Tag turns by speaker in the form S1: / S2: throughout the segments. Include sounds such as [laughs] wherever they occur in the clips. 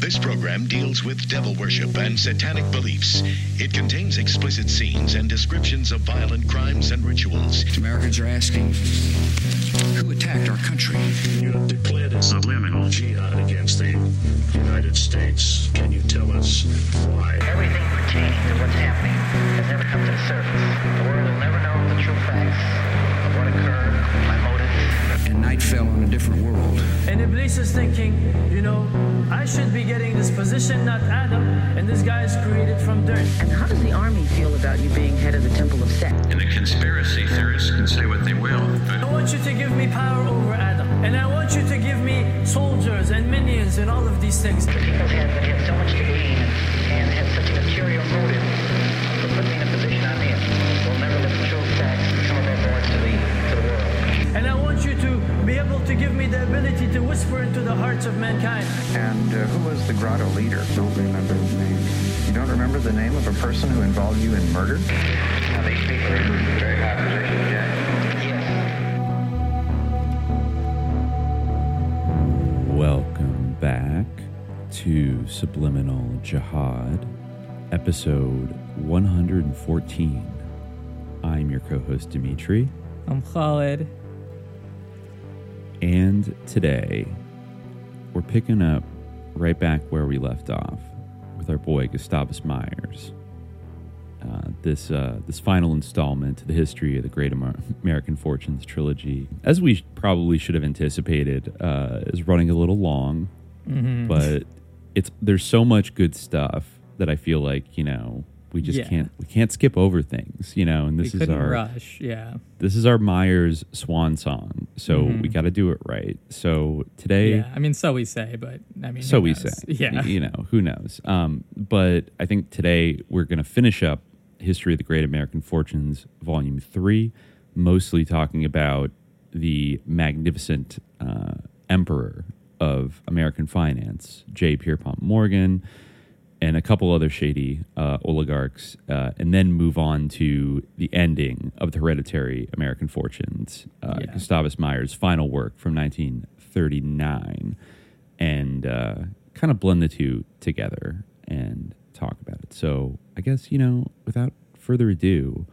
S1: This program deals with devil worship and satanic beliefs. It contains explicit scenes and descriptions of violent crimes and rituals.
S2: Americans are asking who attacked our country?
S3: You have declared a subliminal jihad against the United States. Can you tell us why?
S4: Everything pertaining to what's happening has never come to the surface. The world will never know the true facts of what occurred, my motives.
S2: And night fell on a different world.
S5: And Iblis is thinking, you know, I should be getting this position, not Adam, and this guy is created from dirt.
S6: And how does the army feel about you being head of the Temple of Set?
S7: And the conspiracy theorists can say what they will, but
S5: I want you to give me power over Adam, and I want you to give me soldiers and minions and all of these things.
S4: The people's heads that had so much to gain and had such an ulterior motive for putting me in a position I'm in will never let the true facts come above board to the, to the world.
S5: And I want you to be able to give me the ability to whisper into the hearts of mankind.
S8: And uh, who was the grotto leader?
S9: Don't remember his name.
S8: You don't remember the name of a person who involved you in murder?
S7: now these people are in very high positions, yeah.
S4: Yes.
S10: Welcome back to Subliminal Jihad, episode 114. I'm your co host, Dimitri,
S11: I'm Khalid.
S10: And today we're picking up right back where we left off with our boy Gustavus Myers. Uh, this uh, this final installment to the history of the Great Amer- American Fortunes trilogy, as we sh- probably should have anticipated, uh, is running a little long,
S11: Mm-hmm.
S10: but it's there's so much good stuff that I feel like you know we just
S11: Yeah.
S10: can't we can't skip over things, you know. And this
S11: we
S10: is our
S11: rush. Yeah.
S10: this is our Myers swan song, so
S11: Mhm.
S10: we got to do it right. So today,
S11: Yeah. I mean, so we say, but I mean,
S10: so we say, [laughs]
S11: Yeah.
S10: you know, who knows? Um, but I think today we're going to finish up History of the Great American Fortunes, Volume Three, mostly talking about the magnificent uh, emperor of American finance, J. Pierpont Morgan, and a couple other shady uh, oligarchs, uh, and then move on to the ending of the hereditary American fortunes, uh,
S11: Yeah.
S10: Gustavus Myers' final work from 1939, and uh, kind of blend the two together and talk about it. So I guess, you know, without further ado,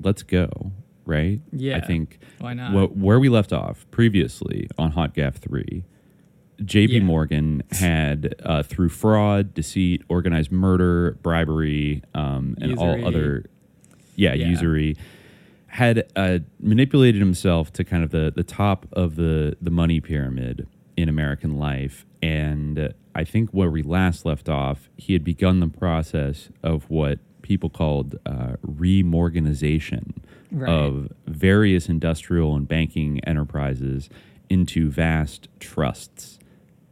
S10: let's go, right?
S11: Yeah.
S10: I think
S11: Why not?
S10: wh- where we left off previously on Hot Gaff 3, JP
S11: Yeah.
S10: Morgan had, uh, through fraud, deceit, organized murder, bribery, um, and
S11: Usury.
S10: all other, yeah,
S11: Yeah.
S10: usury, had uh, manipulated himself to kind of the, the top of the, the money pyramid in American life. And I think where we last left off, he had begun the process of what people called uh, remorganization
S11: Right.
S10: of various industrial and banking enterprises into vast trusts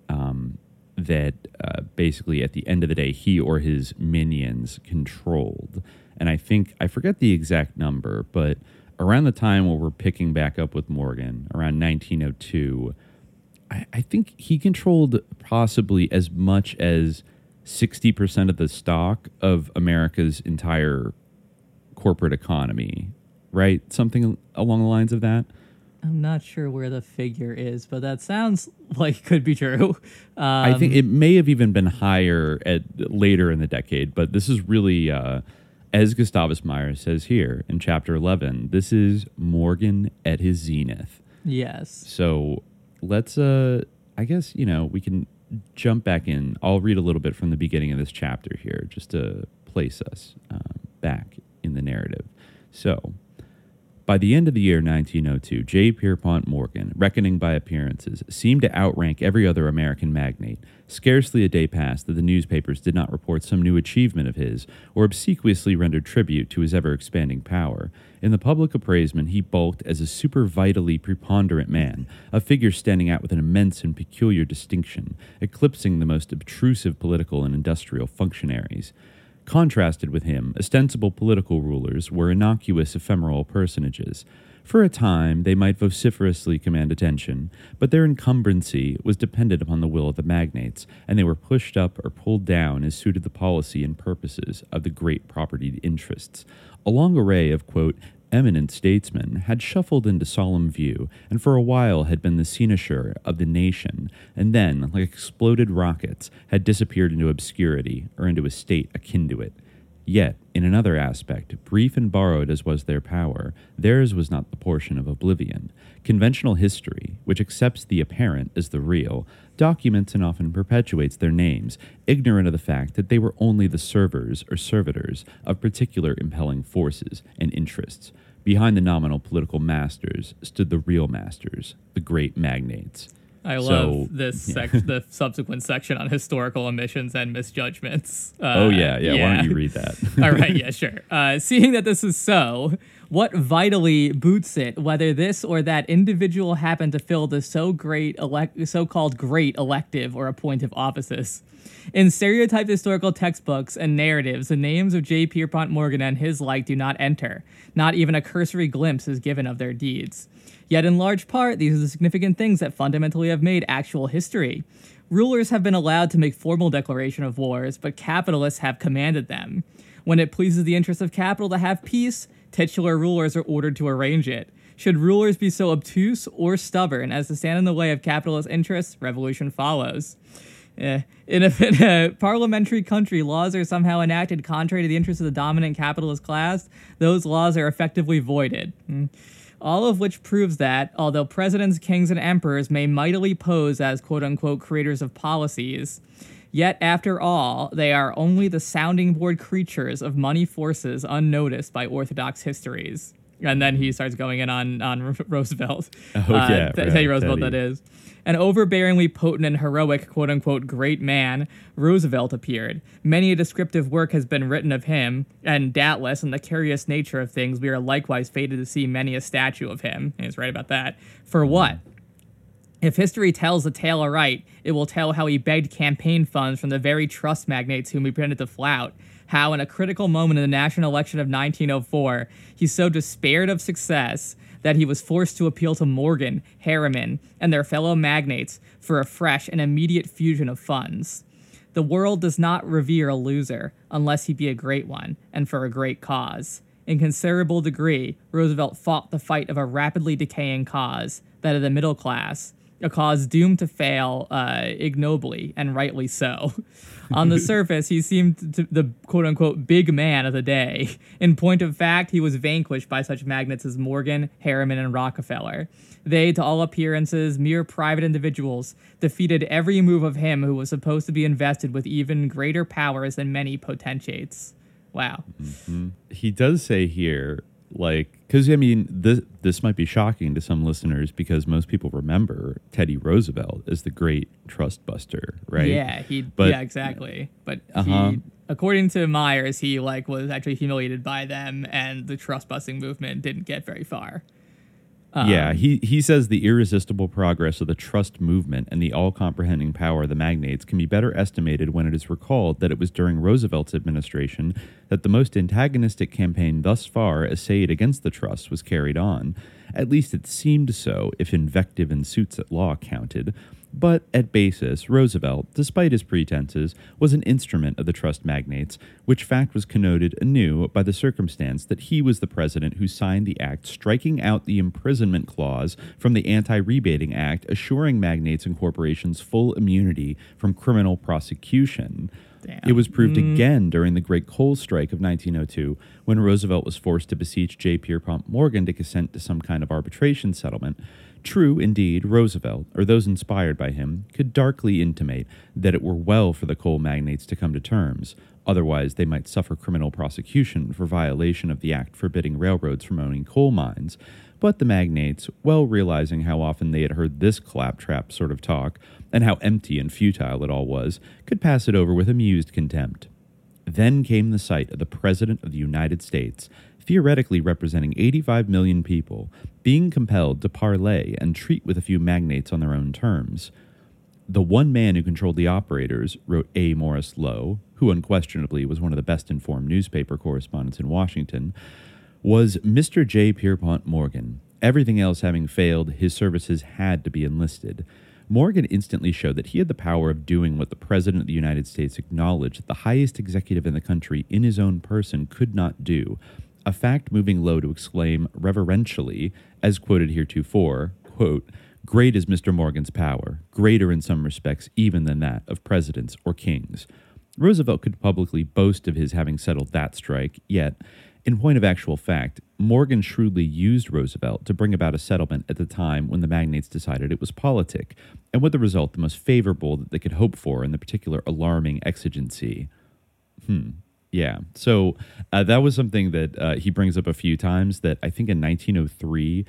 S10: um, that uh, basically at the end of the day he or his minions controlled. And I think I forget the exact number, but around the time where we're picking back up with Morgan, around 1902, I, I think he controlled possibly as much as 60% of the stock of America's entire corporate economy, right? Something along the lines of that.
S11: I'm not sure where the figure is, but that sounds [laughs] like could be true. Um,
S10: I think it may have even been higher at later in the decade, but this is really, uh, as Gustavus Myers says here in chapter 11, this is Morgan at his zenith.
S11: yes.
S10: So let's, uh, I guess, you know, we can jump back in. I'll read a little bit from the beginning of this chapter here just to place us um, back in the narrative. So, by the end of the year 1902, J. Pierpont Morgan, reckoning by appearances, seemed to outrank every other American magnate. Scarcely a day passed that the newspapers did not report some new achievement of his, or obsequiously rendered tribute to his ever expanding power. In the public appraisement, he bulked as a supervitally preponderant man, a figure standing out with an immense and peculiar distinction, eclipsing the most obtrusive political and industrial functionaries. Contrasted with him, ostensible political rulers were innocuous ephemeral personages. For a time, they might vociferously command attention, but their encumbrancy was dependent upon the will of the magnates, and they were pushed up or pulled down as suited the policy and purposes of the great propertied interests. A long array of, quote, eminent statesman, had shuffled into solemn view, and for a while had been the cynosure of the nation, and then, like exploded rockets, had disappeared into obscurity or into a state akin to it. Yet, in another aspect, brief and borrowed as was their power, theirs was not the portion of oblivion. Conventional history, which accepts the apparent as the real, documents and often perpetuates their names, ignorant of the fact that they were only the servers or servitors of particular impelling forces and interests. Behind the nominal political masters stood the real masters, the great magnates.
S12: I love
S10: So,
S12: this
S10: yeah.
S12: sec- the [laughs] subsequent section on historical omissions and misjudgments. Uh,
S10: oh yeah, yeah, Why don't you read that? [laughs]
S12: All right, yeah, [laughs] sure. Uh, seeing that this is so, what vitally boots it whether this or that individual happened to fill the so great elect- so-called great elective or appointive offices? In stereotyped historical textbooks and narratives, the names of J. Pierpont Morgan and his like do not enter. Not even a cursory glimpse is given of their deeds. Yet, in large part, these are the significant things that fundamentally have made actual history. Rulers have been allowed to make formal declaration of wars, but capitalists have commanded them. When it pleases the interests of capital to have peace, titular rulers are ordered to arrange it. Should rulers be so obtuse or stubborn as to stand in the way of capitalist interests, revolution follows. Eh, In, a, [laughs] in a parliamentary country, laws are somehow enacted contrary to the interests of the dominant capitalist class. Those laws are effectively voided. Hmm. All of which proves that, although presidents, kings, and emperors may mightily pose as quote unquote creators of policies, yet after all, they are only the sounding board creatures of money forces unnoticed by orthodox histories. And then he starts going in on, on [laughs] Roosevelt.
S10: Oh,
S12: Uh,
S10: yeah,
S12: Th-
S10: right,
S12: Teddy Roosevelt,
S10: Teddy.
S12: that is. An overbearingly potent and heroic, quote unquote, great man, Roosevelt appeared. Many a descriptive work has been written of him, and doubtless, in the curious nature of things, we are likewise fated to see many a statue of him. And he's right about that. For what? If history tells the tale aright, it will tell how he begged campaign funds from the very trust magnates whom he pretended to flout. How, in a critical moment in the national election of 1904, he so despaired of success that he was forced to appeal to Morgan, Harriman, and their fellow magnates for a fresh and immediate fusion of funds. The world does not revere a loser unless he be a great one and for a great cause. In considerable degree, Roosevelt fought the fight of a rapidly decaying cause, that of the middle class, a cause doomed to fail uh, ignobly, and rightly so. [laughs] On the [laughs] surface, he seemed to the quote unquote big man of the day. In point of fact, he was vanquished by such magnates as Morgan, Harriman, and Rockefeller. They, to all appearances, mere private individuals, defeated every move of him who was supposed to be invested with even greater powers than many potentates. Wow.
S10: he does say here, like, because I mean, this this might be shocking to some listeners because most people remember Teddy Roosevelt as the great trust buster, right?
S12: Yeah, he.
S10: But-
S12: yeah, exactly. But
S10: Uh-huh.
S12: he, according to Myers, he like was actually humiliated by them, and the trust busting movement didn't get very far.
S10: Um, yeah, he, he says the irresistible progress of the trust movement and the all comprehending power of the magnates can be better estimated when it is recalled that it was during Roosevelt's administration that the most antagonistic campaign thus far essayed against the trust was carried on. At least it seemed so, if invective and suits at law counted. But at basis, Roosevelt, despite his pretenses, was an instrument of the trust magnates, which fact was connoted anew by the circumstance that he was the president who signed the act striking out the imprisonment clause from the Anti Rebating Act, assuring magnates and corporations full immunity from criminal prosecution. It was proved mm. again during the Great Coal Strike of 1902 when Roosevelt was forced to beseech J. Pierpont Morgan to consent to some kind of arbitration settlement. True, indeed, Roosevelt, or those inspired by him, could darkly intimate that it were well for the coal magnates to come to terms. Otherwise, they might suffer criminal prosecution for violation of the act forbidding railroads from owning coal mines. But the magnates, well realizing how often they had heard this claptrap sort of talk, and how empty and futile it all was, could pass it over with amused contempt. Then came the sight of the President of the United States, theoretically representing 85 million people, being compelled to parley and treat with a few magnates on their own terms. The one man who controlled the operators, wrote A. Maurice Low, who unquestionably was one of the best informed newspaper correspondents in Washington, was Mr. J. Pierpont Morgan. Everything else having failed, his services had to be enlisted. Morgan instantly showed that he had the power of doing what the President of the United States acknowledged that the highest executive in the country in his own person could not do a fact moving low to exclaim reverentially, as quoted heretofore, quote, Great is Mr. Morgan's power, greater in some respects even than that of presidents or kings. Roosevelt could publicly boast of his having settled that strike, yet, in point of actual fact, Morgan shrewdly used Roosevelt to bring about a settlement at the time when the magnates decided it was politic, and with the result the most favorable that they could hope for in the particular alarming exigency. Hmm. Yeah. So uh, that was something that uh, he brings up a few times that I think in 1903,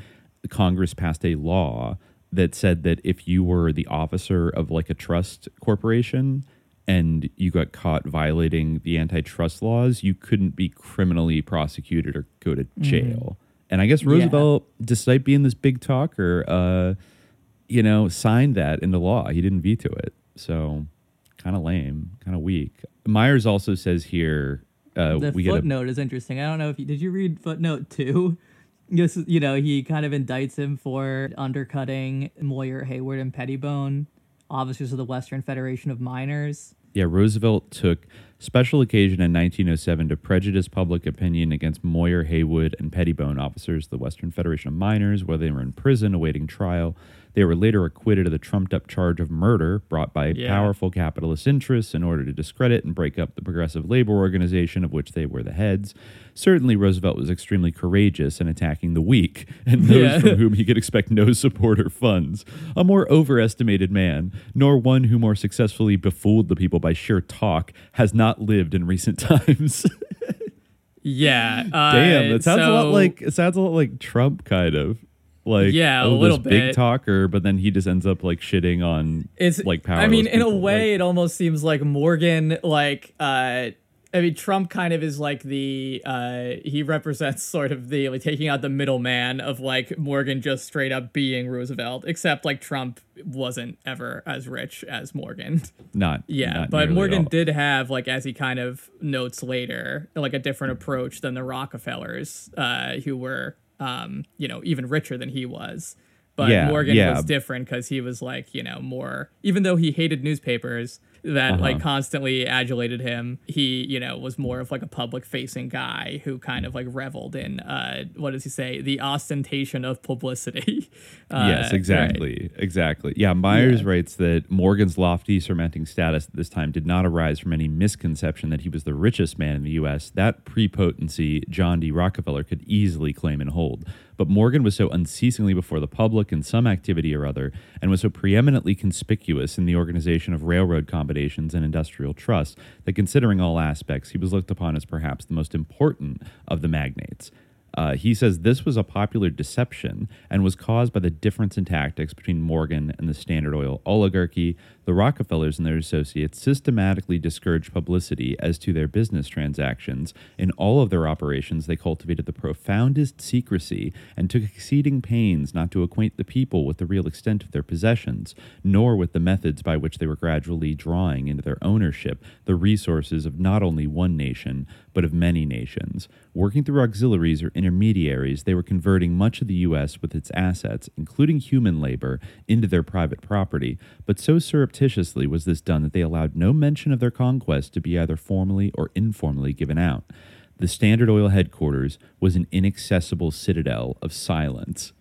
S10: Congress passed a law that said that if you were the officer of like a trust corporation and you got caught violating the antitrust laws, you couldn't be criminally prosecuted or go to jail. And I guess
S11: Yeah.
S10: Roosevelt, despite being this big talker, uh, you know, signed that into law. He didn't veto it. So kind of lame, kind of weak. Myers also says here uh,
S11: the
S10: we get a
S11: footnote is interesting. I don't know if you, did you read footnote two. [laughs] Yes, you know he kind of indicts him for undercutting Moyer, Haywood, and Pettibone, officers of the Western Federation of Miners.
S10: Yeah, Roosevelt took special occasion in 1907 to prejudice public opinion against Moyer, Haywood, and Pettibone officers of the Western Federation of Miners while they were in prison awaiting trial. They were later acquitted of the trumped up charge of murder brought by
S12: Yeah.
S10: powerful capitalist interests in order to discredit and break up the progressive labor organization of which they were the heads. Certainly, Roosevelt was extremely courageous in attacking the weak [laughs] and those
S12: Yeah.
S10: from whom he could expect no support or funds. A more overestimated man, nor one who more successfully befooled the people by sheer talk, has not lived in recent [laughs] times.
S12: Yeah. Uh,
S10: Damn, that sounds a lot like it sounds a lot like Trump, kind of. Like
S12: Yeah, a
S10: oh,
S12: little
S10: this big talker, but then he just ends up like shitting on
S12: it's
S10: like power.
S12: I mean, in a way, it almost seems like Morgan, like, uh, I mean, Trump kind of is like the uh, he represents [laughs] sort of the like taking out the middleman of like Morgan just straight up being Roosevelt, except like Trump wasn't ever as rich as Morgan. [laughs]
S10: not
S12: Yeah,
S10: not
S12: but Morgan did have, like, as he kind of notes later, like a different approach than the Rockefellers, uh, who were, um, you know, even richer than he was. But
S10: Yeah,
S12: Morgan
S10: yeah.
S12: was different because he was like, you know, more. Even though he hated newspapers that like
S10: Uh-huh.
S12: constantly adulated him, he, you know, was more of like a public-facing guy who kind of like reveled in, uh, what does he say, the ostentation of publicity. [laughs] Uh,
S10: yes,
S12: right.
S10: exactly. Exactly. Yeah, Myers
S12: Yeah.
S10: writes that Morgan's lofty surmounting status at this time did not arise from any misconception that he was the richest man in the U.S. That prepotency John D. Rockefeller could easily claim and hold. But Morgan was so unceasingly before the public in some activity or other, and was so preeminently conspicuous in the organization of railroad combinations and industrial trusts, that considering all aspects, he was looked upon as perhaps the most important of the magnates. Uh, he says this was a popular deception and was caused by the difference in tactics between Morgan and the Standard Oil oligarchy. The Rockefellers and their associates systematically discouraged publicity as to their business transactions. In all of their operations, they cultivated the profoundest secrecy and took exceeding pains not to acquaint the people with the real extent of their possessions, nor with the methods by which they were gradually drawing into their ownership the resources of not only one nation, but of many nations. Working through auxiliaries or intermediaries, they were converting much of the U.S. with its assets, including human labor, into their private property. But so surreptitiously was this done that they allowed no mention of their conquest to be either formally or informally given out. The Standard Oil headquarters was an inaccessible citadel of silence.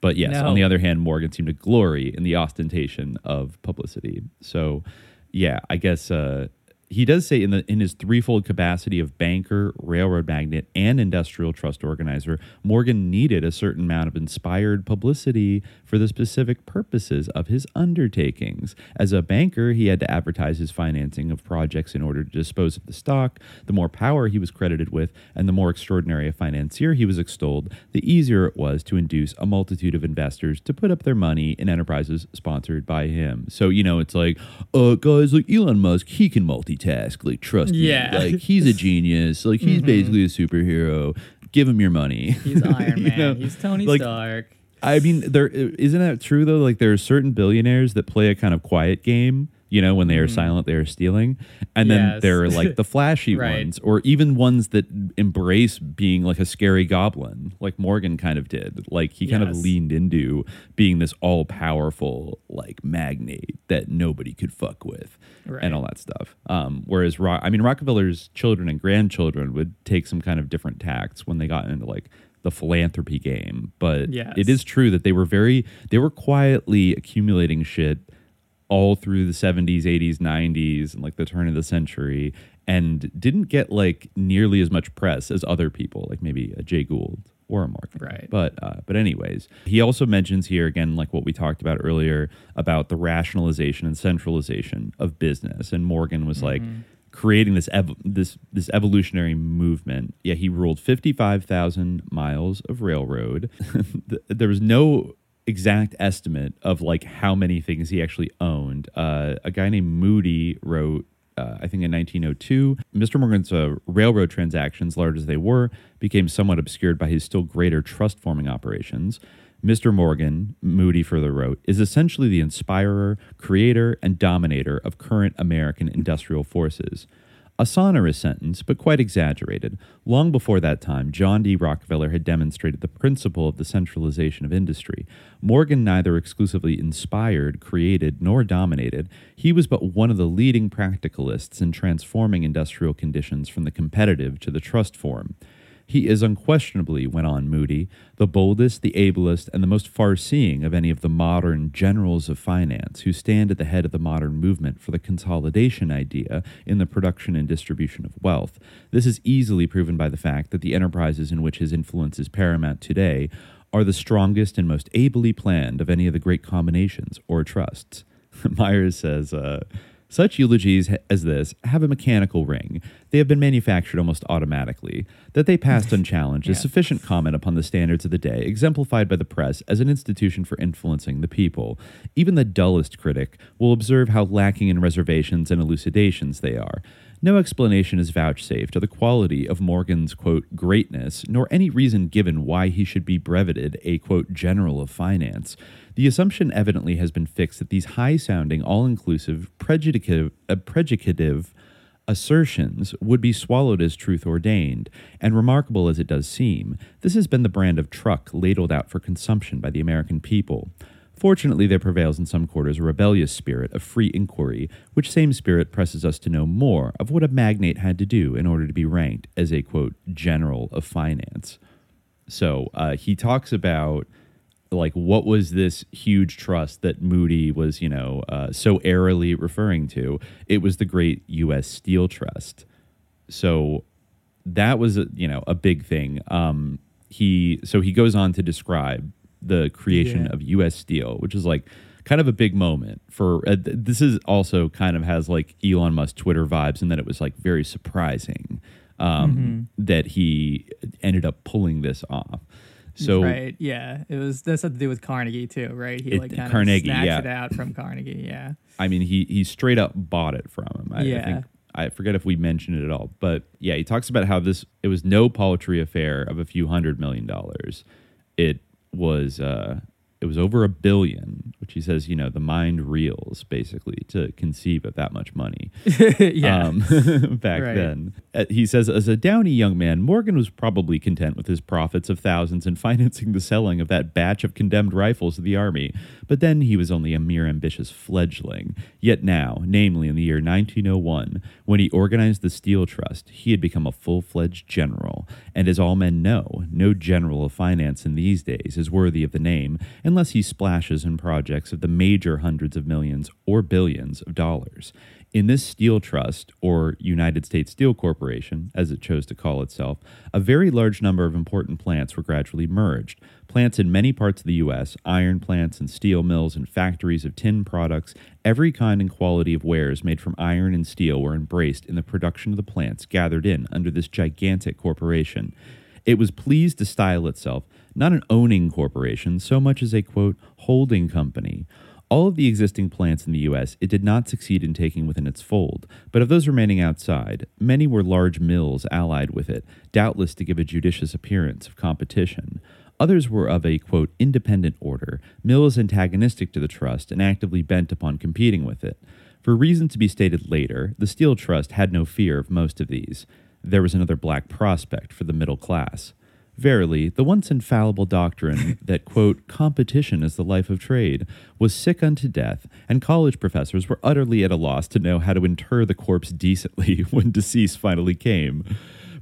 S10: But yes,
S12: No.
S10: on the other hand, Morgan seemed to glory in the ostentation of publicity. So, yeah, I guess uh, he does say in the in his threefold capacity of banker, railroad magnate, and industrial trust organizer, Morgan needed a certain amount of inspired publicity for the specific purposes of his undertakings. As a banker, he had to advertise his financing of projects in order to dispose of the stock. The more power he was credited with, and the more extraordinary a financier he was extolled, the easier it was to induce a multitude of investors to put up their money in enterprises sponsored by him. So, you know, it's like, uh, guys, like Elon Musk, he can multitask. Like, trust
S12: Yeah.
S10: me. Like, he's a [laughs] genius. Like, he's mm-hmm. basically a superhero. Give him your money.
S12: He's Iron [laughs] Man.
S10: know?
S12: He's Tony
S10: Like,
S12: Stark.
S10: I mean, there isn't that true though. Like there are certain billionaires that play a kind of quiet game You know, when they are silent, they are stealing. And then
S12: Mm. Yes.
S10: there are like the [laughs] flashy
S12: Right.
S10: ones, or even ones that embrace being like a scary goblin, like Morgan kind of did. Like he kind of leaned into being this all powerful like magnate that nobody could fuck with
S12: Right.
S10: and all that stuff. Um, whereas Ro- I mean Rockefeller's children and grandchildren would take some kind of different tacts when they got into like the philanthropy game. But
S12: Yes.
S10: it is true that they were very they were quietly accumulating shit all through the 70s, 80s, 90s, and like the turn of the century, and didn't get like nearly as much press as other people, like maybe a Jay Gould or a Morgan.
S12: Right.
S10: But uh, but anyways, he also mentions here again, like what we talked about earlier about the rationalization and centralization of business, and Morgan was like creating this ev- this this evolutionary movement. Yeah, he ruled fifty five thousand miles of railroad. [laughs] There was no exact estimate of like how many things he actually owned. Uh, a guy named Moody wrote. Uh, I think in 1902, Mr. Morgan's uh, railroad transactions, large as they were, became somewhat obscured by his still greater trust forming operations. Mr. Morgan, Moody further wrote, is essentially the inspirer, creator, and dominator of current American industrial forces. A sonorous sentence, but quite exaggerated. Long before that time, John D. Rockefeller had demonstrated the principle of the centralization of industry. Morgan neither exclusively inspired, created, nor dominated. He was but one of the leading practicalists in transforming industrial conditions from the competitive to the trust form. He is unquestionably, went on Moody, the boldest, the ablest, and the most far seeing of any of the modern generals of finance who stand at the head of the modern movement for the consolidation idea in the production and distribution of wealth. This is easily proven by the fact that the enterprises in which his influence is paramount today are the strongest and most ably planned of any of the great combinations or trusts. [laughs] Myers says, uh, such eulogies as this have a mechanical ring. They have been manufactured almost automatically. That they passed unchallenged is [laughs] sufficient comment upon the standards of the day, exemplified by the press as an institution for influencing the people. Even the dullest critic will observe how lacking in reservations and elucidations they are. No explanation is vouchsafed of the quality of Morgan's, quote, greatness, nor any reason given why he should be breveted a, quote, general of finance. The assumption evidently has been fixed that these high sounding, all inclusive, prejudicative, uh, prejudicative assertions would be swallowed as truth ordained, and remarkable as it does seem, this has been the brand of truck ladled out for consumption by the American people. Fortunately, there prevails in some quarters a rebellious spirit of free inquiry, which same spirit presses us to know more of what a magnate had to do in order to be ranked as a quote general of finance. So uh, he talks about like what was this huge trust that Moody was, you know, uh, so airily referring to? It was the great U.S. Steel Trust. So that was, a, you know, a big thing. Um, he so he goes on to describe the creation
S12: Yeah.
S10: of U.S. Steel, which is like kind of a big moment for. Uh, th- this is also kind of has like Elon Musk Twitter vibes, and that it was like very surprising um, that he ended up pulling this off. So
S12: right, yeah, it was this had to do with Carnegie too, right? He
S10: It-
S12: like kind
S10: Carnegie,
S12: of snatched
S10: yeah.
S12: it out from Carnegie, yeah.
S10: I mean, he he straight up bought it from him. I, I
S12: Yeah.
S10: think I forget if we mentioned it at all, but yeah, he talks about how this it was no paltry affair of a few hundred million dollars. It was uh, it was over a billion, which he says, you know, the mind reels basically to conceive of that much money. [laughs]
S12: yeah.
S10: um, [laughs] back
S12: Right.
S10: then. Uh, he says, as a downy young man, Morgan was probably content with his profits of thousands in [laughs] financing the selling of that batch of condemned rifles to the army. But then he was only a mere ambitious fledgling. Yet now, namely in the year 1901, when he organized the Steel Trust, he had become a full fledged general. And as all men know, no general of finance in these days is worthy of the name unless he splashes in projects of the major hundreds of millions or billions of dollars. In this steel trust, or United States Steel Corporation, as it chose to call itself, a very large number of important plants were gradually merged. Plants in many parts of the U.S., iron plants and steel mills and factories of tin products, every kind and quality of wares made from iron and steel were embraced in the production of the plants gathered in under this gigantic corporation. It was pleased to style itself not an owning corporation so much as a quote holding company. All of the existing plants in the U.S., it did not succeed in taking within its fold, but of those remaining outside, many were large mills allied with it, doubtless to give a judicious appearance of competition. Others were of a, quote, independent order, mills antagonistic to the trust and actively bent upon competing with it. For reasons to be stated later, the Steel Trust had no fear of most of these. There was another black prospect for the middle class. Verily, the once infallible doctrine [laughs] that, quote, competition is the life of trade was sick unto death, and college professors were utterly at a loss to know how to inter the corpse decently [laughs] when decease finally came.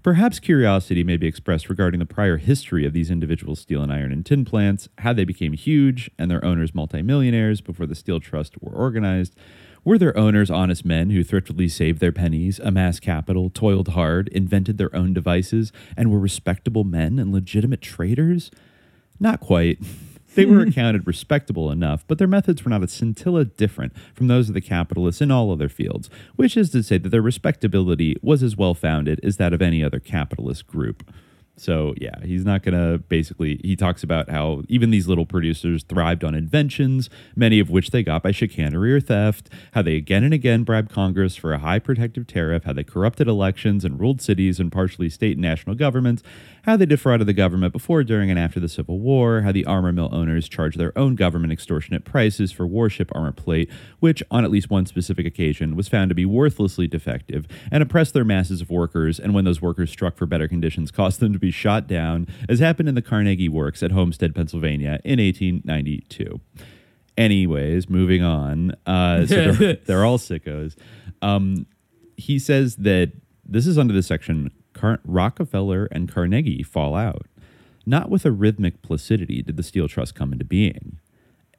S10: Perhaps curiosity may be expressed regarding the prior history of these individual steel and iron and tin plants, how they became huge and their owners multimillionaires before the Steel Trust were organized. Were their owners honest men who thriftily saved their pennies, amassed capital, toiled hard, invented their own devices, and were respectable men and legitimate traders? Not quite. They were [laughs] accounted respectable enough, but their methods were not a scintilla different from those of the capitalists in all other fields, which is to say that their respectability was as well founded as that of any other capitalist group. So, yeah, he's not to basically. He talks about how even these little producers thrived on inventions, many of which they got by chicanery or theft, how they again and again bribed Congress for a high protective tariff, how they corrupted elections and ruled cities and partially state and national governments, how they defrauded the government before, during, and after the Civil War, how the armor mill owners charged their own government extortionate prices for warship armor plate, which, on at least one specific occasion, was found to be worthlessly defective, and oppressed their masses of workers, and when those workers struck for better conditions, caused them to be shot down, as happened in the Carnegie Works at Homestead, Pennsylvania in 1892. Anyways, moving on. Uh, so they're, [laughs] [laughs] they're all sickos. Um, he says that this is under the section Car- Rockefeller and Carnegie fall out. Not with a rhythmic placidity did the Steel Trust come into being.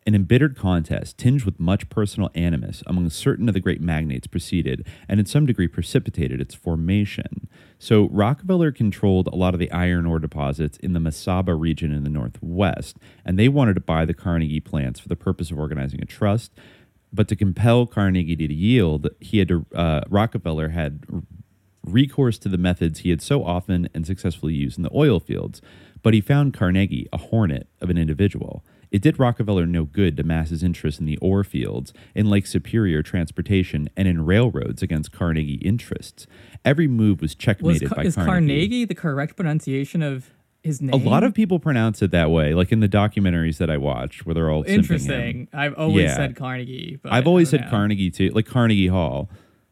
S10: An embittered contest, tinged with much personal animus among certain of the great magnates, preceded and in some degree precipitated its formation. So, Rockefeller controlled a lot of the iron ore deposits in the Mesaba region in the Northwest, and they wanted to buy the Carnegie plants for the purpose of organizing a trust. But to compel Carnegie to yield, he had to, uh, Rockefeller had recourse to the methods he had so often and successfully used in the oil fields. But he found Carnegie a hornet of an individual. It did Rockefeller no good to mass his interest in the ore fields, in Lake Superior transportation, and in railroads against Carnegie interests. Every move was
S12: Was,
S10: checkmated
S12: Car-
S10: by
S12: is
S10: Carnegie.
S12: Carnegie the correct pronunciation of his name?
S10: A lot of people pronounce it that way, like in the documentaries that I watch, where they're all
S12: interesting. I've always
S10: Yeah.
S12: said Carnegie, but
S10: I've always said
S12: know.
S10: Carnegie too, like Carnegie Hall.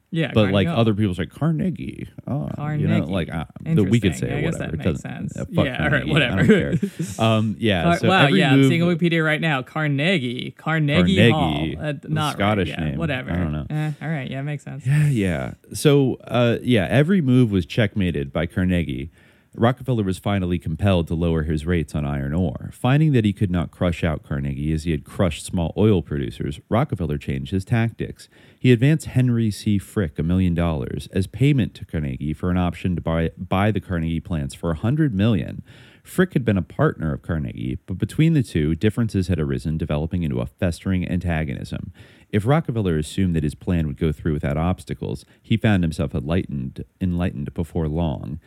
S12: Yeah,
S10: but
S12: Carnegie
S10: like
S12: Hall.
S10: other people say Carnegie. Oh, you know,
S12: Carnegie.
S10: like uh, we could say
S12: Interesting. I guess
S10: whatever.
S12: that
S10: It
S12: makes
S10: doesn't-
S12: sense.
S10: fuck
S12: Yeah, all right,
S10: Carnegie.
S12: whatever.
S10: I don't care. Um, yeah.
S12: Car-
S10: so
S12: wow,
S10: every
S12: yeah, I'm
S10: move,
S12: seeing Wikipedia right now. Carnegie, Carnegie,
S10: Carnegie,
S12: Hall. Uh,
S10: the
S12: not
S10: Scottish
S12: right. yeah,
S10: name.
S12: Whatever.
S10: I don't know.
S12: Eh, all right, yeah, makes sense.
S10: Yeah, yeah. So, uh, yeah, every move was checkmated by Carnegie. Rockefeller was finally compelled to lower his rates on iron ore. Finding that he could not crush out Carnegie as he had crushed small oil producers, Rockefeller changed his tactics. He advanced Henry C. Frick a million dollars as payment to Carnegie for an option to buy, buy the Carnegie plants for a hundred million. Frick had been a partner of Carnegie, but between the two, differences had arisen, developing into a festering antagonism. If Rockefeller assumed that his plan would go through without obstacles, he found himself enlightened, enlightened before long.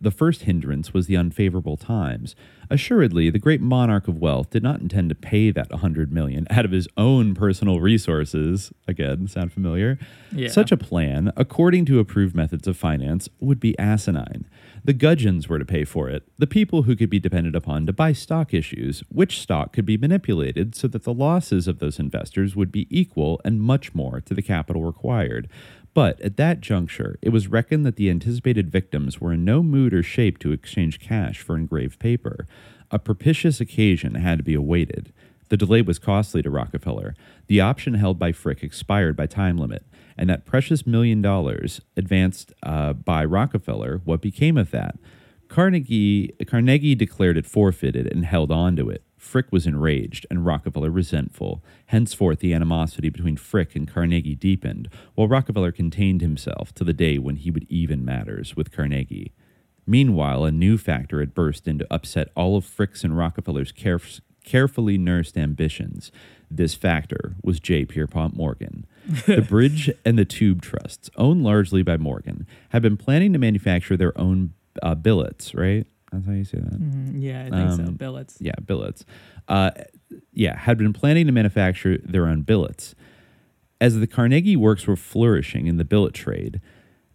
S10: The first hindrance was the unfavorable times. Assuredly, the great monarch of wealth did not intend to pay that 100 million out of his own personal resources. Again, sound familiar?
S12: Yeah.
S10: Such a plan, according to approved methods of finance, would be asinine. The gudgeons were to pay for it, the people who could be depended upon to buy stock issues, which stock could be manipulated so that the losses of those investors would be equal and much more to the capital required. But at that juncture, it was reckoned that the anticipated victims were in no mood or shape to exchange cash for engraved paper. A propitious occasion had to be awaited. The delay was costly to Rockefeller. The option held by Frick expired by time limit, and that precious million dollars advanced uh, by Rockefeller, what became of that? Carnegie, Carnegie declared it forfeited and held on to it. Frick was enraged and Rockefeller resentful. Henceforth, the animosity between Frick and Carnegie deepened, while Rockefeller contained himself to the day when he would even matters with Carnegie. Meanwhile, a new factor had burst in to upset all of Frick's and Rockefeller's caref- carefully nursed ambitions. This factor was J. Pierpont Morgan. [laughs] the Bridge and the Tube Trusts, owned largely by Morgan, had been planning to manufacture their own uh, billets, right? That's how you say that?
S12: Mm-hmm. yeah, I think so.
S10: Um,
S12: Billets.
S10: Yeah, billets. Uh, yeah, had been planning to manufacture their own billets. As the Carnegie works were flourishing in the billet trade,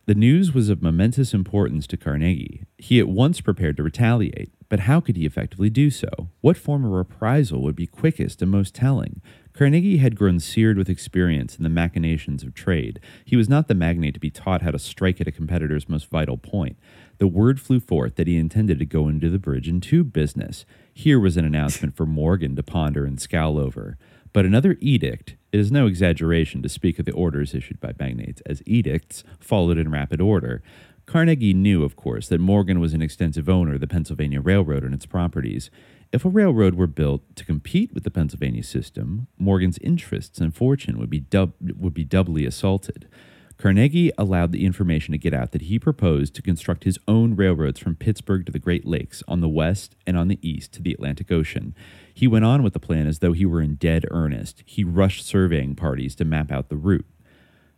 S10: the news was of momentous importance to Carnegie. He at once prepared to retaliate. But how could he effectively do so? What form of reprisal would be quickest and most telling? Carnegie had grown seared with experience in the machinations of trade. He was not the magnate to be taught how to strike at a competitor's most vital point. The word flew forth that he intended to go into the bridge and tube business. Here was an announcement for Morgan to ponder and scowl over. But another edict, it is no exaggeration to speak of the orders issued by magnates as edicts, followed in rapid order. Carnegie knew, of course, that Morgan was an extensive owner of the Pennsylvania Railroad and its properties. If a railroad were built to compete with the Pennsylvania system, Morgan's interests and fortune would be, dub- would be doubly assaulted. Carnegie allowed the information to get out that he proposed to construct his own railroads from Pittsburgh to the Great Lakes on the west and on the east to the Atlantic Ocean. He went on with the plan as though he were in dead earnest. He rushed surveying parties to map out the route.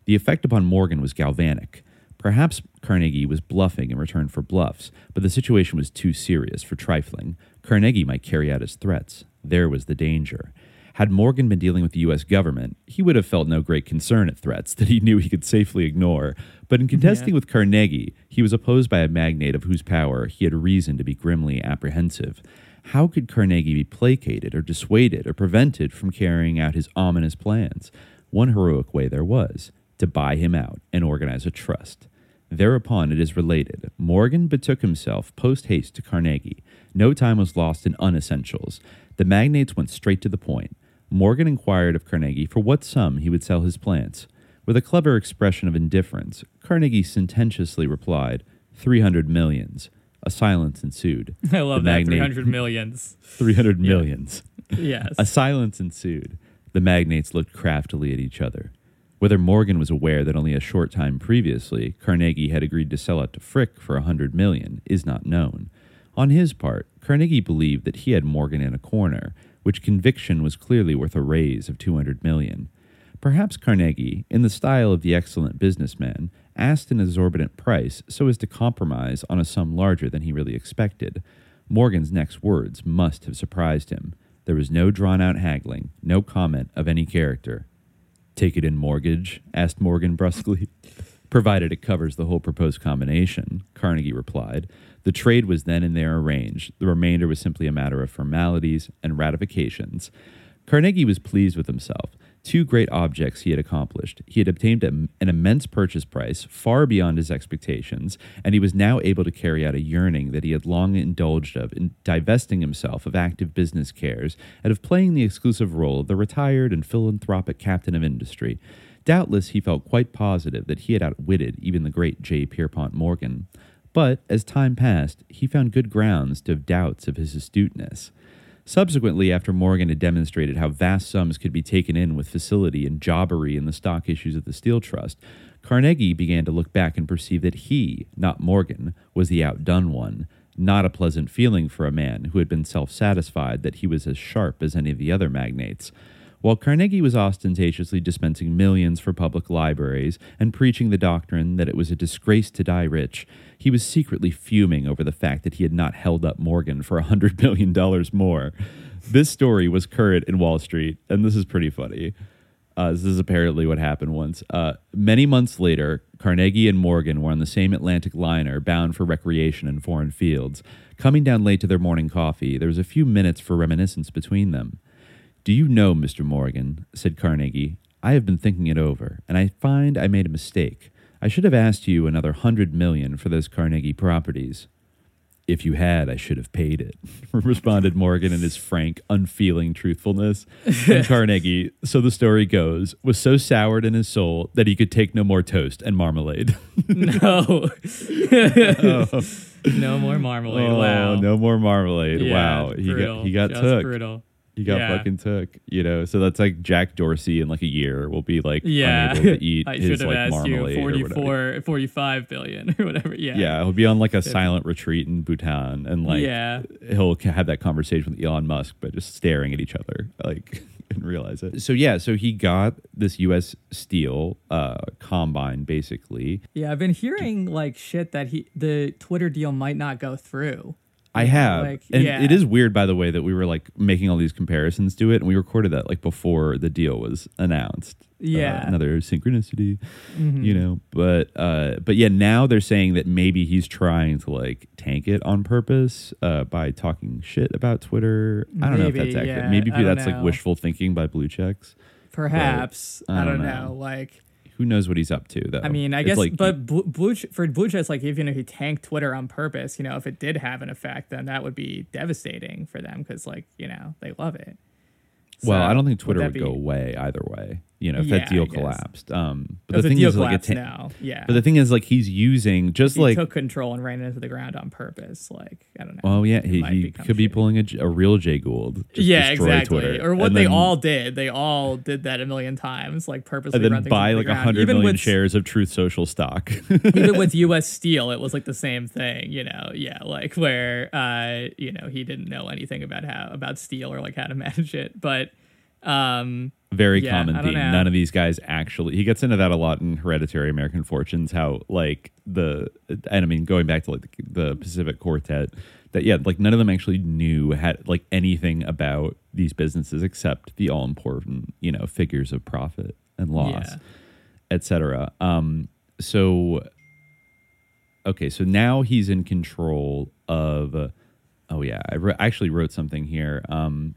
S10: The effect upon Morgan was galvanic. Perhaps Carnegie was bluffing in return for bluffs, but the situation was too serious for trifling. Carnegie might carry out his threats. There was the danger. Had Morgan been dealing with the U.S. government, he would have felt no great concern at threats that he knew he could safely ignore. But in contesting yeah. with Carnegie, he was opposed by a magnate of whose power he had reason to be grimly apprehensive. How could Carnegie be placated or dissuaded or prevented from carrying out his ominous plans? One heroic way there was to buy him out and organize a trust. Thereupon, it is related, Morgan betook himself post haste to Carnegie. No time was lost in unessentials. The magnates went straight to the point. Morgan inquired of Carnegie for what sum he would sell his plants. With a clever expression of indifference, Carnegie sententiously replied, 300 millions. A silence ensued. [laughs]
S12: I love
S10: the
S12: that. 300 millions. [laughs]
S10: 300 millions.
S12: yes.
S10: A silence ensued. The magnates looked craftily at each other. Whether Morgan was aware that only a short time previously Carnegie had agreed to sell out to Frick for a hundred million is not known. On his part, Carnegie believed that he had Morgan in a corner, which conviction was clearly worth a raise of 200 million. Perhaps Carnegie, in the style of the excellent businessman, asked an exorbitant price so as to compromise on a sum larger than he really expected. Morgan's next words must have surprised him. There was no drawn out haggling, no comment of any character. Take it in mortgage? asked Morgan brusquely. [laughs] Provided it covers the whole proposed combination, Carnegie replied. The trade was then and there arranged. The remainder was simply a matter of formalities and ratifications. Carnegie was pleased with himself two great objects he had accomplished. He had obtained an immense purchase price far beyond his expectations, and he was now able to carry out a yearning that he had long indulged of in divesting himself of active business cares and of playing the exclusive role of the retired and philanthropic captain of industry. Doubtless he felt quite positive that he had outwitted even the great J. Pierpont Morgan. But as time passed, he found good grounds to have doubts of his astuteness. Subsequently, after Morgan had demonstrated how vast sums could be taken in with facility and jobbery in the stock issues of the Steel Trust, Carnegie began to look back and perceive that he, not Morgan, was the outdone one. Not a pleasant feeling for a man who had been self satisfied that he was as sharp as any of the other magnates. While Carnegie was ostentatiously dispensing millions for public libraries and preaching the doctrine that it was a disgrace to die rich, he was secretly fuming over the fact that he had not held up Morgan for a $100 million more. This story was current in Wall Street, and this is pretty funny. Uh, this is apparently what happened once. Uh, many months later, Carnegie and Morgan were on the same Atlantic liner bound for recreation in foreign fields. Coming down late to their morning coffee, there was a few minutes for reminiscence between them. Do you know, Mr. Morgan, said Carnegie, I have been thinking it over, and I find I made a mistake. I should have asked you another hundred million for those Carnegie properties. If you had, I should have paid it, [laughs] responded Morgan in his frank, unfeeling truthfulness. And [laughs] Carnegie, so the story goes, was so soured in his soul that he could take no more toast and marmalade. [laughs]
S12: no. oh. No more marmalade.
S10: Oh,
S12: wow.
S10: No more marmalade.
S12: Yeah,
S10: wow. He
S12: brutal.
S10: got he got
S12: Just
S10: took.
S12: brutal.
S10: He got
S12: Yeah.
S10: fucking took. You know, so that's like Jack Dorsey in like a year will be like
S12: Yeah.
S10: unable to eat [laughs]
S12: I
S10: his
S12: should have
S10: like
S12: asked you
S10: marmalade or whatever.
S12: 44, 45 billion or whatever. Yeah.
S10: Yeah, he'll be on like a silent retreat in Bhutan, and like
S12: Yeah.
S10: he'll have that conversation with Elon Musk, but just staring at each other, [laughs] like and realize it. So yeah, so he got this U.S. Steel uh, combine basically.
S12: Yeah, I've been hearing like shit that he the Twitter deal might not go through.
S10: I have,
S12: like,
S10: and
S12: yeah.
S10: it is weird, by the way, that we were like making all these comparisons to it, and we recorded that like before the deal was announced. Uh,
S12: Yeah.
S10: another synchronicity,
S12: Mhm.
S10: you know. But uh, but yeah, now they're saying that maybe he's trying to like tank it on purpose uh, by talking shit about Twitter. I don't know if that's accurate.
S12: yeah,
S10: maybe
S12: I don't
S10: that's like wishful thinking by blue checks. But
S12: Perhaps I, don't know. Like,
S10: Who knows what he's up to though?
S12: I mean, I
S10: It's
S12: guess,
S10: like
S12: but blue, blue for blue checks, like even if he tanked Twitter on purpose, you know, if it did have an effect, then that would be devastating for them because, like, you know, they love it.
S10: Well, I don't think Twitter
S12: that
S10: would
S12: be-
S10: go away either way. You know, if
S12: Yeah,
S10: that deal collapsed. Um, but the thing is, like, it
S12: now, yeah.
S10: But the thing is, like, he's using just
S12: He
S10: like.
S12: took control and ran into the ground on purpose. Like, I don't know.
S10: well, yeah, he, he could be pulling a real Jay Gould.
S12: yeah, exactly.
S10: Twitter,
S12: Or what
S10: and
S12: they
S10: then-
S12: all did. They all did that a million times, like purposely.
S10: and
S12: run
S10: then buy like a hundred million
S12: with-
S10: shares of Truth Social stock. [laughs]
S12: even with [laughs] U.S. Steel, it was like the same thing, you know. Yeah, like where uh, you know he didn't know anything about how about steel or like how to [laughs] manage it, but um,
S10: Very
S12: yeah,
S10: common theme.
S12: know.
S10: None of these guys actually. He gets into that a lot in Hereditary American Fortunes. How like the and I mean going back to like the, the Pacific Quartet. That yeah, like none of them actually knew had like anything about these businesses except the all important you know figures of profit and loss,
S12: Yeah.
S10: etc. Um, so okay, so now he's in control of. Uh, oh yeah, I wr- actually wrote something here. Um,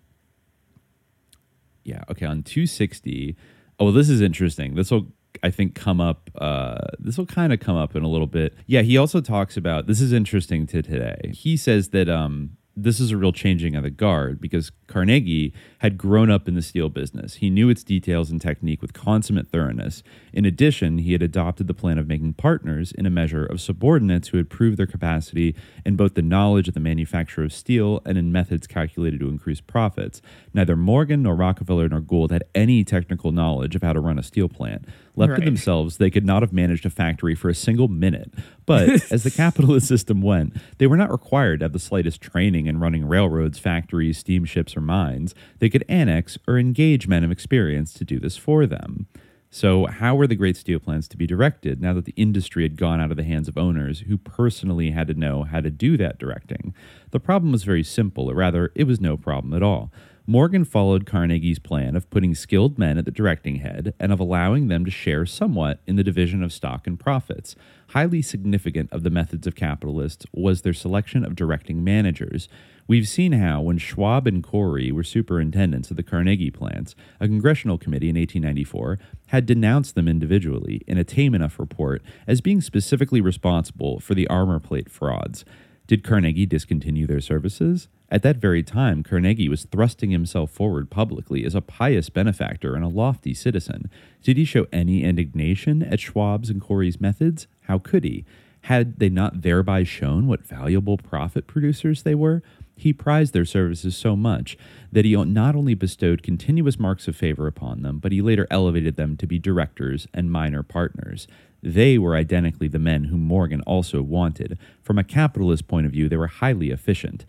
S10: yeah, okay, on 260. Oh, this is interesting. This will, I think, come up. Uh, this will kind of come up in a little bit. Yeah, he also talks about this is interesting to today. He says that um, this is a real changing of the guard because Carnegie had grown up in the steel business. He knew its details and technique with consummate thoroughness. In addition, he had adopted the plan of making partners in a measure of subordinates who had proved their capacity in both the knowledge of the manufacture of steel and in methods calculated to increase profits. Neither Morgan nor Rockefeller nor Gould had any technical knowledge of how to run a steel plant. Left to themselves, they could not have managed a factory for a single minute. But [laughs] as the capitalist system went, they were not required to have the slightest training in running railroads, factories, steamships, or mines. They could annex or engage men of experience to do this for them. So, how were the great steel plants to be directed now that the industry had gone out of the hands of owners who personally had to know how to do that directing? The problem was very simple, or rather, it was no problem at all. Morgan followed Carnegie's plan of putting skilled men at the directing head and of allowing them to share somewhat in the division of stock and profits. Highly significant of the methods of capitalists was their selection of directing managers. We've seen how, when Schwab and Corey were superintendents of the Carnegie plants, a congressional committee in 1894 had denounced them individually in a tame enough report as being specifically responsible for the armor plate frauds. Did Carnegie discontinue their services? At that very time, Carnegie was thrusting himself forward publicly as a pious benefactor and a lofty citizen. Did he show any indignation at Schwab's and Corey's methods? How could he? Had they not thereby shown what valuable profit producers they were? He prized their services so much that he not only bestowed continuous marks of favor upon them, but he later elevated them to be directors and minor partners. They were identically the men whom Morgan also wanted. From a capitalist point of view, they were highly efficient.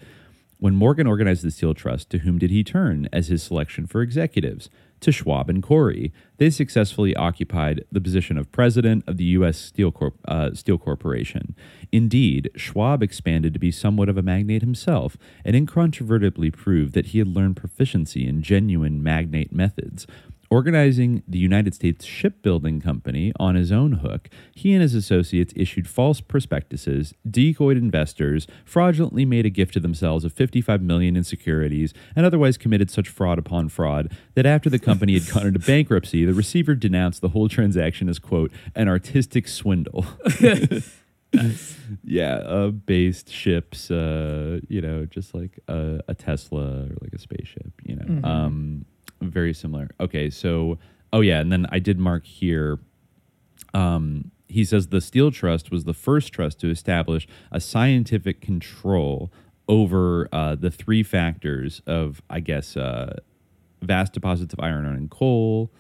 S10: When Morgan organized the Steel Trust, to whom did he turn as his selection for executives? To Schwab and Corey. They successfully occupied the position of president of the U.S. Steel, Corp- uh, Steel Corporation. Indeed, Schwab expanded to be somewhat of a magnate himself, and incontrovertibly proved that he had learned proficiency in genuine magnate methods. Organizing the United States Shipbuilding Company on his own hook, he and his associates issued false prospectuses, decoyed investors, fraudulently made a gift to themselves of 55 million in securities, and otherwise committed such fraud upon fraud that after the company had gone into bankruptcy, the receiver denounced the whole transaction as quote an artistic swindle. [laughs] yeah, uh, based ships, uh, you know, just like a, a Tesla or like a spaceship, you know.
S12: Mhm.
S10: Um, very similar. Okay, so oh yeah, and then I did mark here. Um, he says the Steel Trust was the first trust to establish a scientific control over uh, the three factors of, I guess, uh, vast deposits of iron and coal,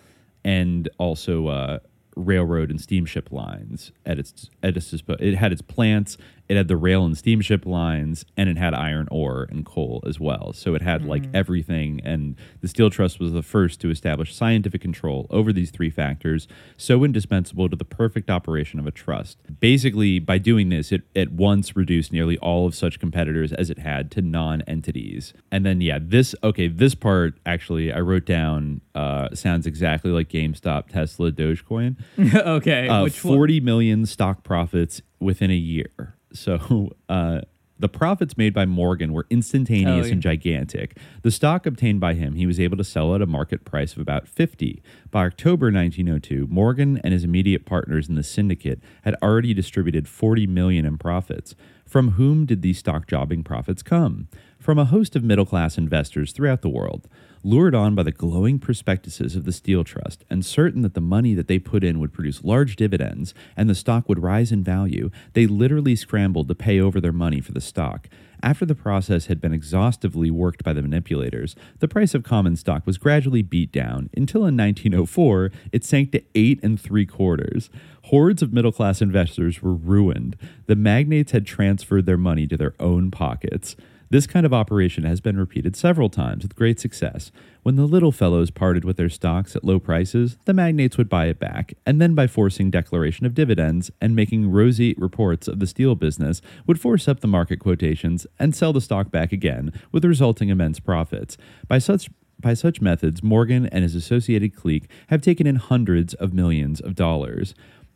S10: and also uh, railroad and steamship lines at its at its dispo- it had its plants it had the rail and steamship lines, and it had iron ore and coal as well. So it had like everything. And the Steel Trust was the first to establish scientific control over these three factors, so indispensable to the perfect operation of a trust. Basically, by doing this, it at once reduced nearly all of such competitors as it had to non entities. And then, yeah, this, okay, this part actually I wrote down uh, sounds exactly like GameStop, Tesla, Dogecoin. [laughs]
S12: okay.
S10: Uh? 40 million stock profits within a year. So [laughs] uh, the profits made by Morgan were instantaneous
S12: Oh, yeah.
S10: and gigantic. The stock obtained by him, he was able to sell at a market price of about 50. By October 1902, Morgan and his immediate partners in the syndicate had already distributed 40 million in profits. From whom did these stock jobbing profits come? From a host of middle class investors throughout the world. Lured on by the glowing prospectuses of the Steel Trust and certain that the money that they put in would produce large dividends and the stock would rise in value, they literally scrambled to pay over their money for the stock. After the process had been exhaustively worked by the manipulators, the price of common stock was gradually beat down until in 1904 it sank to eight and three quarters. Hordes of middle class investors were ruined. The magnates had transferred their money to their own pockets. This kind of operation has been repeated several times with great success. When the little fellows parted with their stocks at low prices, the magnates would buy it back, and then by forcing declaration of dividends and making rosy reports of the steel business, would force up the market quotations and sell the stock back again, with resulting immense profits. By such by such methods, Morgan and his associated clique have taken in hundreds of millions of dollars.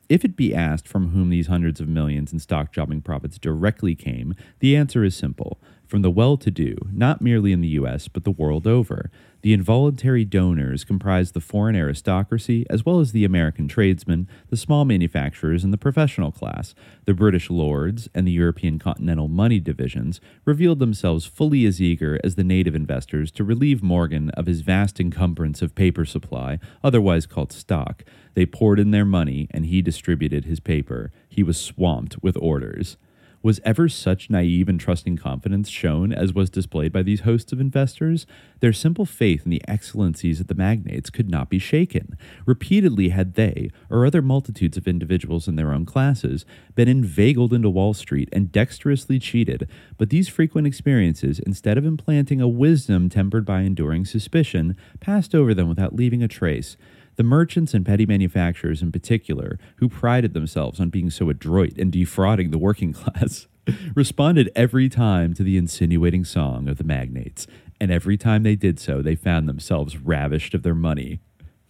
S10: If it be asked from whom these hundreds of millions in stock jobbing profits directly came, the answer is simple from the well to do, not merely in the US, but the world over. The involuntary donors comprise the foreign aristocracy, as well as the American tradesmen, the small manufacturers, and the professional class. The British lords and the European continental money divisions revealed themselves fully as eager as the native investors to relieve Morgan of his vast encumbrance of paper supply, otherwise called stock. They poured in their money, and he distributed his paper. He was swamped with orders. Was ever such naive and trusting confidence shown as was displayed by these hosts of investors? Their simple faith in the excellencies of the magnates could not be shaken. Repeatedly had they, or other multitudes of individuals in their own classes, been inveigled into Wall Street and dexterously cheated, but these frequent experiences, instead of implanting a wisdom tempered by enduring suspicion, passed over them without leaving a trace. The merchants and petty manufacturers, in particular, who prided themselves on being so adroit in defrauding the working [laughs] class, responded every time to the insinuating song of the magnates, and every time they did so, they found themselves ravished of their money.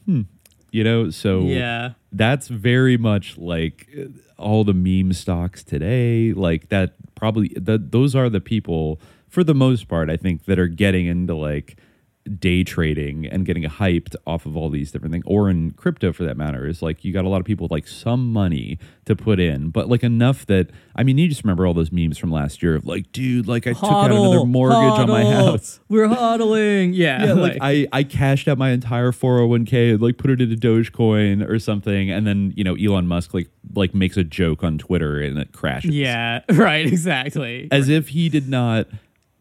S10: Hmm. You know, so
S12: Yeah.
S10: that's very much like uh, all the meme stocks today. Like that, probably that those are the people for the most part. I think that are getting into like day trading and getting hyped off of all these different things or in crypto for that matter is like you got a lot of people with like some money to put in but like enough that i mean you just remember all those memes from last year of like dude like i took out another
S12: Hodl,
S10: mortgage on my house [laughs]
S12: We're hodling. [laughs] Yeah.
S10: yeah, like, I, I cashed out my entire 401k and like put it into Dogecoin or something, and then you know Elon Musk like like makes a joke on Twitter and it crashes.
S12: yeah. [laughs] Right. Exactly.
S10: as if he did not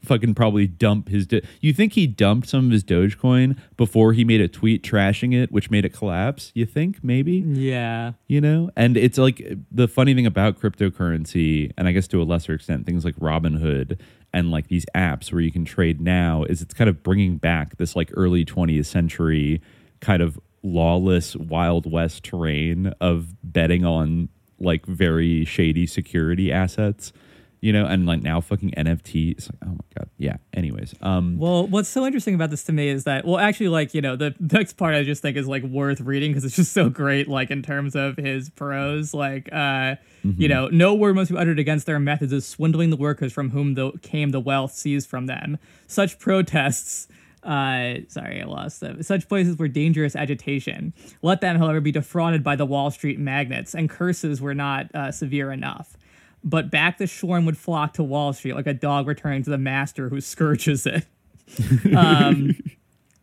S10: fucking probably dump his. Do- you think he dumped some of his Dogecoin before he made a tweet trashing it, which made it collapse? You think maybe?
S12: yeah.
S10: you know and it's like the funny thing about cryptocurrency and i guess to a lesser extent things like robinhood and like these apps where you can trade now is it's kind of bringing back this like early 20th century kind of lawless wild west terrain of betting on like very shady security assets you know and like now fucking nft it's like oh my god yeah anyways um
S12: Well, what's so interesting about this to me is that, well, actually, like, you know, the next part I just think is like worth reading because it's just so great, like, in terms of his prose. Like, uh, you know, no word must be uttered against their methods of swindling the workers from whom the, came the wealth seized from them. Such protests. Uh, sorry, I lost them. Such places were dangerous agitation. Let them, however, be defrauded by the Wall Street magnates, and curses were not uh, severe enough. But back the shorn would flock to Wall Street like a dog returning to the master who scourges it. [laughs] um,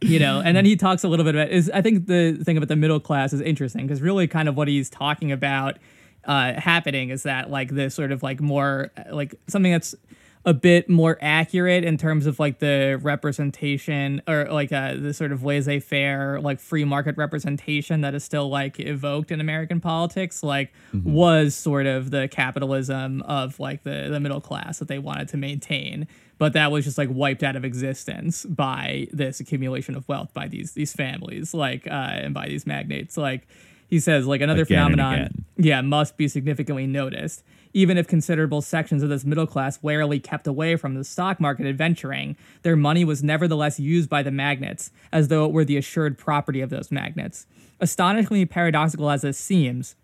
S12: you know, and then he talks a little bit about is I think the thing about the middle class is interesting because really kind of what he's talking about uh, happening is that like this sort of like more like something that's a bit more accurate in terms of like the representation or like uh, the sort of laissez-faire like free market representation that is still like evoked in American politics like
S10: Mm-hmm.
S12: was sort of the capitalism of like the the middle class that they wanted to maintain but that was just like wiped out of existence by this accumulation of wealth by these these families like uh and by these magnates like he says like another
S10: Again
S12: phenomenon yeah, must be significantly noticed. Even if considerable sections of this middle class warily kept away from the stock market adventuring, their money was nevertheless used by the magnates, as though it were the assured property of those magnates. Astonishingly paradoxical as this seems,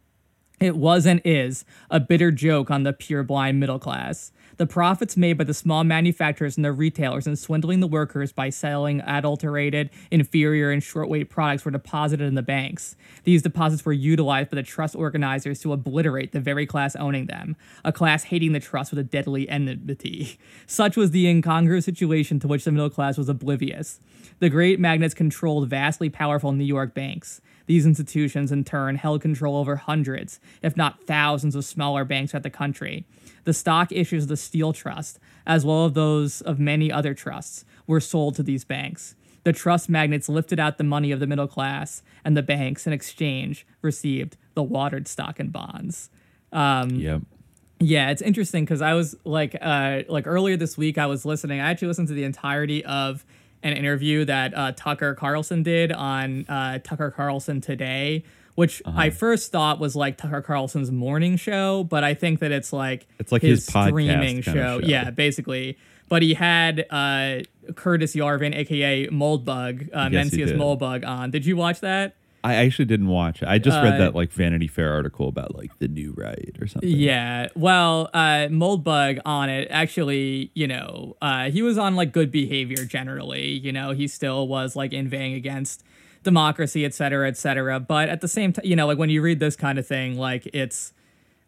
S12: it was and is a bitter joke on the pure blind middle class. The profits made by the small manufacturers and their retailers in swindling the workers by selling adulterated, inferior, and short weight products were deposited in the banks. These deposits were utilized by the trust organizers to obliterate the very class owning them, a class hating the trust with a deadly enmity. [laughs] Such was the incongruous situation to which the middle class was oblivious. The great magnates controlled vastly powerful New York banks. These institutions, in turn, held control over hundreds, if not thousands, of smaller banks throughout the country. The stock issues of the Steel Trust, as well as those of many other trusts, were sold to these banks. The trust magnates lifted out the money of the middle class, and the banks, in exchange, received the watered stock and bonds. Um,
S10: Yep.
S12: yeah, it's interesting because I was like, uh, like earlier this week, I was listening. I actually listened to the entirety of an interview that uh, Tucker Carlson did on uh, Tucker Carlson Today, which
S10: Uh-huh.
S12: I first thought was like Tucker Carlson's morning show, but I think that it's like
S10: It's like his podcast
S12: streaming
S10: of show.
S12: Yeah, basically. But he had uh, Curtis Yarvin, aka Moldbug, uh,
S10: Yes,
S12: Mencius. Moldbug, on. Did you watch that?
S10: I actually didn't watch it. I just read
S12: Uh,
S10: that like Vanity Fair article about like the new right or something.
S12: Yeah. Well, uh, Moldbug on it actually, you know, uh, he was on like good behavior generally. You know, he still was like inveighing against democracy, et cetera, et cetera. But at the same time, you know, like when you read this kind of thing, like it's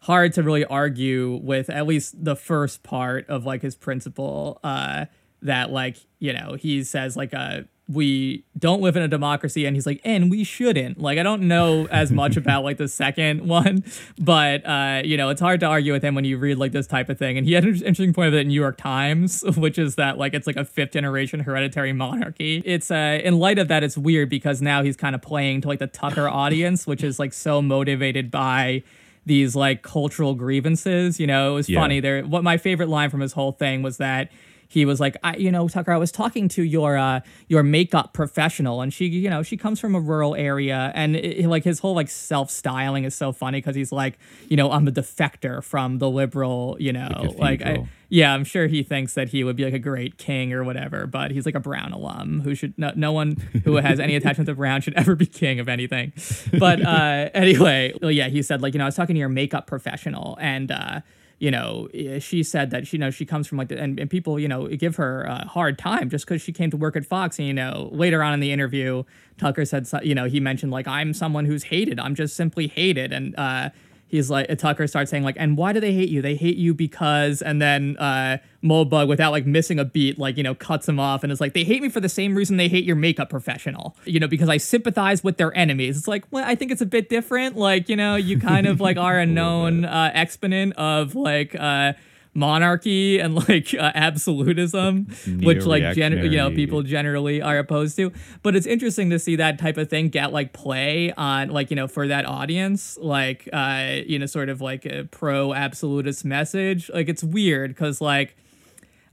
S12: hard to really argue with at least the first part of like his principle uh, that like, you know, he says like uh we don't live in a democracy and he's like and we shouldn't. Like i don't know as much [laughs] about like the second one but uh you know it's hard to argue with him when you read like this type of thing. And he had an interesting point of it in new york times [laughs] which is that like it's like a fifth generation hereditary monarchy. It's uh in light of that it's weird because now he's kind of playing to like the tucker [laughs] audience which is like so motivated by these like cultural grievances you know? It was
S10: Yeah.
S12: funny there what my favorite line from his whole thing was that he was like, I, you know, Tucker, I was talking to your uh, your makeup professional, and she, you know, she comes from a rural area, and it, like his whole like self styling is so funny because he's like, you know, I'm a defector from the liberal, you know, like, I, yeah, I'm sure he thinks that he would be like a great king or whatever, but he's like a Brown alum who should no, no one who has any attachment to Brown should ever be king of anything. But uh, anyway, well, yeah, he said like, you know, I was talking to your makeup professional, and. Uh, you know, eh, she said that she you know she comes from like the, and, and people you know give her a hard time just because she came to work at Fox. And you know, later on in the interview, Tucker said you know he mentioned like I'm someone who's hated. I'm just simply hated, and uh, he's like Tucker starts saying like, and why do they hate you? They hate you because, and then uh, without like missing a beat, like you know, cuts him off and is like, they hate me for the same reason they hate your makeup professional. You know, because I sympathize with their enemies. It's like, well, I think it's a bit different. Like you know, you kind of like [laughs] are a known uh, exponent of like. Uh, monarchy and like uh, absolutism [laughs] which like gen- you know people generally are opposed to but it's interesting to see that type of thing get like play on like you know for that audience like uh you know sort of like a pro absolutist message like it's weird because like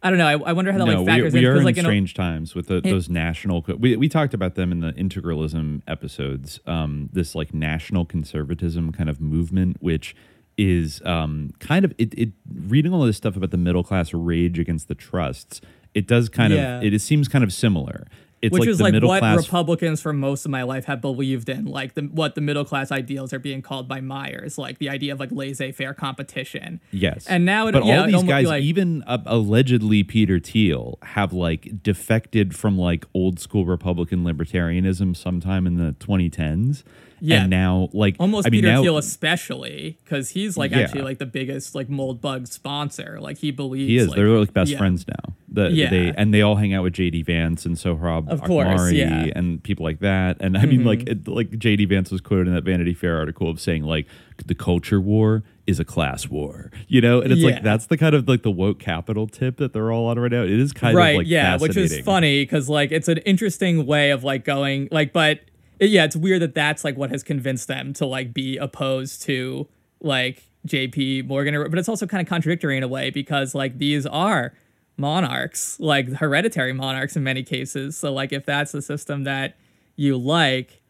S12: i don't know i, I wonder how that
S10: no,
S12: like factors
S10: we
S12: in
S10: are in
S12: like in a-
S10: strange times with the, those national. We, we talked about them in the integralism episodes. Um, this like national conservatism kind of movement, which is um, kind of it, it. Reading all this stuff about the middle class rage against the trusts, it does kind
S12: Yeah.
S10: of it, it seems kind of similar. It's
S12: which
S10: like
S12: is
S10: the
S12: like what
S10: class
S12: Republicans for most of my life have believed in, like the what the middle class ideals are being called by Myers, like the idea of like laissez-faire competition.
S10: Yes,
S12: and now it,
S10: but
S12: yeah,
S10: all these guys,
S12: like,
S10: even uh, allegedly Peter Thiel, have like defected from like old school Republican libertarianism sometime in the 2010s.
S12: Yeah.
S10: and now like
S12: almost
S10: I mean,
S12: Peter
S10: now,
S12: Thiel especially because he's like
S10: Yeah.
S12: actually like the biggest like Moldbug sponsor. Like he believes
S10: He is.
S12: Like,
S10: They're like best
S12: yeah.
S10: friends now. The,
S12: Yeah.
S10: they and they all hang out with JD Vance and Sohrab
S12: Of course,
S10: Ahmari
S12: yeah.
S10: and people like that. And I mean,
S12: Mhm.
S10: like it, like JD Vance was quoted in that Vanity Fair article of saying like the culture war is a class war, you know, and it's
S12: Yeah.
S10: like that's the kind of like the woke capital tip that they're all on right now. It is kind
S12: right,
S10: of like
S12: yeah, which is funny because like it's an interesting way of like going like, but yeah, it's weird that that's like what has convinced them to like be opposed to like J.P. Morgan, or, but it's also kind of contradictory in a way because like these are monarchs, like hereditary monarchs in many cases. So like if that's the system that you like,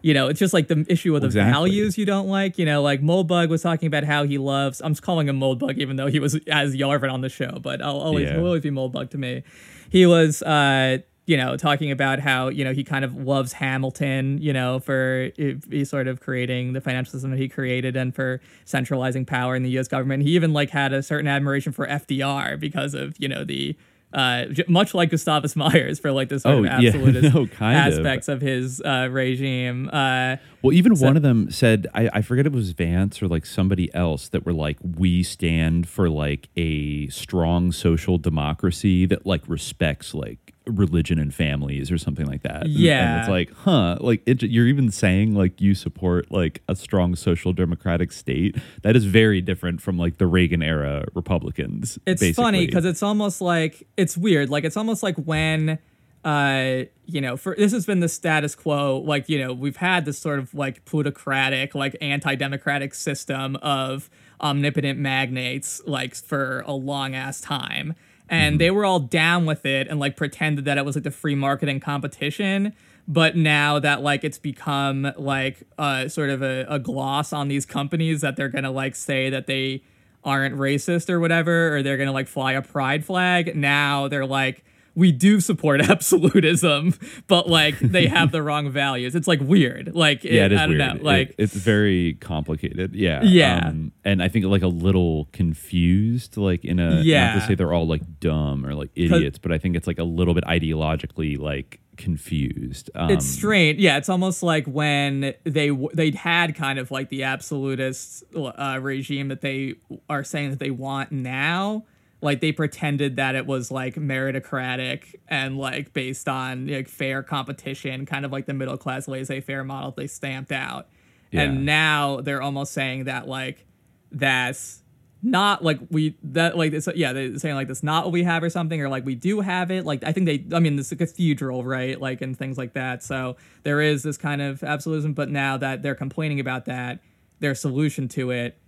S12: you know, it's just like the issue of the
S10: Exactly.
S12: values you don't like. You know, like Moldbug was talking about how he loves. I'm just calling him Moldbug, even though he was as Yarvin on the show, but I'll always
S10: Yeah.
S12: he'll always be Moldbug to me. He was, uh, you know, talking about how you know he kind of loves Hamilton, you know, for he sort of creating the financial system that he created and for centralizing power in the U.S. government. He even like had a certain admiration for FDR because of you know the. Uh, much like Gustavus [laughs] Myers for like this sort
S10: Oh,
S12: of
S10: yeah. [laughs] No, kind of.
S12: aspects of his uh, regime. Uh,
S10: Well, even
S12: So-
S10: one of them said, I, I forget if it was Vance or like somebody else that were like, we stand for like a strong social democracy that like respects like religion and families or something like that. And- And,
S12: Yeah.
S10: it's like, huh, like it, you're even saying like you support like a strong social democratic state. That is very different from like the Reagan era Republicans.
S12: it's
S10: basically.
S12: funny because it's almost like it's weird like it's almost like when uh you know for this has been the status quo like you know we've had this sort of like plutocratic like anti-democratic system of omnipotent magnates like for a long ass time and they were all down with it and like pretended that it was like the free market and competition but now that like it's become like uh sort of a, a gloss on these companies that they're gonna like say that they aren't racist or whatever, or they're gonna like fly a pride flag. Now they're like, we do support [laughs] absolutism, but like they have the wrong values. It's like weird. Like
S10: yeah, it is
S12: I don't
S10: weird.
S12: know. Like
S10: It- it's very complicated. Yeah,
S12: Yeah.
S10: um, and I think like a little confused, like in a not
S12: Yeah.
S10: to say they're all like dumb or like idiots, but I think it's like a little bit ideologically like confused. Um,
S12: it's strange. Yeah, it's almost like when they w- they had kind of like the absolutist uh, regime that they are saying that they want now. Like they pretended that it was like meritocratic and like based on like fair competition, kind of like the middle class laissez-faire model they stamped out.
S10: Yeah.
S12: And now they're almost saying that like that's not like we that like it's yeah they're saying like that's not what we have or something or like we do have it like i think they i mean this is a cathedral right like and things like that so there is this kind of absolutism but now that they're complaining about that their solution to it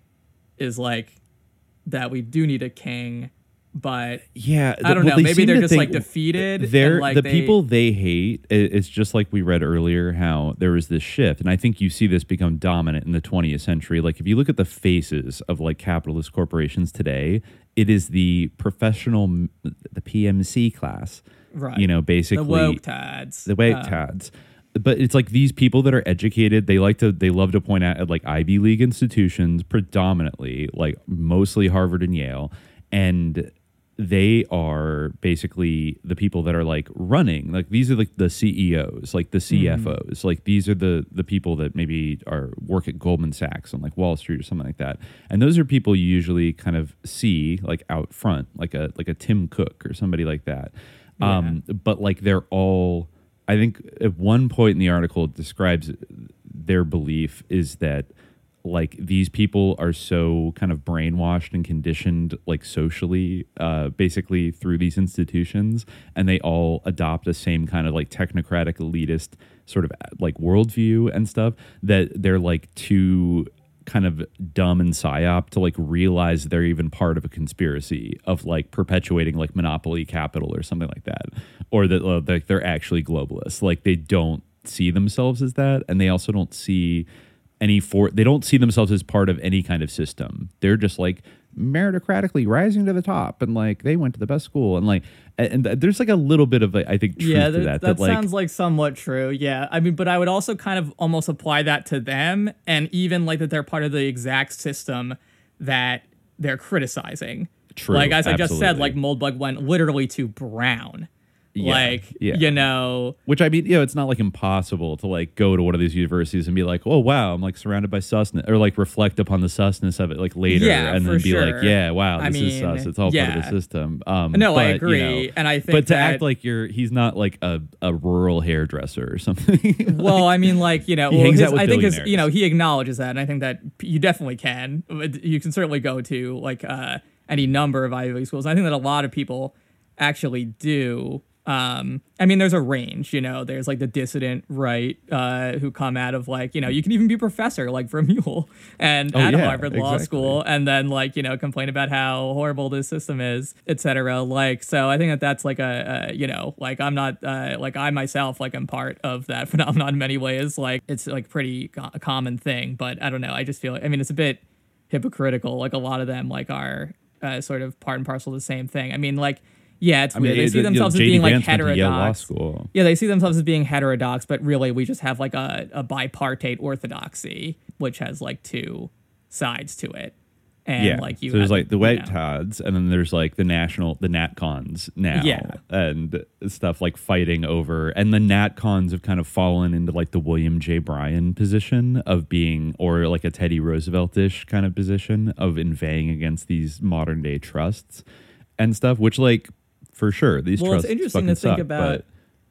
S12: is like that we do need a king but
S10: Yeah,
S12: I don't
S10: well,
S12: know. Maybe they're just like defeated.
S10: They're
S12: like,
S10: the
S12: they-
S10: people they hate. It's just like we read earlier how there was this shift, and I think you see this become dominant in the 20th century. Like if you look at the faces of like capitalist corporations today, it is the professional, the PMC class.
S12: Right.
S10: You know, basically
S12: the woke tads.
S10: the woke
S12: Uh,
S10: tads. But it's like these people that are educated. They like to. They love to point out at like Ivy League institutions, predominantly like mostly Harvard and Yale, and they are basically the people that are like running. Like these are like the CEOs, like the CFOs. Like these are the the people that maybe are work at Goldman Sachs on like Wall Street or something like that. And those are people you usually kind of see like out front, like a like a Tim Cook or somebody like that. Um, but like they're all I think at one point in the article it describes their belief is that like these people are so kind of brainwashed and conditioned like socially uh basically through these institutions and they all adopt the same kind of like technocratic elitist sort of like worldview and stuff that they're like too kind of dumb and psyop to like realize they're even part of a conspiracy of like perpetuating like monopoly capital or something like that or that like they're actually globalists. Like they don't see themselves as that and they also don't see any for they don't see themselves as part of any kind of system they're just like meritocratically rising to the top and like they went to the best school and like and, and there's like a little bit of I think truth
S12: yeah,
S10: to
S12: that,
S10: that
S12: that,
S10: like
S12: sounds like somewhat true. Yeah, I mean, but I would also kind of almost apply that to them, and even like that they're part of the exact system that they're criticizing.
S10: True,
S12: Like as I just said, like Moldbug went literally to Brown.
S10: Yeah,
S12: like
S10: yeah.
S12: you know,
S10: Which I mean, you know, it's not like impossible to like go to one of these universities and be like, oh wow, I'm like surrounded by susness, or like reflect upon the susness of it like later,
S12: Yeah,
S10: and then be like, yeah, wow,
S12: I
S10: this is
S12: mean,
S10: sus. It's all part of the system. Um,
S12: No, I
S10: but, you
S12: agree,
S10: know,
S12: and I think
S10: but to
S12: that-
S10: act like you're, he's not like a, a rural hairdresser or something. [laughs]
S12: well, I mean, like you know, well, his- I think his, you know he acknowledges that, and I think that you definitely can. You can certainly go to like uh, any number of Ivy League schools. I think that a lot of people actually do. Um, I mean, there's a range, you know. There's like the dissident right uh, who come out of like, you know, you can even be a professor like Vermeule and
S10: Oh,
S12: at
S10: yeah,
S12: Harvard Law
S10: exactly.
S12: School, and then like you know complain about how horrible this system is, etc. Like, so I think that that's like a, a you know, like I'm not uh, like I myself like I'm part of that [laughs] phenomenon in many ways. Like it's like pretty co- a common thing, but I don't know. I just feel I mean it's a bit hypocritical. Like a lot of them like are uh, sort of part and parcel of the same thing. I mean, like yeah, it's
S10: I mean,
S12: weird. They
S10: it-
S12: see
S10: you know,
S12: themselves as being like
S10: Vance went to Law
S12: heterodox. Yeah, they see themselves as being heterodox, but really we just have like a, a bipartite orthodoxy, which has like two sides to it. And
S10: yeah,
S12: like you
S10: so there's like the
S12: you
S10: white
S12: know,
S10: tods, and then there's like the national, the natcons now,
S12: Yeah.
S10: and stuff like fighting over, and the natcons have kind of fallen into like the William J. Bryan position of being, or like a Teddy Roosevelt-ish kind of position of inveighing against these modern day trusts and stuff, which like for sure these
S12: well, it's interesting to think
S10: suck,
S12: about.
S10: but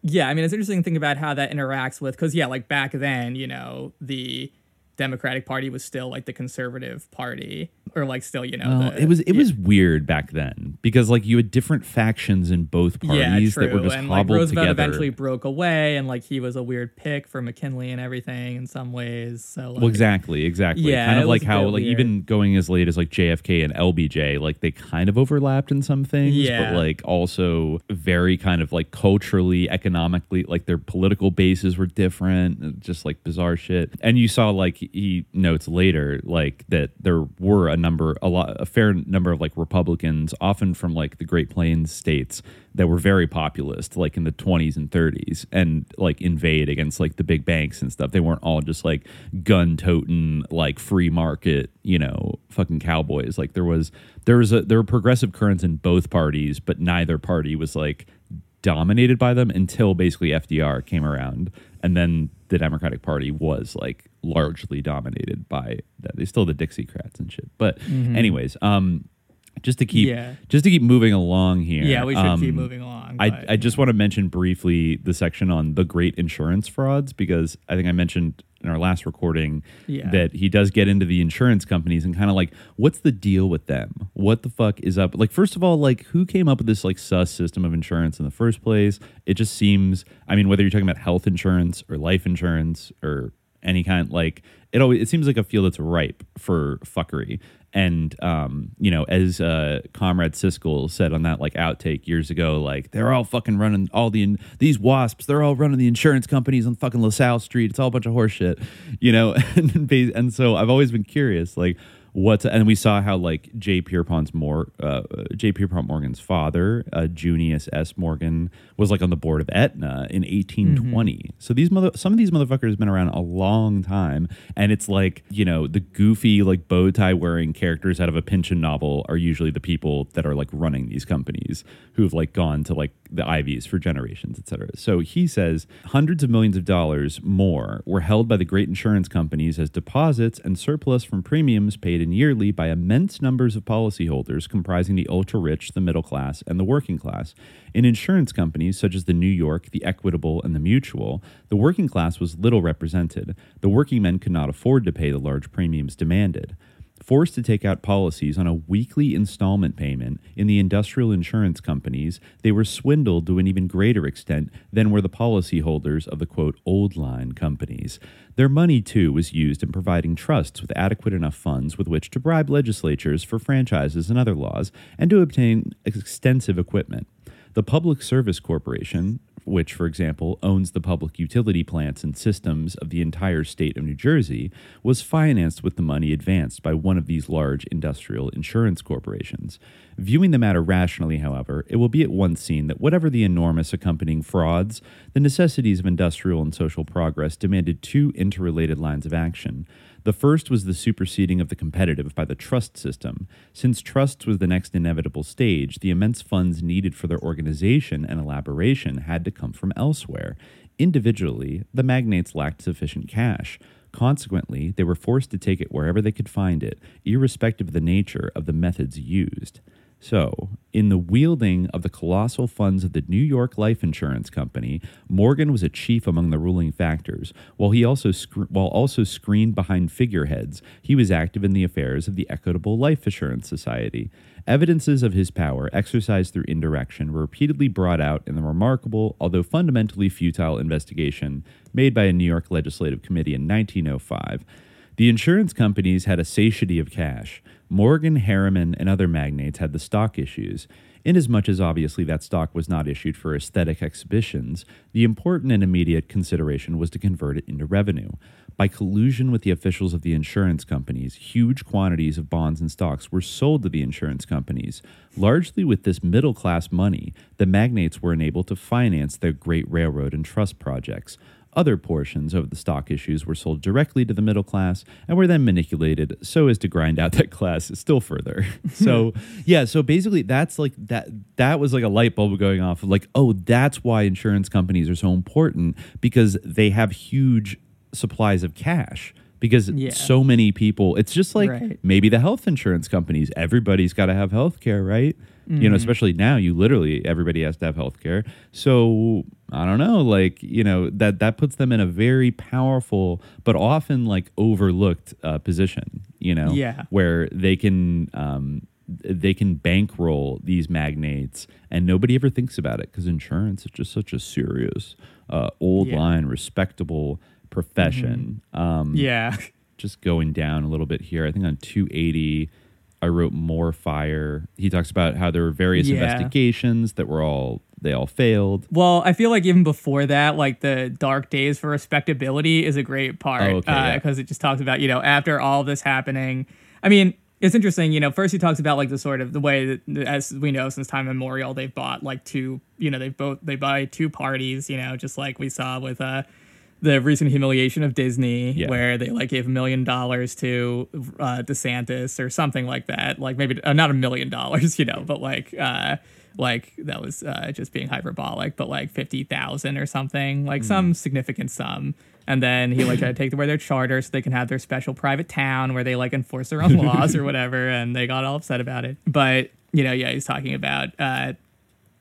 S12: Yeah, I mean, it's interesting to think about how that interacts with because yeah, like back then, you know, the Democratic Party was still like the conservative party, or like still, you know,
S10: Well,
S12: the,
S10: it was it was weird back then because like you had different factions in both parties
S12: yeah,
S10: that were just
S12: and like
S10: hobbled
S12: Roosevelt
S10: together.
S12: eventually broke away, and like he was a weird pick for McKinley and everything in some ways. So like,
S10: Well, exactly, exactly.
S12: Yeah,
S10: kind of like how, like,
S12: weird.
S10: even going as late as like JFK and LBJ, like they kind of overlapped in some things,
S12: Yeah.
S10: but like also very kind of like culturally, economically, like their political bases were different, just like bizarre shit. And you saw, like, he notes later, like, that there were a number, a lot, a fair number of like Republicans, often from like the Great Plains states, that were very populist, like in the 20s and 30s, and like invade against like the big banks and stuff. They weren't all just like gun toting, like free market, you know, fucking cowboys. Like there was there was a there were progressive currents in both parties, but neither party was like dominated by them until basically FDR came around, and then the Democratic Party was like largely dominated by that. They still the Dixiecrats and shit. But
S12: Mhm.
S10: anyways, um, just to keep
S12: Yeah.
S10: just to keep moving along here.
S12: Yeah, we should
S10: um,
S12: keep moving along,
S10: I I just want to mention briefly the section on the great insurance frauds because I think I mentioned in our last recording
S12: Yeah.
S10: that he does get into the insurance companies and kind of like what's the deal with them? What the fuck is up? Like first of all, like who came up with this like sus system of insurance in the first place? It just seems I mean whether you're talking about health insurance or life insurance or any kind like it always it seems like a field that's ripe for fuckery and um you know as uh comrade siskel said on that like outtake years ago like they're all fucking running all the in- these wasps they're all running the insurance companies on fucking lasalle street. It's all a bunch of horseshit, you know? [laughs] And and so i've always been curious like what's and we saw how like J. Pierpont's more uh, J. Pierpont Morgan's father, uh, Junius S. Morgan, was like on the board of Aetna in 1820. So these mother some of these motherfuckers have been around a long time, and it's like you know the goofy like bow tie wearing characters out of a Pynchon novel are usually the people that are like running these companies who've like gone to like the Ivies for generations, etc. So he says hundreds of millions of dollars more were held by the great insurance companies as deposits and surplus from premiums paid in yearly by immense numbers of policyholders comprising the ultra rich, the middle class, and the working class. In insurance companies such as the New York, the Equitable, and the Mutual, the working class was little represented. The working men could not afford to pay the large premiums demanded. Forced to take out policies on a weekly installment payment in the industrial insurance companies, they were swindled to an even greater extent than were the policyholders of the quote old line companies. Their money, too, was used in providing trusts with adequate enough funds with which to bribe legislatures for franchises and other laws and to obtain extensive equipment. The Public Service Corporation, which, for example, owns the public utility plants and systems of the entire state of New Jersey, was financed with the money advanced by one of these large industrial insurance corporations. Viewing the matter rationally, however, it will be at once seen that whatever the enormous accompanying frauds, the necessities of industrial and social progress demanded two interrelated lines of action. The first was the superseding of the competitive by the trust system. Since trusts was the next inevitable stage, the immense funds needed for their organization and elaboration had to come from elsewhere. Individually, the magnates lacked sufficient cash. Consequently, they were forced to take it wherever they could find it, irrespective of the nature of the methods used. So, in the wielding of the colossal funds of the New York Life Insurance Company, Morgan was a chief among the ruling factors. While he also sc- while also screened behind figureheads, he was active in the affairs of the Equitable Life Assurance Society. Evidences of his power, exercised through indirection, were repeatedly brought out in the remarkable, although fundamentally futile, investigation made by a New York legislative committee in 1905. The insurance companies had a satiety of cash. Morgan, Harriman, and other magnates had the stock issues. Inasmuch as obviously that stock was not issued for aesthetic exhibitions, the important and immediate consideration was to convert it into revenue. By collusion with the officials of the insurance companies, huge quantities of bonds and stocks were sold to the insurance companies. Largely with this middle class money, the magnates were enabled to finance their great railroad and trust projects. Other portions of the stock issues were sold directly to the middle class and were then manipulated so as to grind out that class still further. [laughs] so, yeah, so basically that's like that that was like a light bulb going off of like, oh, that's why insurance companies are so important because they have huge supplies of cash because
S11: Yeah.
S10: so many people it's just like
S11: Right.
S10: maybe the health insurance companies everybody's got to have health care right you know
S11: Mhm.
S10: especially now you literally everybody has to have health care so i don't know like you know that that puts them in a very powerful but often like overlooked uh, position you know
S11: Yeah.
S10: where they can um they can bankroll these magnates and nobody ever thinks about it because insurance is just such a serious uh, old
S11: Yeah.
S10: line respectable profession um
S11: Yeah.
S10: just going down a little bit here. I think on 280, I wrote more fire. He talks about how there were various
S11: Yeah.
S10: investigations that were all they all failed.
S12: Well, I feel like even before that, like the dark days for respectability is a great part
S10: Oh, okay, yeah.
S12: because it just talks about you know after all this happening. I mean, it's interesting. You know, first he talks about like the sort of the way that, as we know since time immemorial, they've bought like two. You know, they both they buy two parties. You know, just like we saw with uh the recent humiliation of Disney,
S10: Yeah.
S12: where they like gave a million dollars to uh, DeSantis or something like that. Like maybe uh, not a million dollars, [laughs] you know, but like uh, like that was uh, just being hyperbolic, but like fifty thousand or something, like some significant sum. And then he like tried to take away their charter so they can have their special private town where they like enforce their own [laughs] laws or whatever. And they got all upset about it. But you know, yeah, he's talking about uh,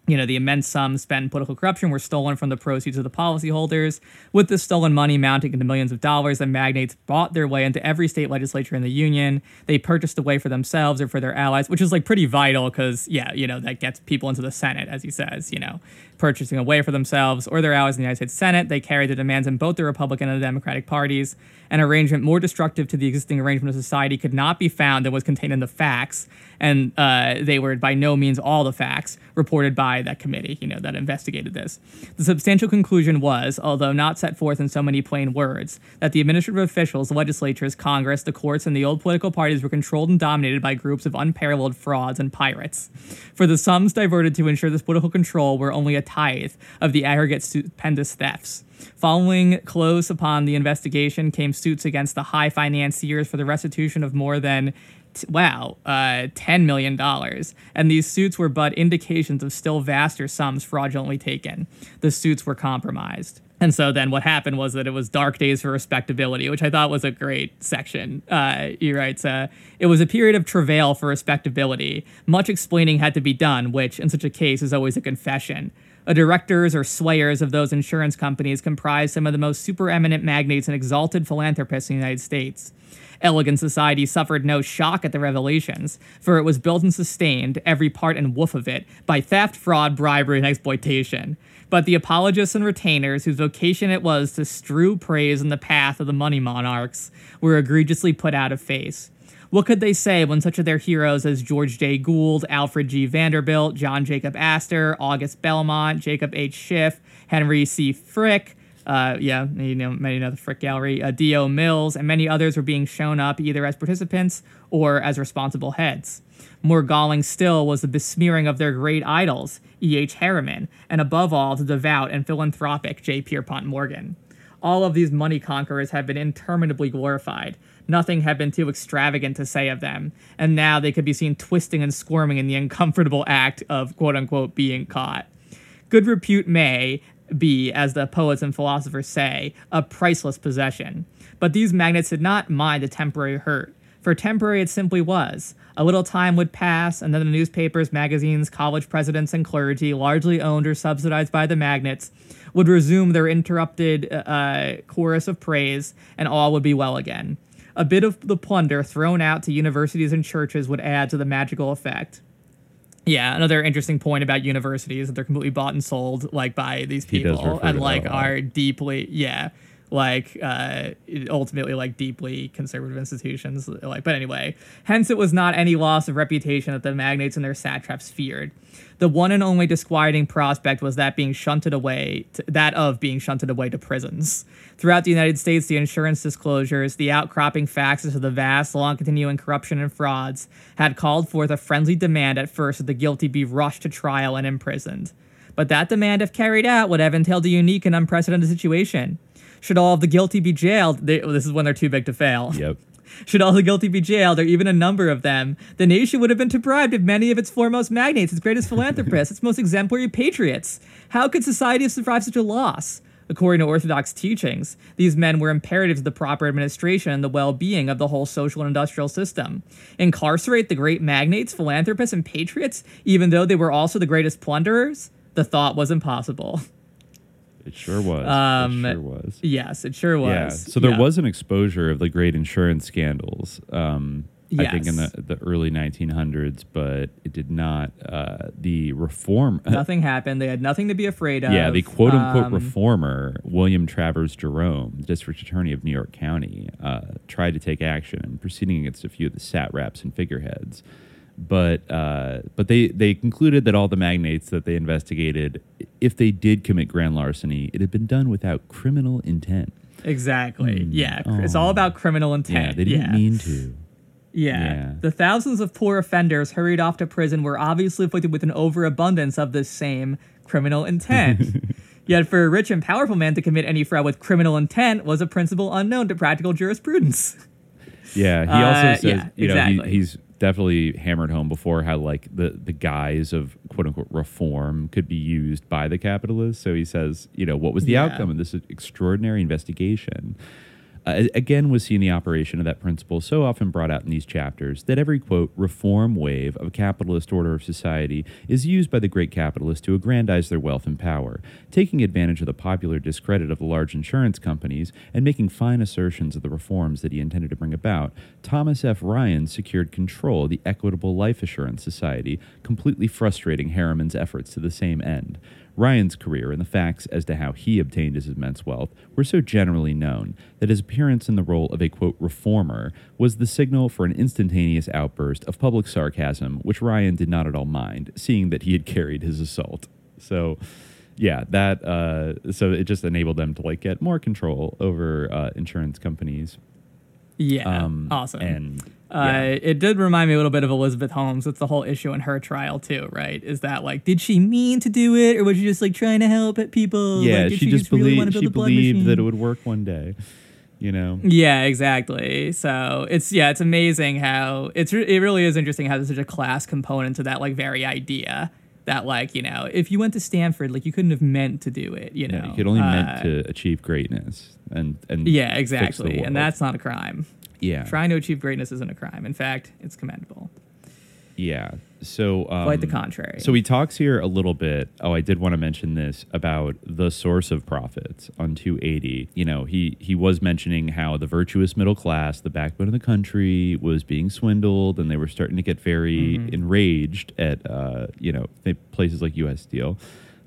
S12: you know, the immense sums spent in political corruption were stolen from the proceeds of the policyholders. With this stolen money mounting into millions of dollars, the magnates bought their way into every state legislature in the union. They purchased a way for themselves or for their allies, which is like pretty vital because, yeah, you know, that gets people into the Senate, as he says, you know, purchasing a way for themselves or their allies in the United States Senate. They carried the demands in both the Republican and the Democratic parties. An arrangement more destructive to the existing arrangement of society could not be found than was contained in the facts. And uh, they were by no means all the facts reported by that committee, you know, that investigated this. The substantial conclusion was, although not set forth in so many plain words, that the administrative officials, legislatures, Congress, the courts, and the old political parties were controlled and dominated by groups of unparalleled frauds and pirates. For the sums diverted to ensure this political control were only a tithe of the aggregate stupendous thefts. Following close upon the investigation came suits against the high financiers for the restitution of more than wow, uh, $10 million. And these suits were but indications of still vaster sums fraudulently taken. The suits were compromised. And so then what happened was that it was dark days for respectability, which I thought was a great section. Uh, he writes, uh, it was a period of travail for respectability. Much explaining had to be done, which in such a case is always a confession. Uh, directors or swayers of those insurance companies comprised some of the most supereminent magnates and exalted philanthropists in the United States. Elegant society suffered no shock at the revelations, for it was built and sustained, every part and woof of it, by theft, fraud, bribery, and exploitation. But the apologists and retainers, whose vocation it was to strew praise in the path of the money monarchs, were egregiously put out of face. What could they say when such of their heroes as George J. Gould, Alfred G. Vanderbilt, John Jacob Astor, August Belmont, Jacob H. Schiff, Henry C. Frick, uh, yeah, you know, many know the Frick Gallery, uh, D.O. Mills, and many others were being shown up either as participants or as responsible heads. More galling still was the besmearing of their great idols, E.H. Harriman, and above all, the devout and philanthropic J. Pierpont Morgan. All of these money conquerors have been interminably glorified. Nothing had been too extravagant to say of them, and now they could be seen twisting and squirming in the uncomfortable act of quote unquote being caught. Good repute may be, as the poets and philosophers say, a priceless possession. But these magnates did not mind the temporary hurt, for temporary it simply was. A little time would pass, and then the newspapers, magazines, college presidents, and clergy, largely owned or subsidized by the magnates, would resume their interrupted uh, chorus of praise, and all would be well again. A bit of the plunder thrown out to universities and churches would add to the magical effect. Yeah, another interesting point about universities that they're completely bought and sold like by these people and like
S10: that a lot.
S12: are deeply yeah like uh ultimately like deeply conservative institutions like but anyway hence it was not any loss of reputation that the magnates and their satraps feared the one and only disquieting prospect was that being shunted away to, that of being shunted away to prisons throughout the united states the insurance disclosures the outcropping facts of the vast long continuing corruption and frauds had called forth a friendly demand at first that the guilty be rushed to trial and imprisoned but that demand, if carried out, would have entailed a unique and unprecedented situation. Should all of the guilty be jailed, they, this is when they're too big to fail.
S10: Yep. [laughs]
S12: Should all the guilty be jailed, or even a number of them, the nation would have been deprived of many of its foremost magnates, its greatest philanthropists, its most exemplary patriots. How could society have survived such a loss? According to Orthodox teachings, these men were imperative to the proper administration and the well being of the whole social and industrial system. Incarcerate the great magnates, philanthropists, and patriots, even though they were also the greatest plunderers? The thought was impossible.
S10: It sure was.
S12: Um,
S10: it sure was.
S12: Yes, it sure was.
S10: Yeah. So there
S12: Yeah.
S10: was an exposure of the great insurance scandals. Um, I think in the, the early 1900s, but it did not. Uh, the reform. [laughs]
S12: Nothing happened. They had nothing to be afraid of.
S10: Yeah, the quote unquote
S12: Um,
S10: reformer, William Travers Jerome, district attorney of New York County, uh, tried to take action and proceeding against a few of the satraps and figureheads. But uh, but they, they concluded that all the magnates that they investigated, if they did commit grand larceny, it had been done without criminal intent.
S12: Exactly. Yeah. It's all about criminal intent.
S10: Yeah, they didn't
S12: yeah.
S10: mean to.
S12: Yeah.
S10: Yeah.
S12: The thousands of poor offenders hurried off to prison were obviously afflicted with an overabundance of this same criminal intent. [laughs] Yet for a rich and powerful man to commit any fraud with criminal intent was a principle unknown to practical jurisprudence.
S10: Yeah, he
S12: Uh,
S10: also says,
S12: yeah,
S10: you know,
S12: exactly.
S10: he, he's definitely hammered home before how like the the guise of quote unquote reform could be used by the capitalists. So he says, you know, what was the
S12: Yeah.
S10: outcome of this extraordinary investigation? Uh, again, was seen the operation of that principle so often brought out in these chapters that every quote reform wave of a capitalist order of society is used by the great capitalists to aggrandize their wealth and power, taking advantage of the popular discredit of the large insurance companies and making fine assertions of the reforms that he intended to bring about. Thomas F. Ryan secured control of the Equitable Life Assurance Society, completely frustrating Harriman's efforts to the same end. Ryan's career and the facts as to how he obtained his immense wealth were so generally known that his appearance in the role of a quote reformer was the signal for an instantaneous outburst of public sarcasm, which Ryan did not at all mind, seeing that he had carried his assault. So, yeah, that uh, so it just enabled them to like get more control over uh, insurance companies.
S12: Yeah.
S10: Um,
S12: awesome.
S10: And
S12: Uh, it did remind me a little bit of Elizabeth Holmes. It's the whole issue in her trial too, right? Is that like, did she mean to do it, or was she just like trying to help at people?
S10: yeah,
S12: Like, did
S10: she, just
S12: really
S10: believed
S12: build
S10: she believed that it would work one day. You know.
S12: Yeah, exactly. So it's yeah, it's amazing how it's re- it really is interesting how there's such a class component to that like very idea that like you know if you went to Stanford like you couldn't have meant to do it, you know.
S10: Yeah, you could only
S12: Uh,
S10: meant to achieve greatness and and
S12: Yeah, exactly, and that's not a crime.
S10: Yeah.
S12: trying to achieve greatness isn't a crime. In fact, it's commendable.
S10: Yeah. So um,
S12: Quite the contrary.
S10: So he talks here a little bit. Oh, I did want to mention this about the source of profits on 280. You know, he he was mentioning how the virtuous middle class, the backbone of the country, was being swindled, and they were starting to get very
S12: Mhm.
S10: enraged at uh, you know places like U.S. Steel.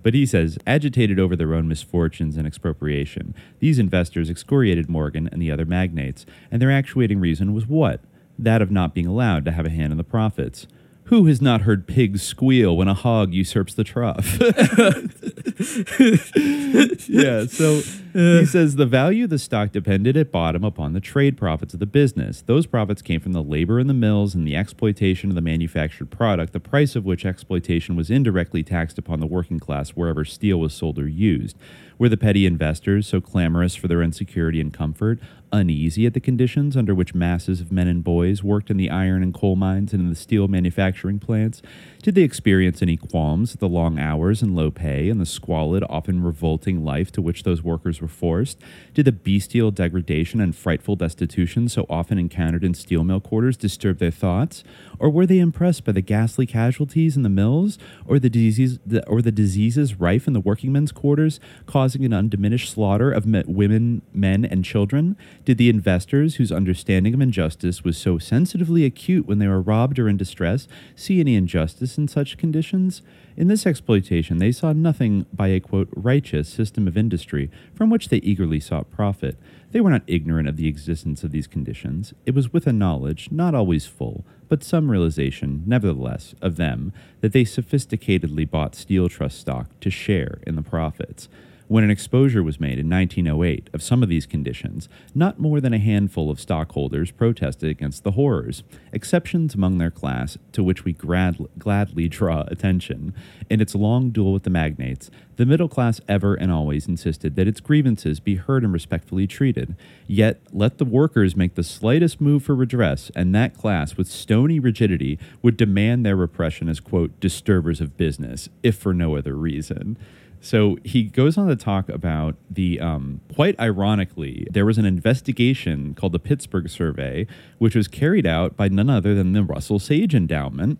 S10: But he says, agitated over their own misfortunes and expropriation, these investors excoriated Morgan and the other magnates, and their actuating reason was what? That of not being allowed to have a hand in the profits. Who has not heard pigs squeal when a hog usurps the trough? [laughs] yeah, so he says the value of the stock depended at bottom upon the trade profits of the business. Those profits came from the labor in the mills and the exploitation of the manufactured product, the price of which exploitation was indirectly taxed upon the working class wherever steel was sold or used. Were the petty investors so clamorous for their insecurity and comfort, uneasy at the conditions under which masses of men and boys worked in the iron and coal mines and in the steel manufacturing plants? Did they experience any qualms at the long hours and low pay and the squalid, often revolting life to which those workers were forced? Did the bestial degradation and frightful destitution so often encountered in steel mill quarters disturb their thoughts? Or were they impressed by the ghastly casualties in the mills, or the diseases, or the diseases rife in the workingmen's quarters, causing an undiminished slaughter of me- women, men, and children? Did the investors, whose understanding of injustice was so sensitively acute when they were robbed or in distress, see any injustice in such conditions? In this exploitation, they saw nothing by a quote righteous system of industry from which they eagerly sought profit. They were not ignorant of the existence of these conditions. It was with a knowledge, not always full, but some realization, nevertheless, of them, that they sophisticatedly bought Steel Trust stock to share in the profits. When an exposure was made in 1908 of some of these conditions, not more than a handful of stockholders protested against the horrors, exceptions among their class to which we grad- gladly draw attention. In its long duel with the magnates, the middle class ever and always insisted that its grievances be heard and respectfully treated. Yet, let the workers make the slightest move for redress, and that class, with stony rigidity, would demand their repression as, quote, disturbers of business, if for no other reason. So he goes on to talk about the, um, quite ironically, there was an investigation called the Pittsburgh Survey, which was carried out by none other than the Russell Sage Endowment,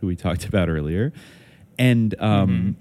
S10: who we talked [laughs] about earlier. And um,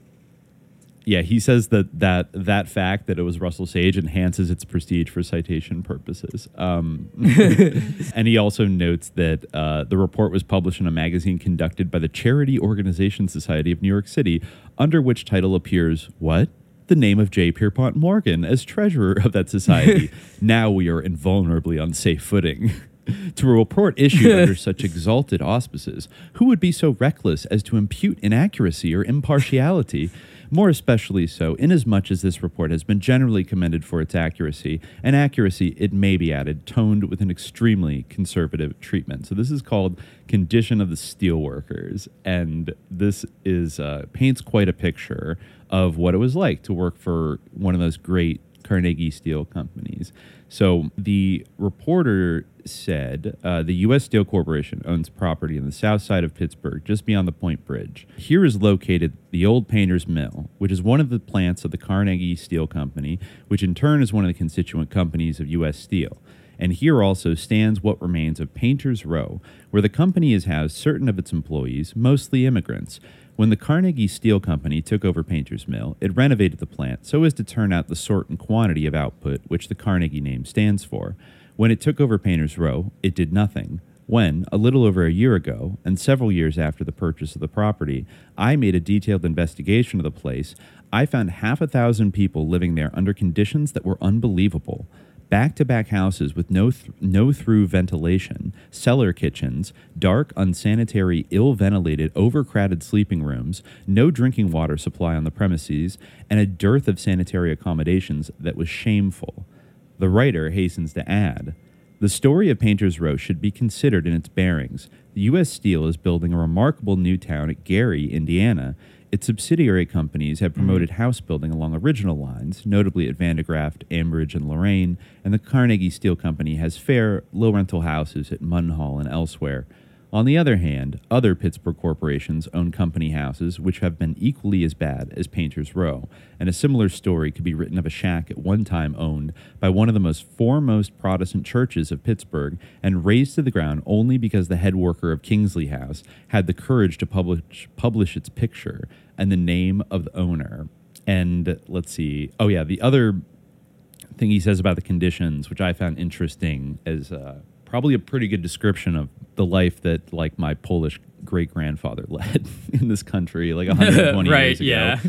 S10: yeah, he says that, that that fact that it was Russell Sage enhances its prestige for citation purposes. Um, [laughs] and he also notes that uh, the report was published in a magazine conducted by the Charity Organization Society of New York City, under which title appears what? The name of J. Pierpont Morgan as treasurer of that society. [laughs] now we are invulnerably on safe footing. [laughs] to a report issued under such exalted auspices, who would be so reckless as to impute inaccuracy or impartiality? More especially so, inasmuch as this report has been generally commended for its accuracy, and accuracy, it may be added, toned with an extremely conservative treatment. So this is called Condition of the Steelworkers, and this is uh, paints quite a picture of what it was like to work for one of those great Carnegie Steel companies. So the reporter said uh, the U.S. Steel Corporation owns property in the south side of Pittsburgh, just beyond the Point Bridge. Here is located the old Painters Mill, which is one of the plants of the Carnegie Steel Company, which in turn is one of the constituent companies of U.S. Steel. And here also stands what remains of Painters Row, where the company has housed certain of its employees, mostly immigrants. When the Carnegie Steel Company took over Painter's Mill, it renovated the plant so as to turn out the sort and quantity of output which the Carnegie name stands for. When it took over Painter's Row, it did nothing. When, a little over a year ago, and several years after the purchase of the property, I made a detailed investigation of the place, I found half a thousand people living there under conditions that were unbelievable back to back houses with no, th- no through ventilation, cellar kitchens, dark, unsanitary, ill ventilated, overcrowded sleeping rooms, no drinking water supply on the premises, and a dearth of sanitary accommodations that was shameful. The writer hastens to add The story of Painter's Row should be considered in its bearings. The U.S. Steel is building a remarkable new town at Gary, Indiana, its subsidiary companies have mm-hmm. promoted house building along original lines, notably at Vandergrift, Ambridge, and Lorain, and the Carnegie Steel Company has fair, low rental houses at Munhall and elsewhere. On the other hand, other Pittsburgh corporations own company houses which have been equally as bad as Painter's Row, and a similar story could be written of a shack at one time owned by one of the most foremost Protestant churches of Pittsburgh and razed to the ground only because the head worker of Kingsley House had the courage to publish, publish its picture and the name of the owner. And let's see. Oh, yeah, the other thing he says about the conditions, which I found interesting, is uh, probably a pretty good description of the life that like my Polish great grandfather [laughs] led in this country like 120 [laughs]
S12: right,
S10: years ago.
S12: yeah.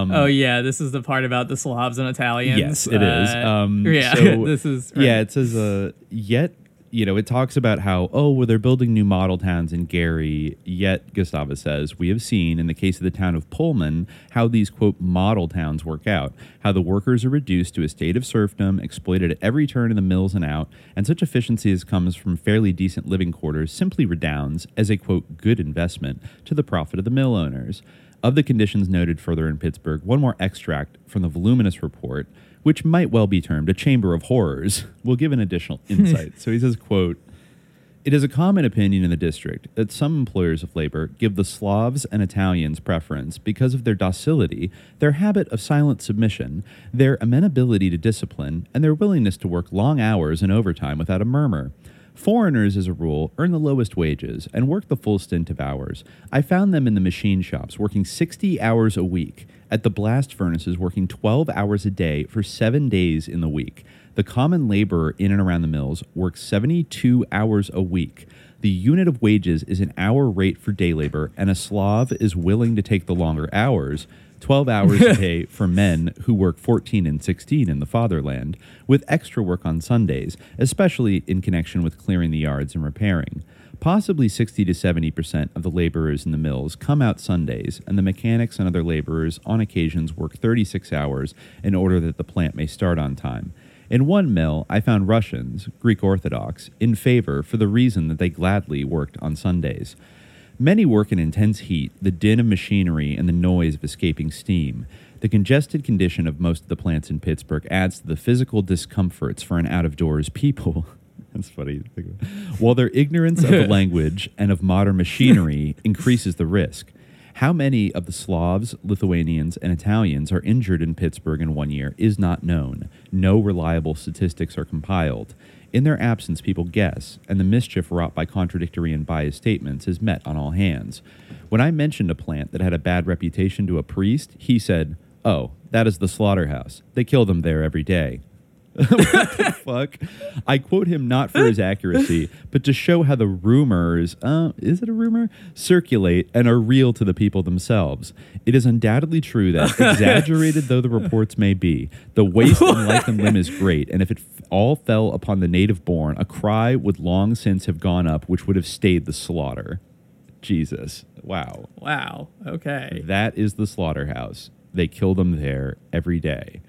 S10: Um,
S12: oh yeah, this is the part about the Slavs and Italians.
S10: Yes, it is.
S12: Uh,
S10: Um,
S12: yeah,
S10: so- [laughs]
S12: this is
S10: Yeah, it says, uh, yet you know, it talks about how, oh, well, they're building new model towns in Gary. Yet, Gustavus says, we have seen in the case of the town of Pullman how these, quote, model towns work out, how the workers are reduced to a state of serfdom, exploited at every turn in the mills and out, and such efficiency as comes from fairly decent living quarters simply redounds as a, quote, good investment to the profit of the mill owners. Of the conditions noted further in Pittsburgh, one more extract from the voluminous report which might well be termed a chamber of horrors, will give an additional [laughs] insight. so he says, quote, it is a common opinion in the district that some employers of labor give the Slavs and Italians preference because of their docility, their habit of silent submission, their amenability to discipline, and their willingness to work long hours and overtime without a murmur. Foreigners, as a rule, earn the lowest wages and work the full stint of hours. I found them in the machine shops working 60 hours a week, at the blast furnaces working 12 hours a day for seven days in the week. The common laborer in and around the mills works 72 hours a week. The unit of wages is an hour rate for day labor, and a Slav is willing to take the longer hours 12 hours a [laughs] day for men who work 14 and 16 in the fatherland, with extra work on Sundays, especially in connection with clearing the yards and repairing. Possibly 60 to 70% of the laborers in the mills come out Sundays, and the mechanics and other laborers on occasions work 36 hours in order that the plant may start on time. In one mill, I found Russians, Greek Orthodox, in favor for the reason that they gladly worked on Sundays. Many work in intense heat, the din of machinery, and the noise of escaping steam. The congested condition of most of the plants in Pittsburgh adds to the physical discomforts for an out of doors people. [laughs] [laughs] That's funny. While their ignorance of the [laughs] language and of modern machinery increases the risk. How many of the Slavs, Lithuanians, and Italians are injured in Pittsburgh in one year is not known. No reliable statistics are compiled. In their absence, people guess, and the mischief wrought by contradictory and biased statements is met on all hands. When I mentioned a plant that had a bad reputation to a priest, he said, Oh, that is the slaughterhouse. They kill them there every day. What the fuck? I quote him not for his accuracy, but to show how the rumors, uh, is it a rumor? Circulate and are real to the people themselves. It is undoubtedly true that, [laughs] exaggerated though the reports may be, the waste in life and limb is great, and if it f- all fell upon the native born, a cry would long since have gone up which would have stayed the slaughter. Jesus. Wow.
S12: Wow. Okay.
S10: That is the slaughterhouse. They kill them there every day.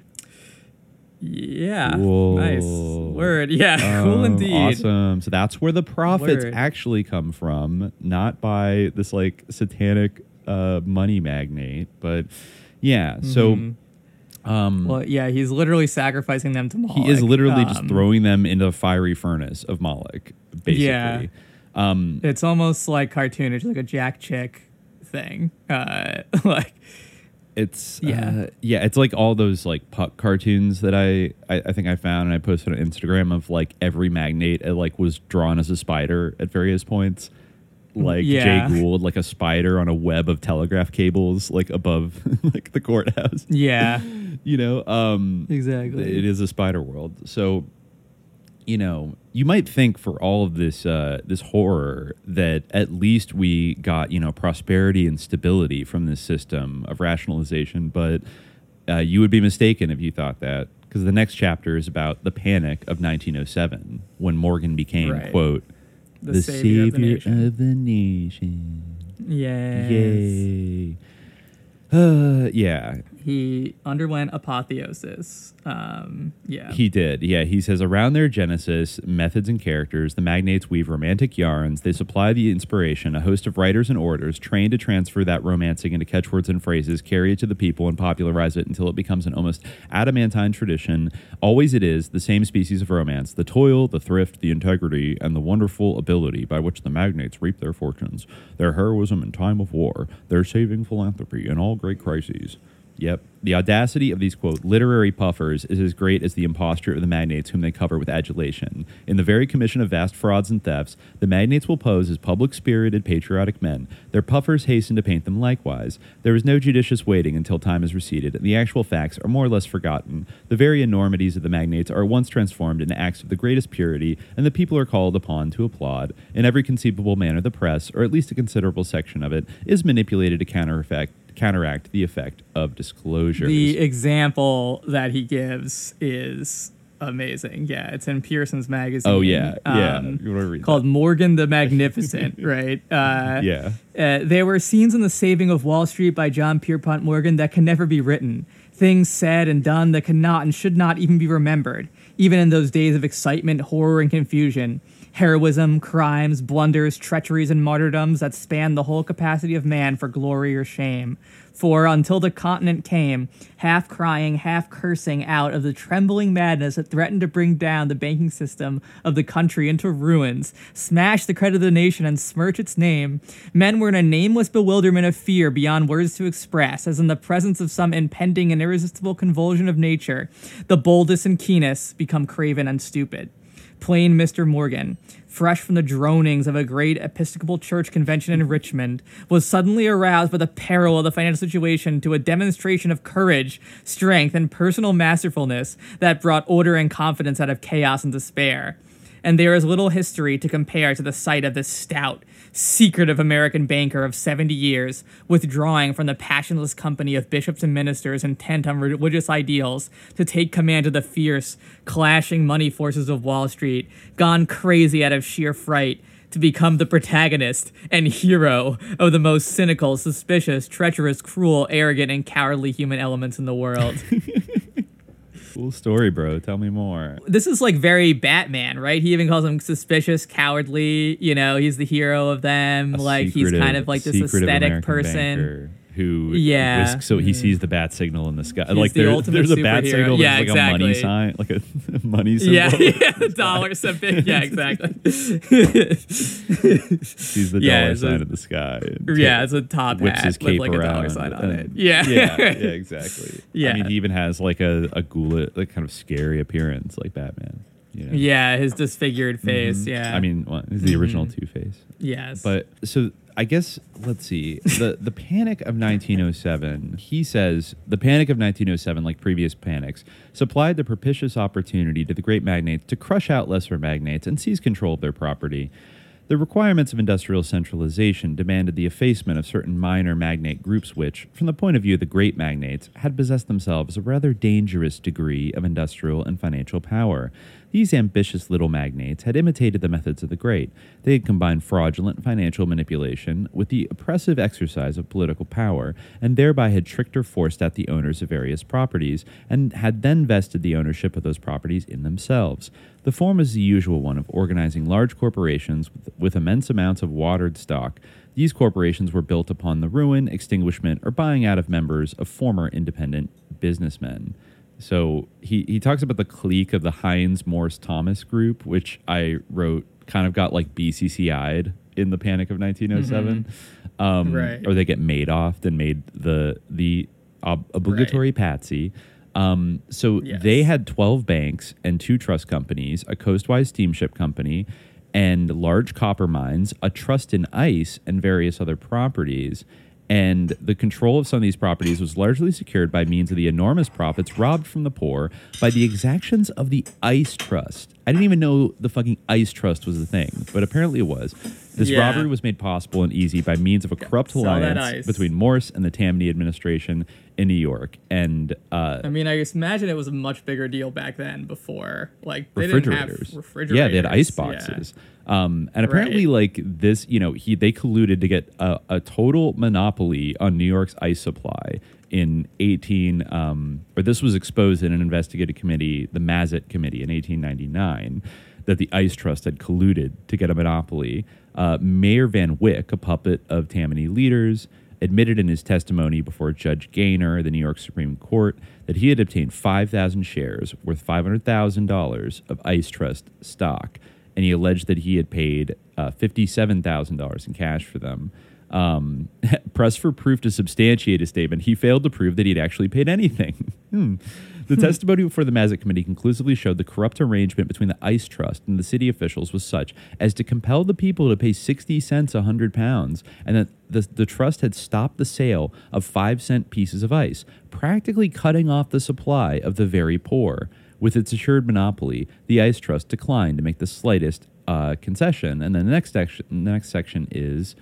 S12: Yeah.
S10: Whoa.
S12: Nice. Word. [laughs] Yeah. cool
S10: Um,
S12: indeed.
S10: Awesome. So that's where the profits
S12: Word.
S10: actually come from, not by this like satanic uh, money magnate, but yeah. So
S12: Mhm.
S10: um,
S12: Well, yeah, he's literally sacrificing them to Moloch.
S10: he is literally just
S12: Um,
S10: throwing them into the fiery furnace of Moloch, basically.
S12: Yeah.
S10: Um,
S12: It's almost like cartoonish, like a Jack Chick thing. Uh, [laughs] like,
S10: It's
S12: Yeah.
S10: uh, yeah. It's like all those like puck cartoons that I, I I think I found and I posted on Instagram of like every magnate uh, like was drawn as a spider at various points. Like
S12: Yeah.
S10: Jay Gould, like a spider on a web of telegraph cables, like above [laughs] like the courthouse.
S12: yeah, [laughs]
S10: you know, um,
S12: Exactly.
S10: It is a spider world. So, you know, you might think for all of this uh, this horror that at least we got you know prosperity and stability from this system of rationalization, but uh, you would be mistaken if you thought that because the next chapter is about the panic of 1907 when Morgan became
S12: Right.
S10: quote
S12: The
S10: the,
S12: savior
S10: savior,
S12: of the
S10: of the nation.
S12: yes.
S10: Yay! Uh, yeah,
S12: He underwent apotheosis. Um, yeah.
S10: He did. Yeah, he says around their genesis, methods, and characters, the magnates weave romantic yarns. They supply the inspiration, a host of writers and orators trained to transfer that romancing into catchwords and phrases, carry it to the people, and popularize it until it becomes an almost adamantine tradition. Always it is the same species of romance the toil, the thrift, the integrity, and the wonderful ability by which the magnates reap their fortunes, their heroism in time of war, their saving philanthropy in all great crises. Yep. The audacity of these, quote, literary puffers is as great as the imposture of the magnates whom they cover with adulation. In the very commission of vast frauds and thefts, the magnates will pose as public spirited, patriotic men. Their puffers hasten to paint them likewise. There is no judicious waiting until time has receded, and the actual facts are more or less forgotten. The very enormities of the magnates are at once transformed into acts of the greatest purity, and the people are called upon to applaud. In every conceivable manner, the press, or at least a considerable section of it, is manipulated to counter effect counteract the effect of disclosure.
S12: The example that he gives is amazing. Yeah, it's in Pearson's magazine.
S10: Oh yeah, yeah.
S12: um,
S10: You wanna read
S12: called Morgan the Magnificent, [laughs] right? Uh,
S10: Yeah.
S12: Uh, there were scenes in The Saving of Wall Street by John Pierpont Morgan that can never be written. Things said and done that cannot and should not even be remembered, even in those days of excitement, horror, and confusion. Heroism, crimes, blunders, treacheries, and martyrdoms that span the whole capacity of man for glory or shame. For until the continent came, half crying, half cursing out of the trembling madness that threatened to bring down the banking system of the country into ruins, smash the credit of the nation, and smirch its name, men were in a nameless bewilderment of fear beyond words to express, as in the presence of some impending and irresistible convulsion of nature, the boldest and keenest become craven and stupid plain Mr. Morgan, fresh from the dronings of a great Episcopal Church convention in Richmond, was suddenly aroused by the peril of the financial situation to a demonstration of courage, strength, and personal masterfulness that brought order and confidence out of chaos and despair. And there is little history to compare to the sight of this stout, secretive American banker of 70 years, withdrawing from the passionless company of bishops and ministers intent on religious ideals to take command of the fierce, clashing money forces of Wall Street, gone crazy out of sheer fright to become the protagonist and hero of the most cynical, suspicious, treacherous, cruel, arrogant, and cowardly human elements in the world. [laughs]
S10: Cool story, bro. Tell me more.
S12: this is like very Batman, right? He even calls him suspicious, cowardly. You know, he's the hero of them.
S10: A
S12: like he's kind of like this aesthetic
S10: American
S12: person.
S10: banker who
S12: Yeah.
S10: whisks- so he
S12: Mhm.
S10: sees the bat signal in the sky.
S12: He's
S10: like
S12: the
S10: there- there's a bat
S12: superhero.
S10: signal.
S12: Yeah,
S10: there's like a money sign, like a [laughs] money symbol. [laughs]
S12: Yeah, yeah, [laughs] the dollar symbol. Yeah, exactly.
S10: Sees the
S12: Yeah,
S10: dollar
S12: it's a-
S10: sign in the sky.
S12: yeah, it's a top
S10: whips
S12: hat
S10: his
S12: with
S10: cape
S12: like a dollar sign on
S10: and-
S12: it. Yeah.
S10: yeah, yeah, exactly.
S12: Yeah.
S10: I mean, he even has like a a ghoul, like kind of scary appearance, like Batman. You know?
S12: Yeah, his disfigured face.
S10: Mhm.
S12: Yeah.
S10: I mean, well, he's the original
S12: Mhm.
S10: Two Face.
S12: Yes.
S10: But so I guess let's see the the Panic of 1907. He says the Panic of 1907, like previous panics, supplied the propitious opportunity to the great magnates to crush out lesser magnates and seize control of their property. The requirements of industrial centralization demanded the effacement of certain minor magnate groups which, from the point of view of the great magnates, had possessed themselves a rather dangerous degree of industrial and financial power. These ambitious little magnates had imitated the methods of the great. They had combined fraudulent financial manipulation with the oppressive exercise of political power, and thereby had tricked or forced out the owners of various properties, and had then vested the ownership of those properties in themselves. The form is the usual one of organizing large corporations with, with immense amounts of watered stock. These corporations were built upon the ruin, extinguishment, or buying out of members of former independent businessmen. So he, he talks about the clique of the Heinze Morse Thomas group, which I wrote kind of got like BCCI'd in the Panic of 1907. Um,
S12: Right.
S10: Or they get made off, and made the the ob- obligatory patsy. Um, so they had 12 banks and two trust companies, a coastwise steamship company, and large copper mines, a trust in ice, and various other properties. And the control of some of these properties was largely secured by means of the enormous profits robbed from the poor by the exactions of the Ice Trust. I didn't even know the fucking Ice Trust was a thing, but apparently it was. This
S12: Yeah.
S10: robbery was made possible and easy by means of a corrupt alliance between Morse and the Tammany administration in New York. And uh,
S12: I mean, I just imagine it was a much bigger deal back then. Before, like they didn't have
S10: refrigerators.
S12: refrigerators.
S10: Yeah, they had ice
S12: Yeah.
S10: boxes. Um, and apparently, like this, you know, he they colluded to get a, a total monopoly on New York's ice supply in 18. Um, or this was exposed in an investigative committee, the Mazet Committee, in 1899, that the Ice Trust had colluded to get a monopoly. Uh, Mayor Van Wyck, a puppet of Tammany leaders, admitted in his testimony before Judge Gaynor, the New York Supreme Court, that he had obtained 5,000 shares worth $500,000 of Ice Trust stock, and he alleged that he had paid uh, $57,000 in cash for them. Um, [laughs] pressed for proof to substantiate his statement, he failed to prove that he'd actually paid anything. [laughs] Hmm. The testimony before the Mazet Committee conclusively showed the corrupt arrangement between the Ice Trust and the city officials was such as to compel the people to pay 60 cents a hundred pounds, and that the, the trust had stopped the sale of five cent pieces of ice, practically cutting off the supply of the very poor. With its assured monopoly, the Ice Trust declined to make the slightest uh, concession. And then the next section, the next section is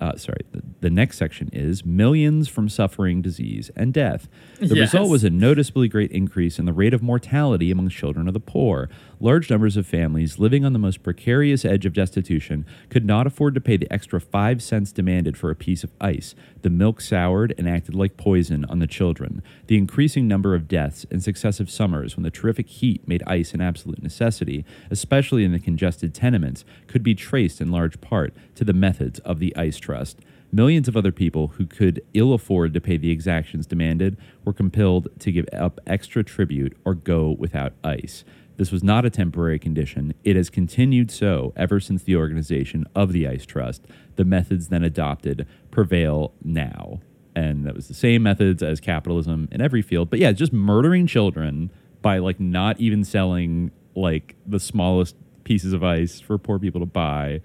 S10: uh, sorry, the, the next section is millions from suffering, disease, and death. The
S12: Yes.
S10: result was a noticeably great increase in the rate of mortality among children of the poor. Large numbers of families living on the most precarious edge of destitution could not afford to pay the extra five cents demanded for a piece of ice. The milk soured and acted like poison on the children. The increasing number of deaths in successive summers when the terrific heat made ice an absolute necessity, especially in the congested tenements, could be traced in large part to the methods of the ice trust. Millions of other people who could ill afford to pay the exactions demanded were compelled to give up extra tribute or go without ice. This was not a temporary condition. It has continued so ever since the organization of the Ice Trust. The methods then adopted prevail now. And that was the same methods as capitalism in every field. But yeah, just murdering children by like not even selling like the smallest pieces of ice for poor people to buy.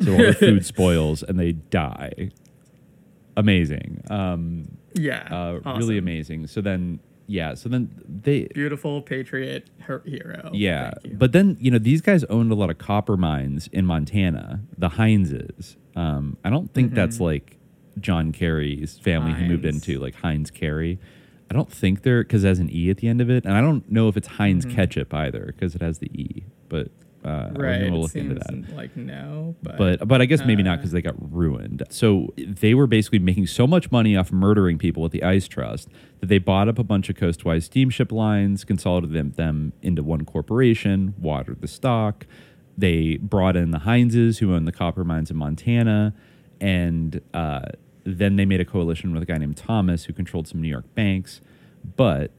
S10: So all the [laughs] food spoils and they die. Amazing. Um,
S12: Yeah,
S10: uh, really amazing. So then, yeah. So then they,
S12: Beautiful patriot her- hero.
S10: yeah. But then you know these guys owned a lot of copper mines in Montana. The Hineses. Um, I don't think that's
S12: Mhm.
S10: like John Kerry's family who moved into like Heinz Kerry. I don't think they're because it has an e at the end of it, and I don't know if it's Heinz
S12: Mhm.
S10: ketchup either because it has the e. But uh,
S12: right.
S10: Gonna look into that
S12: like no, but
S10: but but I guess maybe not
S12: uh,
S10: because they got ruined. So they were basically making so much money off murdering people with the Ice Trust that they bought up a bunch of coastwise steamship lines, consolidated them, into one corporation, watered the stock. They brought in the Hineses, who owned the copper mines in Montana, and uh, then they made a coalition with a guy named Thomas, who controlled some New York banks. But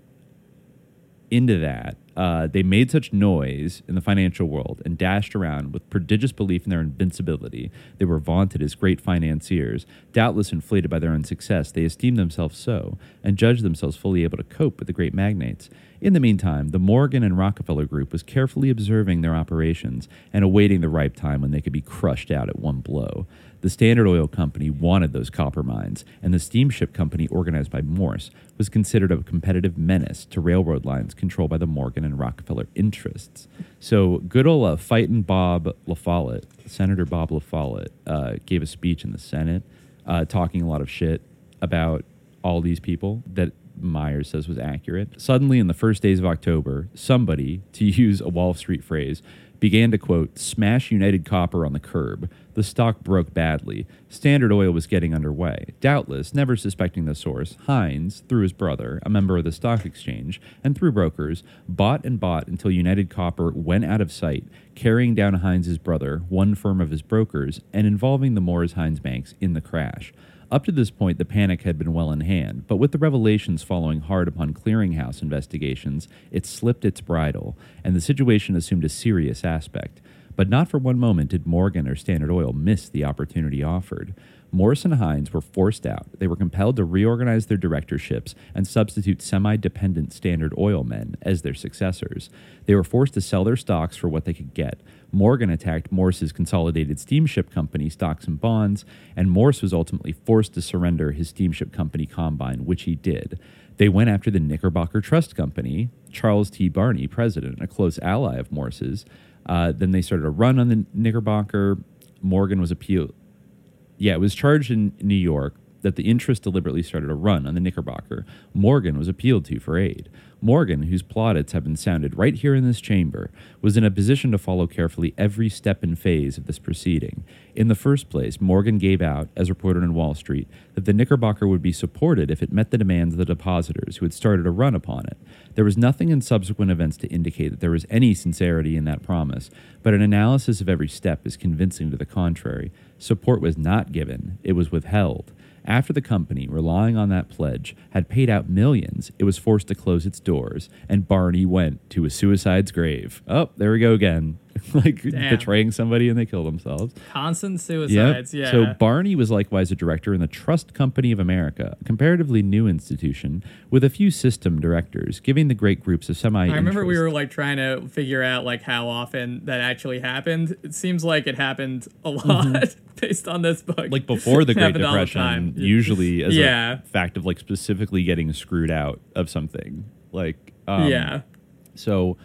S10: into that, uh, they made such noise in the financial world and dashed around with prodigious belief in their invincibility. They were vaunted as great financiers. Doubtless inflated by their own success, they esteemed themselves so and judged themselves fully able to cope with the great magnates. In the meantime, the Morgan and Rockefeller Group was carefully observing their operations and awaiting the ripe time when they could be crushed out at one blow. The Standard Oil Company wanted those copper mines, and the steamship company organized by Morse was considered a competitive menace to railroad lines controlled by the Morgan and Rockefeller interests. So, good old uh, fighting Bob LaFollette, Senator Bob LaFollette, uh, gave a speech in the Senate uh, talking a lot of shit about all these people that Myers says was accurate. Suddenly, in the first days of October, somebody, to [laughs] use a Wall Street phrase, began to quote, smash United Copper on the curb. The stock broke badly. Standard Oil was getting underway. Doubtless, never suspecting the source, Heinze, through his brother, a member of the stock exchange, and through brokers, bought and bought until United Copper went out of sight, carrying down Heinze's brother, one firm of his brokers, and involving the Morse Heinze banks in the crash. Up to this point, the panic had been well in hand, but with the revelations following hard upon clearinghouse investigations, it slipped its bridle, and the situation assumed a serious aspect. But not for one moment did Morgan or Standard Oil miss the opportunity offered. Morris and Hines were forced out. They were compelled to reorganize their directorships and substitute semi dependent Standard Oil men as their successors. They were forced to sell their stocks for what they could get. Morgan attacked Morse's consolidated steamship company stocks and bonds, and Morse was ultimately forced to surrender his steamship company Combine, which he did. They went after the Knickerbocker Trust Company, Charles T. Barney, president, a close ally of Morse's. Uh, then they started a run on the Knickerbocker. Morgan was appealed. Yeah, it was charged in New York that the interest deliberately started a run on the Knickerbocker. Morgan was appealed to for aid. Morgan, whose plaudits have been sounded right here in this chamber, was in a position to follow carefully every step and phase of this proceeding. In the first place, Morgan gave out, as reported in Wall Street, that the Knickerbocker would be supported if it met the demands of the depositors who had started a run upon it. There was nothing in subsequent events to indicate that there was any sincerity in that promise, but an analysis of every step is convincing to the contrary. Support was not given, it was withheld. After the company, relying on that pledge, had paid out millions, it was forced to close its doors, and Barney went to a suicide's grave. Oh, there we go again. [laughs] like
S12: Damn.
S10: betraying somebody and they kill themselves.
S12: Constant suicides. Yeah.
S10: So Barney was likewise a director in the Trust Company of America, a comparatively new institution with a few system directors, giving the great groups of semi.
S12: I remember we were like trying to figure out like how often that actually happened. It seems like it happened a lot [laughs] based on this book.
S10: Mm-hmm. like before the [laughs] Great
S12: all the
S10: Depression, usually as
S12: yeah.
S10: a fact of like specifically getting screwed out of something. Like um,
S12: yeah.
S10: So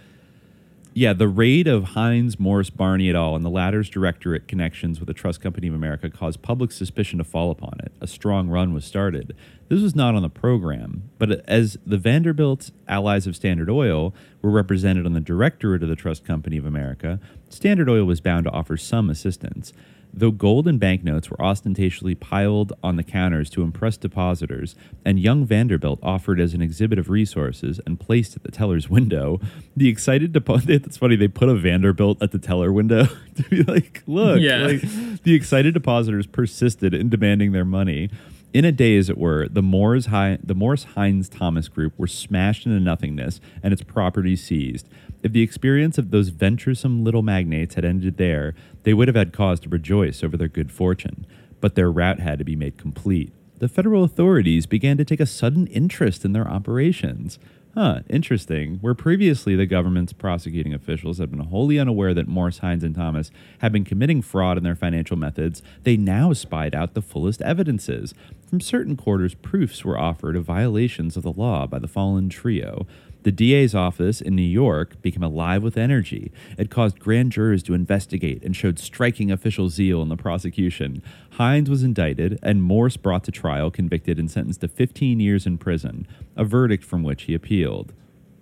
S10: Yeah, the raid of Hines, Morris, Barney et al. and the latter's directorate connections with the Trust Company of America caused public suspicion to fall upon it. A strong run was started. This was not on the program, but as the Vanderbilts, allies of Standard Oil, were represented on the directorate of the Trust Company of America, Standard Oil was bound to offer some assistance. Though gold and banknotes were ostentatiously piled on the counters to impress depositors, and young Vanderbilt offered as an exhibit of resources and placed at the teller's window, the excited deposit. [laughs] That's funny. They put a Vanderbilt at the teller window [laughs] to be like, "Look!"
S12: Yeah.
S10: Like, the excited depositors persisted in demanding their money. In a day, as it were, the Morris, Hi- the Morris Hines Thomas Group were smashed into nothingness and its property seized. If the experience of those venturesome little magnates had ended there, they would have had cause to rejoice over their good fortune. But their route had to be made complete. The federal authorities began to take a sudden interest in their operations. Huh, interesting. Where previously the government's prosecuting officials had been wholly unaware that Morris, Hines, and Thomas had been committing fraud in their financial methods, they now spied out the fullest evidences. From certain quarters, proofs were offered of violations of the law by the fallen trio. The DA's office in New York became alive with energy. It caused grand jurors to investigate and showed striking official zeal in the prosecution. Hines was indicted and Morse brought to trial, convicted, and sentenced to 15 years in prison, a verdict from which he appealed.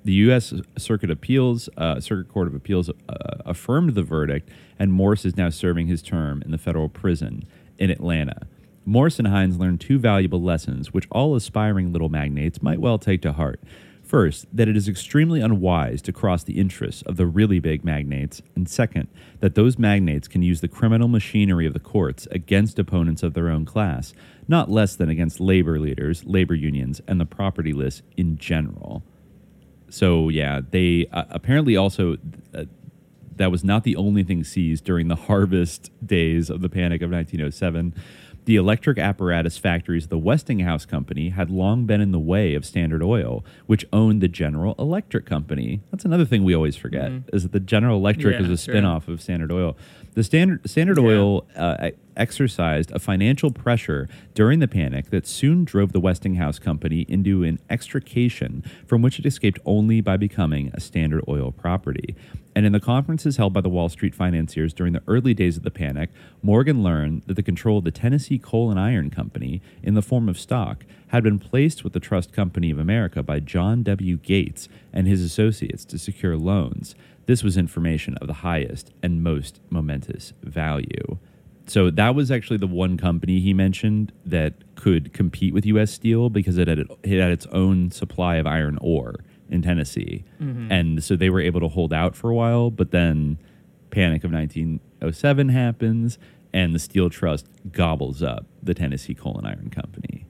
S10: The U.S. Circuit Appeals, uh, Circuit Court of Appeals, uh, affirmed the verdict, and Morse is now serving his term in the federal prison in Atlanta. Morse and Hines learned two valuable lessons, which all aspiring little magnates might well take to heart. First, that it is extremely unwise to cross the interests of the really big magnates, and second, that those magnates can use the criminal machinery of the courts against opponents of their own class, not less than against labor leaders, labor unions, and the propertyless in general. So, yeah, they uh, apparently also. Uh, that was not the only thing seized during the [laughs] harvest days of the Panic of 1907. The electric apparatus factories of the Westinghouse Company had long been in the way of Standard Oil, which owned the General Electric Company. That's another thing we always forget is that the General Electric
S12: Yeah,
S10: is a
S12: sure.
S10: of Standard Oil. The Standard Standard Oil uh, exercised a financial pressure during the panic that soon drove the Westinghouse Company into an extrication from which it escaped only by becoming a Standard Oil property. And in the conferences held by the Wall Street financiers during the early days of the panic, Morgan learned that the control of the Tennessee Coal and Iron Company, in the form of stock, had been placed with the Trust Company of America by John W. Gates and his associates to secure loans. This was information of the highest and most momentous value. So that was actually the one company he mentioned that could compete with U.S. Steel because it had, it had its own supply of iron ore in Tennessee,
S12: Mhm.
S10: and so they were able to hold out for a while. But then, Panic of 1907 happens, and the Steel Trust gobbles up the Tennessee Coal and Iron Company.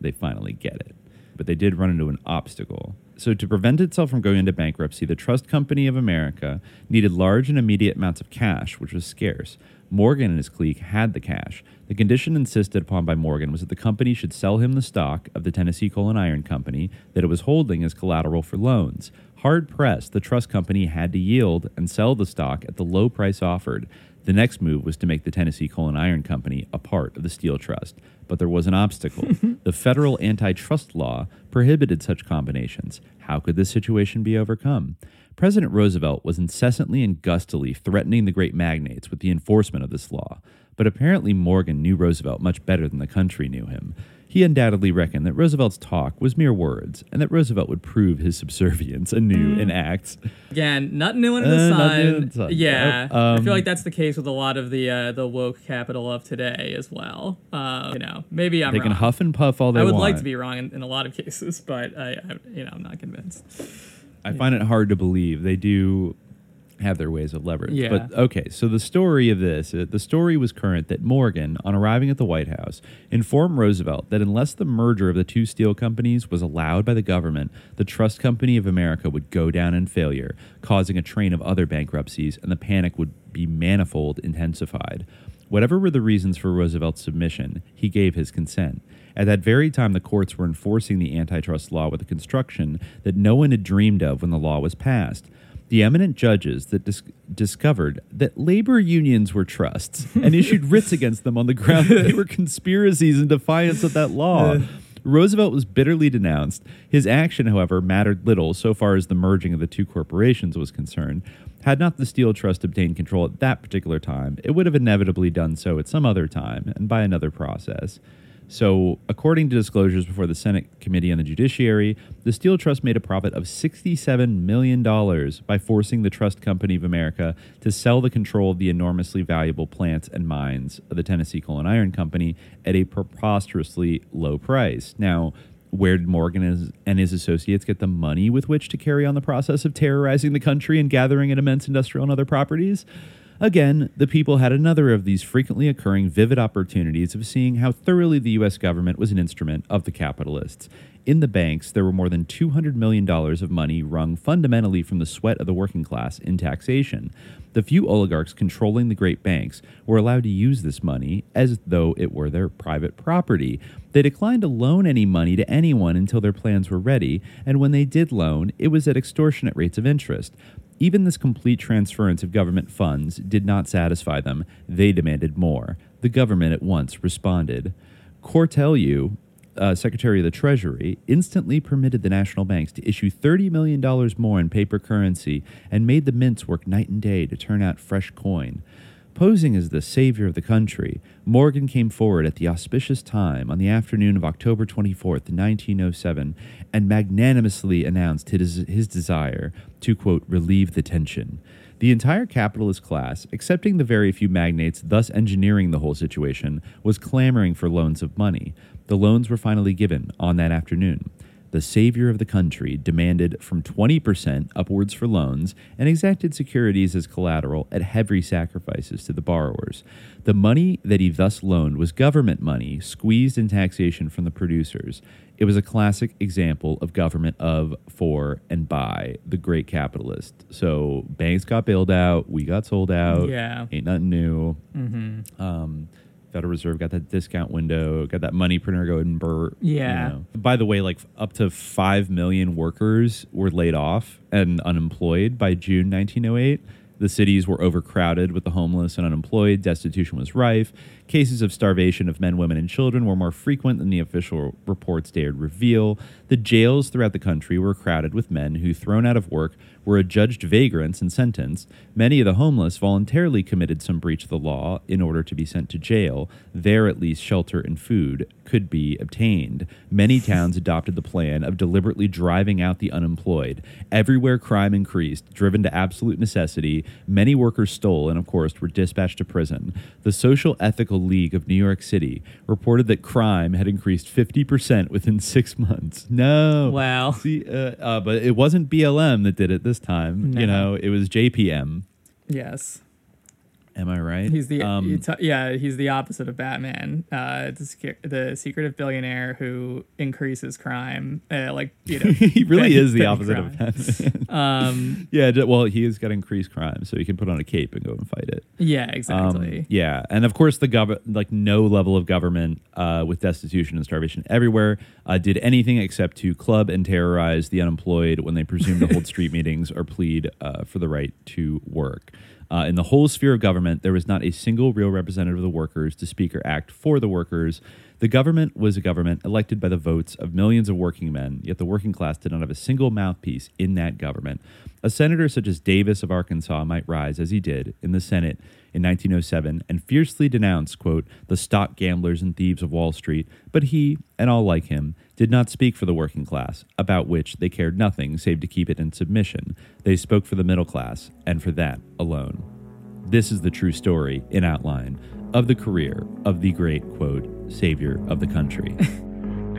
S10: They finally get it, but they did run into an obstacle. So, to prevent itself from going into bankruptcy, the Trust Company of America needed large and immediate amounts of cash, which was scarce. Morgan and his clique had the cash. The condition insisted upon by Morgan was that the company should sell him the stock of the Tennessee Coal and Iron Company that it was holding as collateral for loans. Hard pressed, the trust company had to yield and sell the stock at the low price offered. The next move was to make the Tennessee Coal and Iron Company a part of the Steel Trust. But there was an obstacle. [laughs] the federal antitrust law prohibited such combinations. How could this situation be overcome? President Roosevelt was incessantly and gustily threatening the great magnates with the enforcement of this law. But apparently, Morgan knew Roosevelt much better than the country knew him. He undoubtedly reckoned that Roosevelt's talk was mere words, and that Roosevelt would prove his subservience anew in acts.
S12: Again, not new under the
S10: Uh,
S12: sun.
S10: not new under the sun.
S12: Yeah,
S10: Yep.
S12: I
S10: Um,
S12: feel like that's the case with a lot of the uh, the woke capital of today as well. Uh, you know, maybe I'm
S10: they
S12: wrong.
S10: can huff and puff all they want.
S12: I would
S10: want.
S12: like to be wrong in, in a lot of [laughs] cases, but I, I, you know, I'm not convinced.
S10: I find it hard to believe they do have their ways of leverage.
S12: Yeah.
S10: But okay, so the story of this, uh, the story was current that Morgan, on arriving at the White House, informed Roosevelt that unless the merger of the two steel companies was allowed by the government, the Trust Company of America would go down in failure, causing a train of other bankruptcies, and the panic would be manifold intensified. Whatever were the reasons for Roosevelt's submission, he gave his consent. At that very time, the courts were enforcing the antitrust law with a construction that no one had dreamed of when the law was passed. The eminent judges that dis- discovered that labor unions were trusts and issued writs [laughs] against them on the ground that they were conspiracies in defiance of that law uh. Roosevelt was bitterly denounced. His action, however, mattered little so far as the merging of the two corporations was concerned. Had not the Steel Trust obtained control at that particular time, it would have inevitably done so at some other time and by another process. So, according to disclosures before the Senate Committee on the Judiciary, the Steel Trust made a profit of $67 million by forcing the Trust Company of America to sell the control of the enormously valuable plants and mines of the Tennessee Coal and Iron Company at a preposterously low price. Now, where did Morgan and his associates get the money with which to carry on the process of terrorizing the country and gathering an immense industrial and other properties? Again, the people had another of these frequently occurring vivid opportunities of seeing how thoroughly the U.S. government was an instrument of the capitalists. In the banks, there were more than $200 million of money wrung fundamentally from the sweat of the working class in taxation. The few oligarchs controlling the great banks were allowed to use this money as though it were their private property. They declined to loan any money to anyone until their plans were ready, and when they did loan, it was at extortionate rates of interest. Even this complete transference of government funds did not satisfy them. They demanded more. The government at once responded. Cortelyou, uh, Secretary of the Treasury, instantly permitted the national banks to issue $30 million more in paper currency and made the mints work night and day to turn out fresh coin. Posing as the savior of the country, Morgan came forward at the auspicious time on the afternoon of October 24th, 1907, and magnanimously announced his, his desire to, quote, relieve the tension. The entire capitalist class, excepting the very few magnates thus engineering the whole situation, was clamoring for loans of money. The loans were finally given on that afternoon the savior of the country demanded from 20% upwards for loans and exacted securities as collateral at heavy sacrifices to the borrowers. The money that he thus loaned was government money squeezed in taxation from the producers. It was a classic example of government of, for, and by the great capitalist. So banks got bailed out, we got sold out.
S12: Yeah.
S10: Ain't nothing new.
S12: Mm-hmm.
S10: Um, Federal Reserve got that discount window, got that money printer going burr.
S12: Yeah.
S10: You know. By the way, like up to 5 million workers were laid off and unemployed by June 1908. The cities were overcrowded with the homeless and unemployed. Destitution was rife. Cases of starvation of men, women, and children were more frequent than the official reports dared reveal. The jails throughout the country were crowded with men who, thrown out of work, were adjudged vagrants and sentenced. Many of the homeless voluntarily committed some breach of the law in order to be sent to jail. There, at least, shelter and food could be obtained. Many [laughs] towns adopted the plan of deliberately driving out the unemployed. Everywhere crime increased, driven to absolute necessity, many workers stole and, of course, were dispatched to prison. The Social Ethical League of New York City reported that crime had increased 50% within [laughs] six months. No.
S12: Wow.
S10: See, uh, uh, but it wasn't BLM that did it this time.
S12: No.
S10: You know, it was JPM.
S12: Yes.
S10: Am I right?
S12: He's the
S10: Um,
S12: t- yeah he's the opposite of Batman. Uh, the, sec- the secretive billionaire who increases crime. Uh, like you know, [laughs]
S10: he really is the opposite of
S12: crimes.
S10: Batman. [laughs]
S12: Um, [laughs]
S10: yeah, well, he has got increased crime, so he can put on a cape and go and fight it.
S12: Yeah,
S10: Um,
S12: exactly.
S10: yeah, and of course, the gov like no level of government uh, with destitution and starvation everywhere uh, did anything except to club and terrorize the unemployed when they presume to hold street meetings or plead uh, for the right to work. Uh, in the whole sphere of government, there was not a single real representative of the workers to speak or act for the workers. The government was a government elected by the votes of millions of working men, yet the working class did not have a single mouthpiece in that government. A senator such as Davis of Arkansas might rise, as he did, in the Senate in 1907 and fiercely denounce, quote, the stock gamblers and thieves of Wall Street, but he, and all like him, did not speak for the working class, about which they cared nothing save to keep it in submission. They spoke for the middle class, and for that alone. This is the true story, in outline, of the career of the great, quote, savior of the country. [laughs]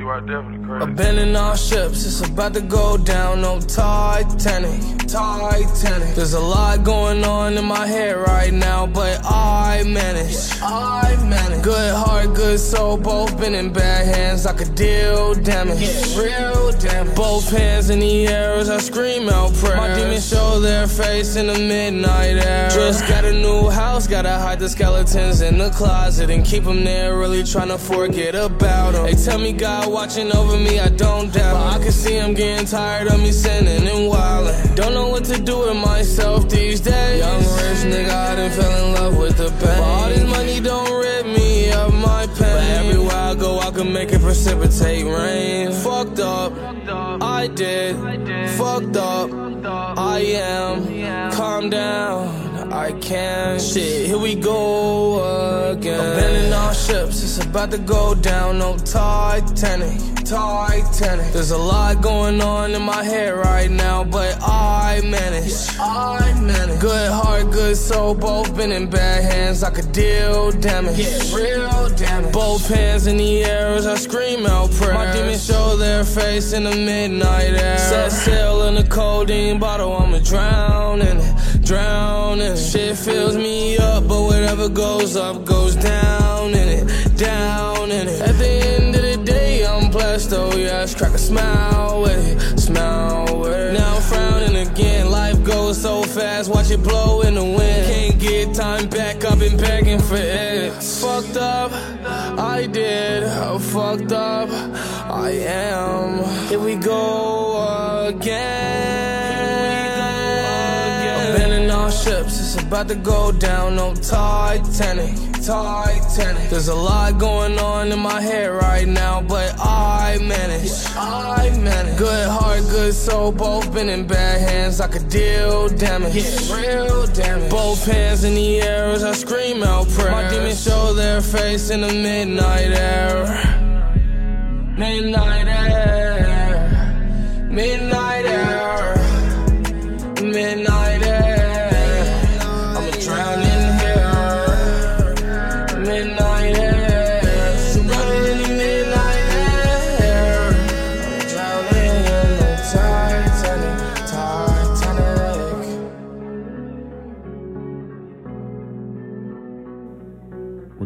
S13: Abandoning all ships, it's about to go down. No Titanic, Titanic. There's a lot going on in my head right now, but I manage. I manage. Good heart, good soul, both been in bad hands. I could deal damage, real damage. Both hands in the air as I scream out prayers. My demons show their face in the midnight air. Just got a new house, gotta hide the skeletons in the closet and keep them there. Really trying to forget about them. They tell me God watching over me, I don't doubt. But I can see I'm getting tired of me sinning and wildin'. Don't know what to do with myself these days. Young rich nigga, I done fell in love with the pain. But all this money don't rip me of my pain. But everywhere I I go, I can make it precipitate rain. Fucked up, I did. Fucked up, I am. Calm down, I can't. Shit, here we go again. Abandoning all ships, it's about to go down. No Titanic, Titanic. There's a lot going on in my head right now, but I manage. I manage. Good heart, good soul, both been in bad hands. I could deal damage. Yeah, real damage. Both hands in the air as I scream out prayers. My demons show their face in the midnight air. Set sail in a codeine bottle, I'ma drown in it, drown in it. Shit fills me up, but whatever goes up goes down in it, down in it. At the end of the day, I'm blessed, oh yes. Crack a smile with it, smile with it. Now I'm frowning again. Life goes so fast, watch it blow in the wind. Can't get time back, I've been begging for it. Fucked up, I did. Oh, fucked up, I am. Here we go again. Ships, it's about to go down. No Titanic, Titanic. There's a lot going on in my head right now, but I manage. I manage. Good heart, good soul, both been in bad hands. I could deal damage. Yeah, real damage. Both hands in the air as I scream out prayers. My demons show their face in the midnight air. Midnight air. Midnight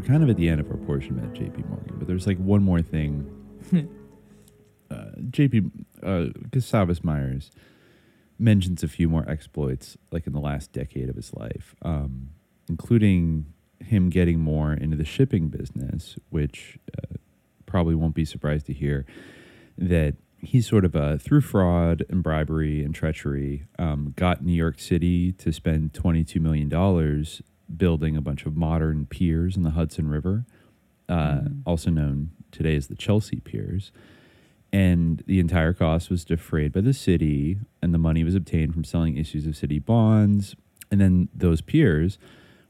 S10: kind of at the end of our portion about JP Morgan, but there's like one more thing. [laughs] uh, JP uh, Gustavus Myers mentions a few more exploits like in the last decade of his life, um, including him getting more into the shipping business, which uh, probably won't be surprised to hear that he sort of uh, through fraud and bribery and treachery um, got New York City to spend $22 million building a bunch of modern piers in the Hudson River, uh, also known today as the Chelsea Piers. And the entire cost was defrayed by the city, and the money was obtained from selling issues of city bonds. And then those piers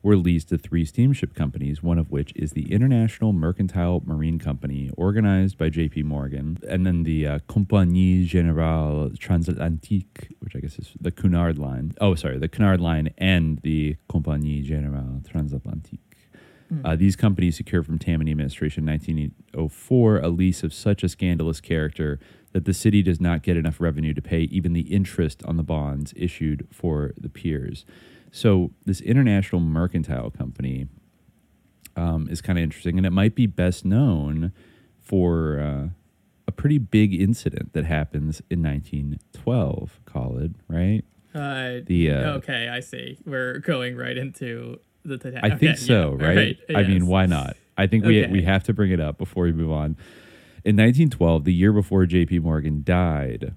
S10: were leased to three steamship companies, one of which is the International Mercantile Marine Company, organized by J.P. Morgan, and then the uh, Compagnie Générale Transatlantique, which I guess is the Cunard Line. Oh, sorry, the Cunard Line and the Compagnie Générale Transatlantique. Uh, these companies secured from Tammany administration in 1904 a lease of such a scandalous character that the city does not get enough revenue to pay even the interest on the bonds issued for the piers. So this international mercantile company um, is kind of interesting, and it might be best known for uh, a pretty big incident that happens in 1912. Khalid, right?
S12: Uh,
S10: The, uh,
S12: okay, I see. We're going right into the Titanic.
S10: I think
S12: Okay,
S10: so,
S12: yeah,
S10: right? I mean, why not? I think we
S12: Okay.
S10: we have to bring it up before we move on. In 1912, the year before J.P. Morgan died,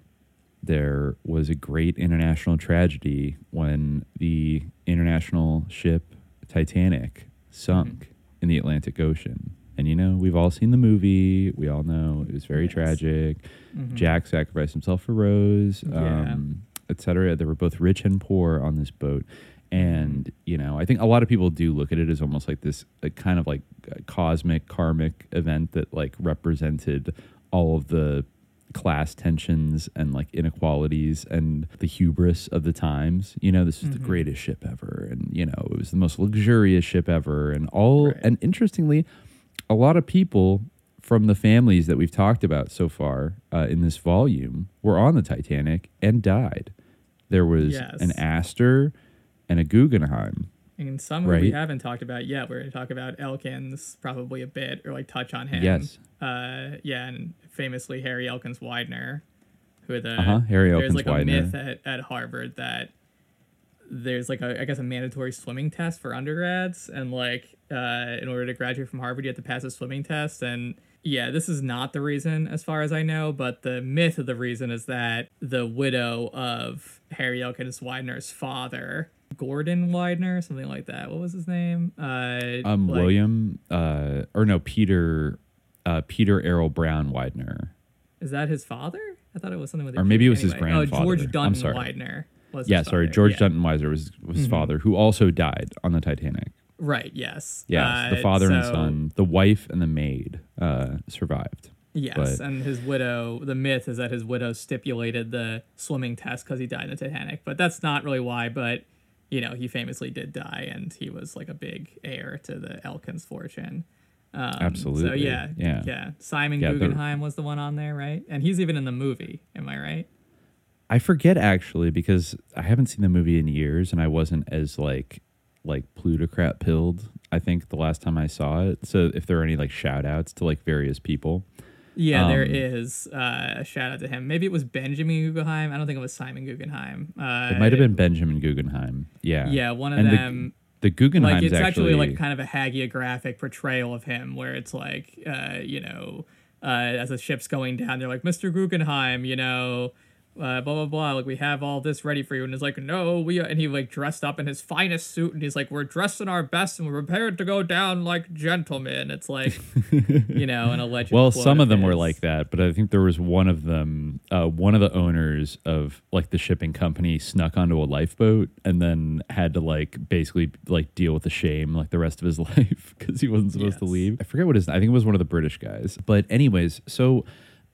S10: there was a great international tragedy when the international ship Titanic sunk in the Atlantic Ocean. And you know, we've all seen the movie. We all know it was very tragic.
S12: Mhm.
S10: Jack sacrificed himself for Rose,
S12: Yeah.
S10: um, etc. They were both rich and poor on this boat. And, you know, I think a lot of people do look at it as almost like this like, kind of like a cosmic, karmic event that like represented all of the class tensions and like inequalities and the hubris of the times. You know, this is the
S12: Mhm.
S10: greatest ship ever. And, you know, it was the most luxurious ship ever. And all, and interestingly, a lot of people from the families that we've talked about so far uh, in this volume were on the Titanic and died. There was
S12: Yes.
S10: an Astor and a Guggenheim.
S12: And some who we haven't talked about yet. We're going to talk about Elkins probably a bit, or like touch on him.
S10: Yes.
S12: Uh, yeah, and famously Harry Elkins Widener, who the
S10: Uh-huh, Harry
S12: there's
S10: Elkins
S12: like a
S10: Widener.
S12: myth at, at Harvard that there's like a I guess a mandatory swimming test for undergrads, and like uh, in order to graduate from Harvard, you have to pass a swimming test, and yeah, this is not the reason as far as I know, but the myth of the reason is that the widow of Harry Elkins Widener's father, Gordon Widener, something like that. What was his name? Uh,
S10: Um,
S12: like-
S10: William, uh, or no, Peter. uh, Peter Arrell Browne Widener.
S12: Is that his father? I thought it was something with.
S10: Or maybe it was his grandfather.
S12: Oh, George
S10: I'm
S12: Dunton
S10: sorry.
S12: Widener. Was
S10: Yeah, sorry. George
S12: Yeah.
S10: Dunton Widener was, was his
S12: Mhm.
S10: father, who also died on the Titanic.
S12: Right. Yes.
S10: Yes, the
S12: Uh,
S10: father and son, the wife and the maid uh, survived.
S12: Yes,
S10: But-
S12: and his widow. The myth is that his widow stipulated the swimming test because he died in the Titanic, but that's not really why. But you know, he famously did die, and he was like a big heir to the Elkins fortune. Um, So yeah,
S10: yeah.
S12: yeah. Simon
S10: Yeah,
S12: Guggenheim was the one on there, right? And he's even in the movie. Am I right?
S10: I forget actually because I haven't seen the movie in years, and I wasn't as like like plutocrat pilled. I think the last time I saw it. So if there are any like shout outs to like various people,
S12: Yeah, there
S10: Um,
S12: is uh, a shout out to him. Maybe it was Benjamin Guggenheim. I don't think it was Simon Guggenheim. Uh,
S10: it might have been Benjamin Guggenheim. Yeah,
S12: Yeah, one of
S10: And
S12: them.
S10: The, Guggenheim.
S12: like it's actually,
S10: actually
S12: like kind of a hagiographic portrayal of him, where it's like, uh, you know, uh, as the ship's going down, they're like, "Mr. Guggenheim, you know." Uh, blah blah blah. Like we have all this ready for you, and it's like, no, we. And he like dressed up in his finest suit, and he's like, we're dressed in our best, and we're prepared to go down like gentlemen. It's like, [laughs] you know, an alleged.
S10: Well, some of them were like that, but I think there was one of them, uh, one of the owners of like the shipping company snuck onto a lifeboat and then had to like basically like deal with the shame like the rest of his [laughs] life because he wasn't supposed to leave. I forget what his, I think it was one of the British guys. But anyways, so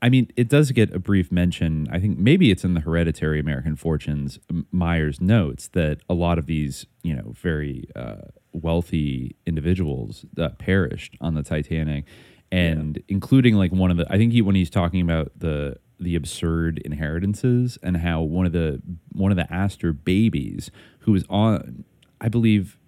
S10: I mean, it does get a brief mention. I think maybe it's in the Hereditary American Fortunes. Myers notes that a lot of these, you know, very uh, wealthy individuals that perished on the Titanic, and including like one of the. I think he when he's talking about the the absurd inheritances and how one of the one of the Astor babies who was on, I believe,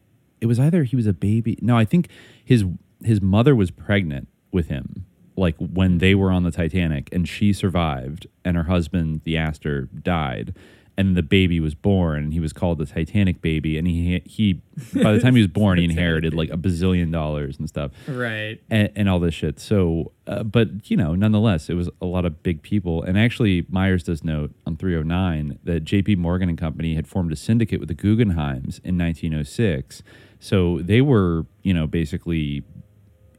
S10: it was either he was a baby. No, I think his his mother was pregnant with him like when they were on the Titanic and she survived and her husband the Astor died and the baby was born and he was called the Titanic baby and he he by the time he was [laughs] born he inherited like a bazillion dollars and stuff.
S12: Right.
S10: and, and all this shit. So uh, but you know nonetheless it was a lot of big people. And actually Myers does note on 309 that JP Morgan and company had formed a syndicate with the Guggenheims in 1906 so they were you know basically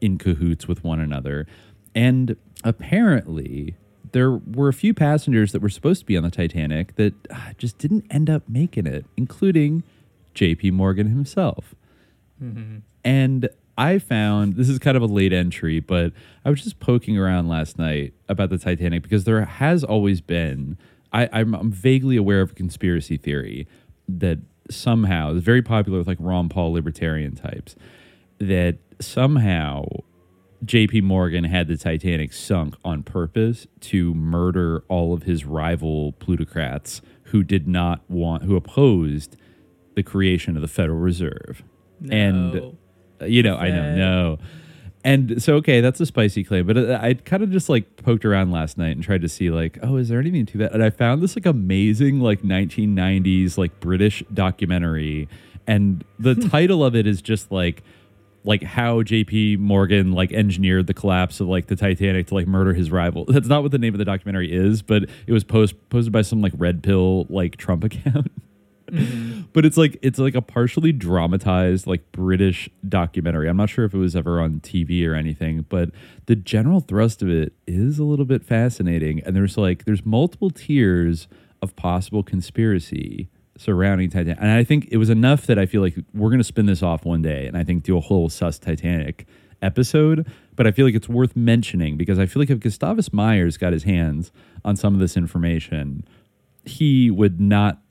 S10: in cahoots with one another. And apparently, there were a few passengers that were supposed to be on the Titanic that uh, just didn't end up making it, including JP Morgan himself. And I found this is kind of a late entry, but I was just poking around last night about the Titanic because there has always been, I, I'm, I'm vaguely aware of a conspiracy theory that somehow is very popular with like Ron Paul libertarian types that somehow JP Morgan had the Titanic sunk on purpose to murder all of his rival plutocrats who did not want who opposed the creation of the Federal Reserve. And
S12: No.
S10: uh, you know, I know, no. And so okay, that's a spicy claim, but uh, I kind of just like poked around last night and tried to see like, oh, is there anything to that? And I found this like amazing like 1990s like British documentary and the [laughs] title of it is just like like how JP Morgan like engineered the collapse of like the Titanic to like murder his rival. [laughs] That's not what the name of the documentary is, but it was post posted by some like red pill like Trump [laughs] account. Mm-hmm. But it's like it's like a partially dramatized like British documentary. I'm not sure if it was ever on TV or anything, but the general thrust of it is a little bit fascinating and there's like there's multiple tiers of possible conspiracy surrounding Titanic. And I think it was enough that I feel like we're going to spin this off one day and I think do a whole sus Titanic episode. But I feel like it's worth mentioning because I feel like if Gustavus Myers got his hands on some of this information, he would not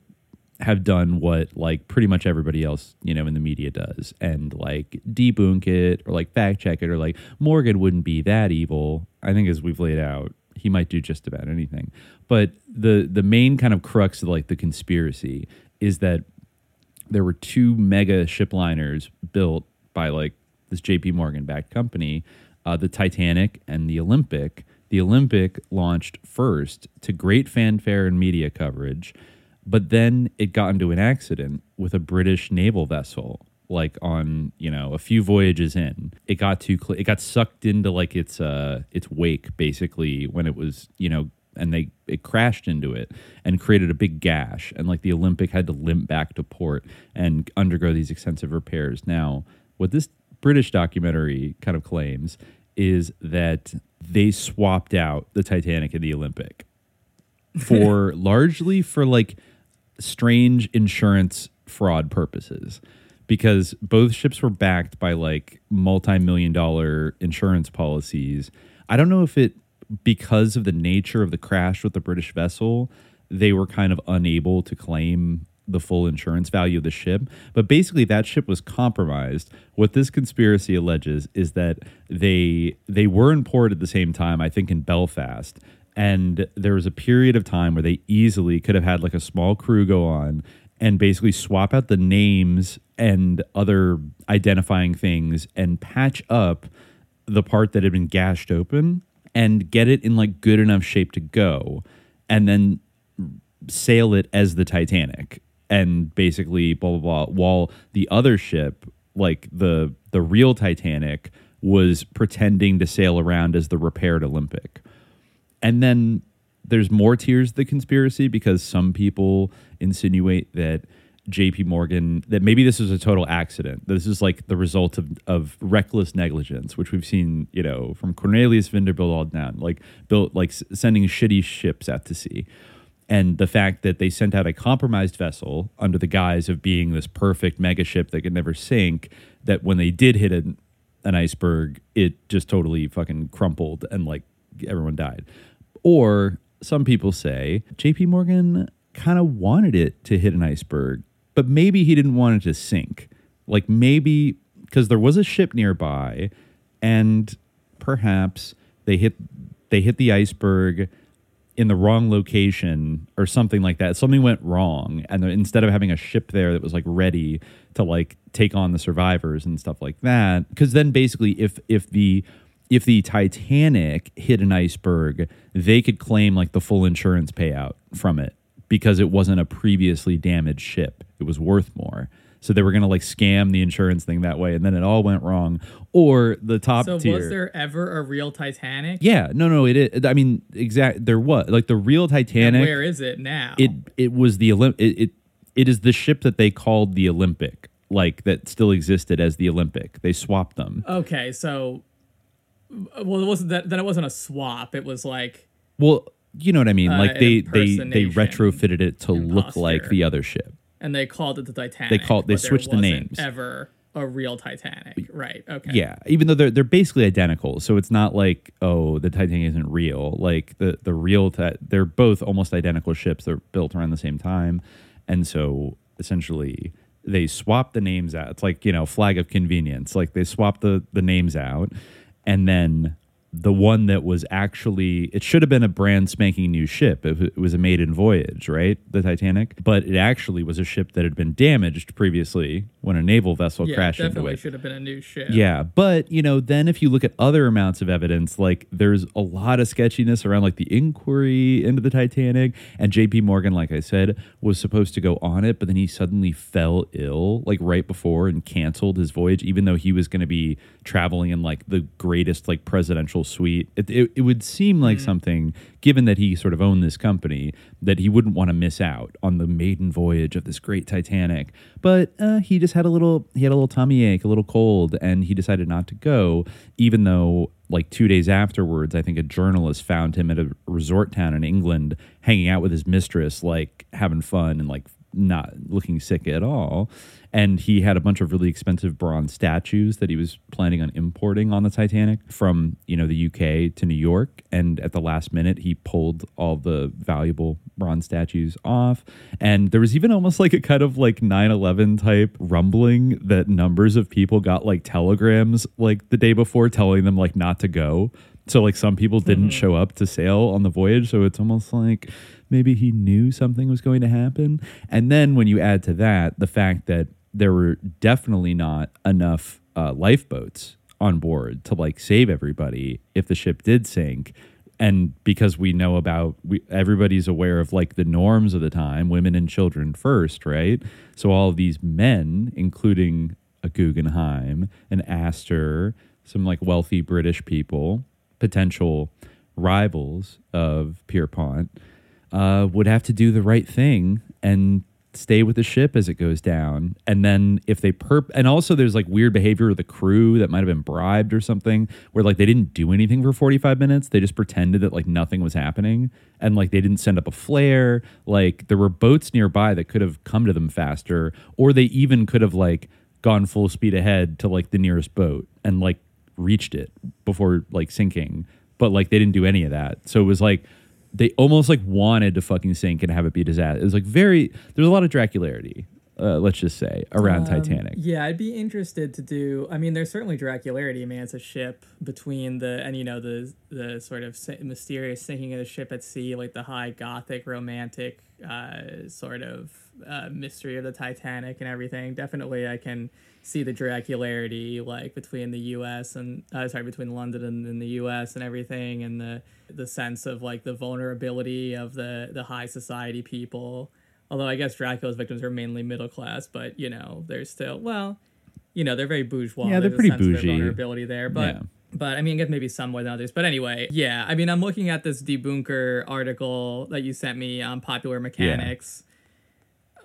S10: have done what like pretty much everybody else you know in the media does and like debunk it or like fact check it or like morgan wouldn't be that evil i think as we've laid out he might do just about anything but the the main kind of crux of like the conspiracy is that there were two mega ship liners built by like this JP Morgan backed company, uh, the Titanic and the Olympic. The Olympic launched first to great fanfare and media coverage, but then it got into an accident with a British naval vessel. Like on you know a few voyages in, it got too cl- it got sucked into like its uh its wake basically when it was you know and they it crashed into it and created a big gash. And like the olympic had to limp back to port and undergo these extensive repairs. Now what this british documentary kind of claims is that they swapped out the Titanic and the Olympic [laughs] for largely for like strange insurance fraud purposes. Because both ships were backed by like multi-million dollar insurance policies. I don't know if it because of the nature of the crash with the British vessel, they were kind of unable to claim the full insurance value of the ship. But basically, that ship was compromised. What this conspiracy alleges is that they they were in port at the same time. I think in Belfast, and there was a period of time where they easily could have had like a small crew go on and basically swap out the names and other identifying things and patch up the part that had been gashed open and get it in like good enough shape to go and then sail it as the Titanic and basically blah blah blah while the other ship like the the real Titanic was pretending to sail around as the repaired Olympic. And then there's more tiers of the conspiracy because some people insinuate that JP Morgan that maybe this was a total accident. This is like the result of, of reckless negligence, which we've seen, you know, from Cornelius Vanderbilt all down, like built like sending shitty ships out to sea. And the fact that they sent out a compromised vessel under the guise of being this perfect mega ship that could never sink, that when they did hit an, an iceberg, it just totally fucking crumpled and like everyone died. Or some people say JP Morgan kind of wanted it to hit an iceberg, but maybe he didn't want it to sink. Like maybe because there was a ship nearby and perhaps they hit they hit the iceberg in the wrong location or something like that. Something went wrong, and instead of having a ship there that was like ready to like take on the survivors and stuff like that, because then basically, if if the if the Titanic hit an iceberg, they could claim like the full insurance payout from it because it wasn't a previously damaged ship. It was worth more. So they were going to like scam the insurance thing that way, and then it all went wrong. Or the top
S12: so
S10: tier.
S12: was there ever a real Titanic?
S10: Yeah, no, no, it. is I mean, exact. There was like the real Titanic.
S12: And where is it now?
S10: It it was the Olymp. It, it it is the ship that they called the Olympic, like that still existed as the Olympic. They swapped them.
S12: Okay, so well, it wasn't that. Then it wasn't a swap. It was like
S10: Well, you know what I mean.
S12: Uh,
S10: like they they they retrofitted it to look like the other ship.
S12: and they called it the Titanic.
S10: They called- they switched the
S12: wasn't
S10: names.
S12: Ever a real Titanic, right? Okay.
S10: Yeah, even though they're they're basically identical, so it's not like oh the Titanic isn't real. Like the the real ti- they're both almost identical ships. They're built around the same time, and so essentially they swap the names out. It's like you know flag of convenience. Like they swap the the names out, and then the one that was actually it should have been a brand spanking new ship. It, it was a maiden voyage, right? The Titanic, but it actually was a ship that had been damaged previously when a naval vessel
S12: yeah,
S10: crashed into it.
S12: should have been a new ship.
S10: Yeah, but you know, then if you look at other amounts of evidence, like there's a lot of sketchiness around like the inquiry into the Titanic, and J.P. Morgan, like I said, was supposed to go on it, but then he suddenly fell ill, like right before, and canceled his voyage, even though he was going to be traveling in like the greatest like presidential suite. It it, it would seem like something, given that he sort of owned this company, that he wouldn't want to miss out on the maiden voyage of this great Titanic. But uh, he just had a little he had a little tummy ache, a little cold, and he decided not to go, even though like two days afterwards, I think a journalist found him at a resort town in England, hanging out with his mistress, like having fun and like not looking sick at all. And he had a bunch of really expensive bronze statues that he was planning on importing on the Titanic from, you know, the UK to New York. And at the last minute, he pulled all the valuable bronze statues off. And there was even almost like a kind of like 9 11 type rumbling that numbers of people got like telegrams like the day before telling them like not to go. So like some people didn't mm-hmm. show up to sail on the voyage. So it's almost like maybe he knew something was going to happen. And then when you add to that the fact that there were definitely not enough uh, lifeboats on board to like save everybody if the ship did sink. And because we know about, we, everybody's aware of like the norms of the time, women and children first, right? So all of these men, including a Guggenheim, an Astor, some like wealthy British people, potential rivals of Pierpont, uh, would have to do the right thing and stay with the ship as it goes down. And then if they perp and also there's like weird behavior of the crew that might have been bribed or something where like they didn't do anything for 45 minutes. They just pretended that like nothing was happening. And like they didn't send up a flare. Like there were boats nearby that could have come to them faster or they even could have like gone full speed ahead to like the nearest boat and like reached it before like sinking. But like they didn't do any of that. So it was like they almost like wanted to fucking sink and have it be disaster. It was like very there's a lot of Dracularity, uh, let's just say, around
S12: Um,
S10: Titanic.
S12: Yeah, I'd be interested to do. I mean, there's certainly Dracularity. I mean, it's a ship between the and you know the the sort of mysterious sinking of the ship at sea, like the high gothic romantic uh, sort of uh, mystery of the Titanic and everything. Definitely, I can see the Dracularity like between the U.S. and uh, sorry between London and, and the U.S. and everything, and the the sense of like the vulnerability of the the high society people. Although I guess Dracula's victims are mainly middle class, but you know they're still well, you know they're very bourgeois.
S10: Yeah, they're
S12: There's a
S10: pretty
S12: sense of their
S10: bougie.
S12: vulnerability there, but.
S10: Yeah.
S12: But I mean, I guess maybe some more than others. But anyway, yeah. I mean, I'm looking at this debunker article that you sent me on popular mechanics.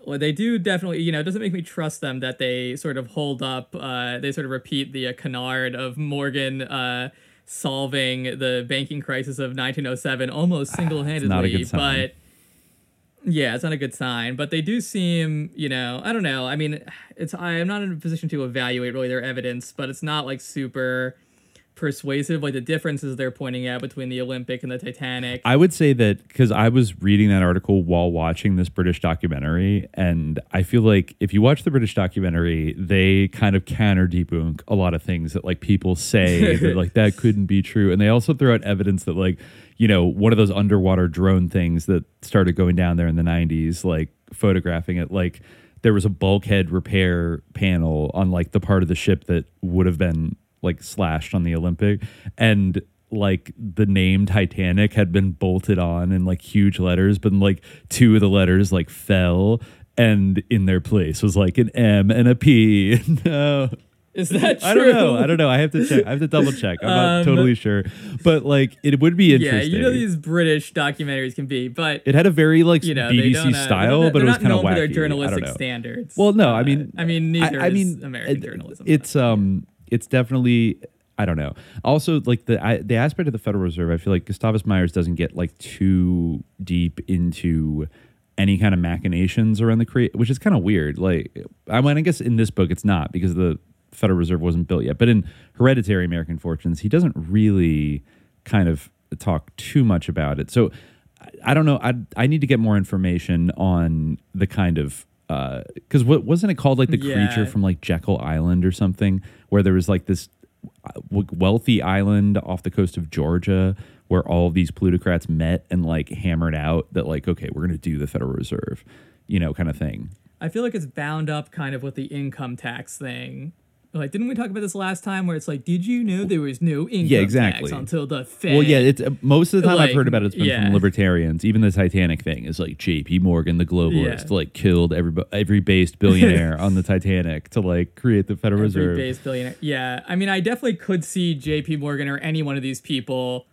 S12: Well, they do definitely, you know, it doesn't make me trust them that they sort of hold up, uh, they sort of repeat the uh, canard of Morgan uh, solving the banking crisis of 1907 almost single handedly.
S10: not a good sign.
S12: But yeah, it's not a good sign. But they do seem, you know, I don't know. I mean, it's I am not in a position to evaluate really their evidence, but it's not like super persuasive. Like the differences they're pointing out between the Olympic and the Titanic.
S10: I would say that because I was reading that article while watching this British documentary, and I feel like if you watch the British documentary, they kind of counter debunk a lot of things that like people say that [laughs] like that couldn't be true, and they also throw out evidence that like you know one of those underwater drone things that started going down there in the '90s, like photographing it, like there was a bulkhead repair panel on like the part of the ship that would have been like slashed on the Olympic and like the name Titanic had been bolted on in like huge letters, but like two of the letters like fell and in their place was like an M and a P. [laughs] no.
S12: Is that true?
S10: I don't know. I don't know. I have to check. I have to double check. I'm not
S12: Um,
S10: totally sure. But like it would be interesting.
S12: Yeah, you know these British documentaries can be, but
S10: it had a very like
S12: you know,
S10: BBC
S12: uh,
S10: style,
S12: they're
S10: but it was kind of wacky.
S12: their
S10: I don't
S12: journalistic standards.
S10: Well, no, I mean,
S12: I mean, neither
S10: I, I
S12: is
S10: mean,
S12: American
S10: it-
S12: journalism.
S10: It's um, it's definitely. I don't know. Also, like the I, the aspect of the Federal Reserve, I feel like Gustavus Myers doesn't get like too deep into any kind of machinations around the create, which is kind of weird. Like, I mean, I guess in this book it's not because the Federal Reserve wasn't built yet, but in Hereditary American Fortunes, he doesn't really kind of talk too much about it. So I- I don't know. I I need to get more information on the kind of because what wasn't it called like the
S12: Yeah.
S10: creature from like Jekyll Island or something where there was like this uh, wealthy island off the coast of Georgia where all of these plutocrats met and like hammered out that like okay we're gonna do the Federal Reserve, you know, kind of thing.
S12: I feel like it's bound up kind of with the income tax thing. Like, didn't we talk about this last time? Where it's like, did you know there was no income
S10: Yeah, exactly.
S12: tax until the Fed?
S10: Well, yeah, it's uh, most of the time I've heard about it, it's been
S12: yeah.
S10: from libertarians. Even the Titanic thing is like J.P. Morgan, the globalist,
S12: Yeah.
S10: like killed every every based [laughs] billionaire on the Titanic to like create the Federal
S12: Every
S10: Reserve.
S12: base billionaire. Yeah, I mean, I definitely could see J.P. Morgan or any one of these people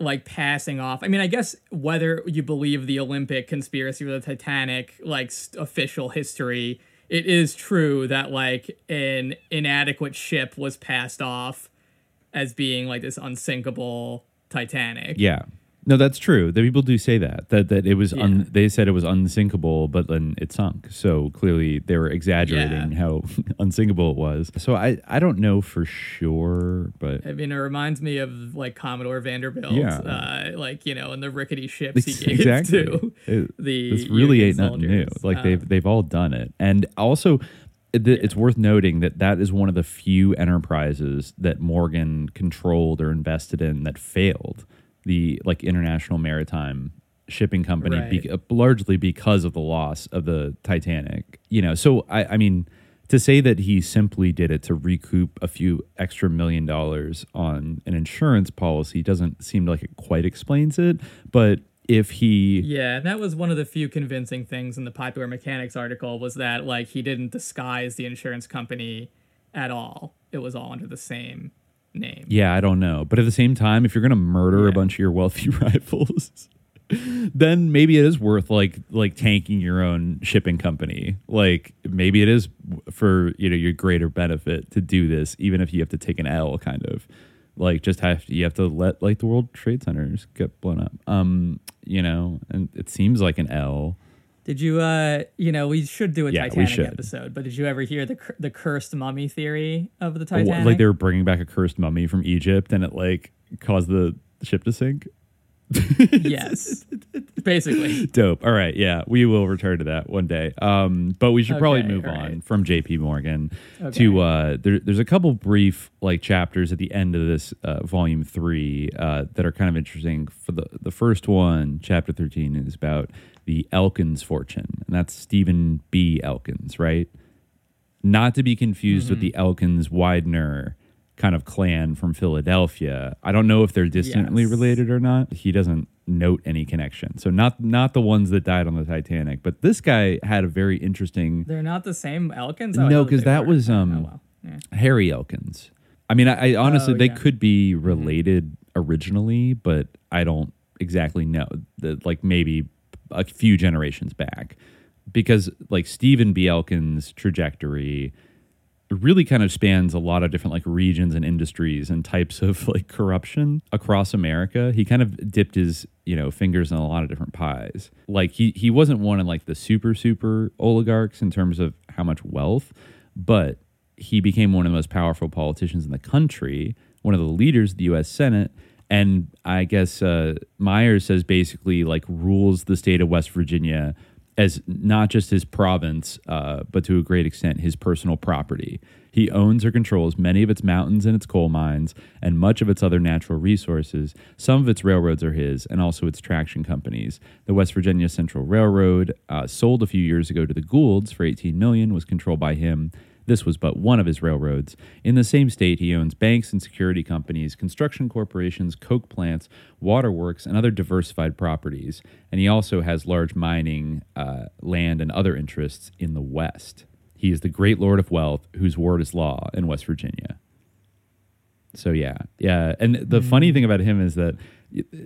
S12: like passing off. I mean, I guess whether you believe the Olympic conspiracy or the Titanic, like st- official history, it is true that like an inadequate ship was passed off as being like this unsinkable Titanic.
S10: Yeah. No, that's true. The people do say that that that it was un, they said it was unsinkable, but then it sunk. So clearly they were exaggerating how [laughs] unsinkable it was. So I I don't know for sure, but
S12: I mean, it reminds me of like Commodore Vanderbilt,
S10: Yeah.
S12: uh, like you know, and the rickety ships he gave
S10: exactly.
S12: to
S10: It-
S12: the
S10: this really
S12: Union
S10: ain't nothing new. Like
S12: Um,
S10: they've they've all done it, and also it- it's worth noting that that is one of the few enterprises that Morgan controlled or invested in that failed. The like International Maritime Shipping Company, be,
S12: Right.
S10: Uh, largely because of the loss of the Titanic. You know, so I, I mean. To say that he simply did it to recoup a few extra million dollars on an insurance policy doesn't seem like it quite explains it. But if he
S12: Yeah, that was one of the few convincing things in the Popular Mechanics article was that like he didn't disguise the insurance company at all. It was all under the same name.
S10: Yeah, I don't know. But at the same time, if you're going to murder a bunch of your wealthy [laughs] rivals, then maybe it is worth like like tanking your own shipping company. Like maybe it is for you know your greater benefit to do this, even if you have to take an L, kind of like just have you have to let like the World Trade Centers get blown up. Um, you know, and it seems like an L.
S12: Did you, uh, you know, we should do a
S10: Yeah,
S12: Titanic episode, but did you ever hear the the cursed mummy theory of the Titanic?
S10: Like they were bringing back a cursed mummy from Egypt, and it like caused the ship to sink. [laughs]
S12: yes, basically.
S10: Dope. All right. Yeah, we will return to that one day. Um, but we should probably move
S12: all
S10: on from J.P. Morgan
S12: Okay.
S10: to uh, there, there's a couple brief like chapters at the end of this uh, volume three uh, that are kind of interesting. For the the first one, chapter thirteen, is about the Elkins fortune, and that's Stephen B. Elkins, right? Not to be confused with
S12: Mm-hmm.
S10: the Elkins Widener kind of clan from Philadelphia. I don't know if they're distantly
S12: Yes.
S10: related or not. He doesn't note any connection. So not not the ones that died on the Titanic, but this guy had a very interesting
S12: They're not the same Elkins. Oh,
S10: No, because that
S12: were.
S10: was um
S12: Oh, well. Yeah.
S10: Harry Elkins. I mean, I, I honestly
S12: Oh,
S10: they
S12: yeah. Mm-hmm.
S10: could be related originally, but I don't exactly know. That like maybe a few generations back, because like Stephen B. Elkins' trajectory really kind of spans a lot of different like regions and industries and types of [laughs] like corruption across America. He kind of dipped his, you know, fingers in a lot of different pies. Like he he wasn't one of like the super super oligarchs in terms of how much wealth, but he became one of the most powerful politicians in the country, one of the leaders of the US Senate, and I guess uh, Myers says basically like rules the state of West Virginia as not just his province, uh, but to a great extent his personal property. He owns or controls many of its mountains and its coal mines, and much of its other natural resources. Some of its railroads are his, and also its traction companies. The West Virginia Central Railroad, uh, sold a few years ago to the Goulds for 18 million, was controlled by him. This was but one of his railroads. In the same state, he owns banks and security companies, construction corporations, coke plants, waterworks, and other diversified properties. And he also has large mining, uh, land, and other interests in the West. He is the great lord of wealth whose word is law in West Virginia. So yeah, yeah. And the funny mm. thing about him is that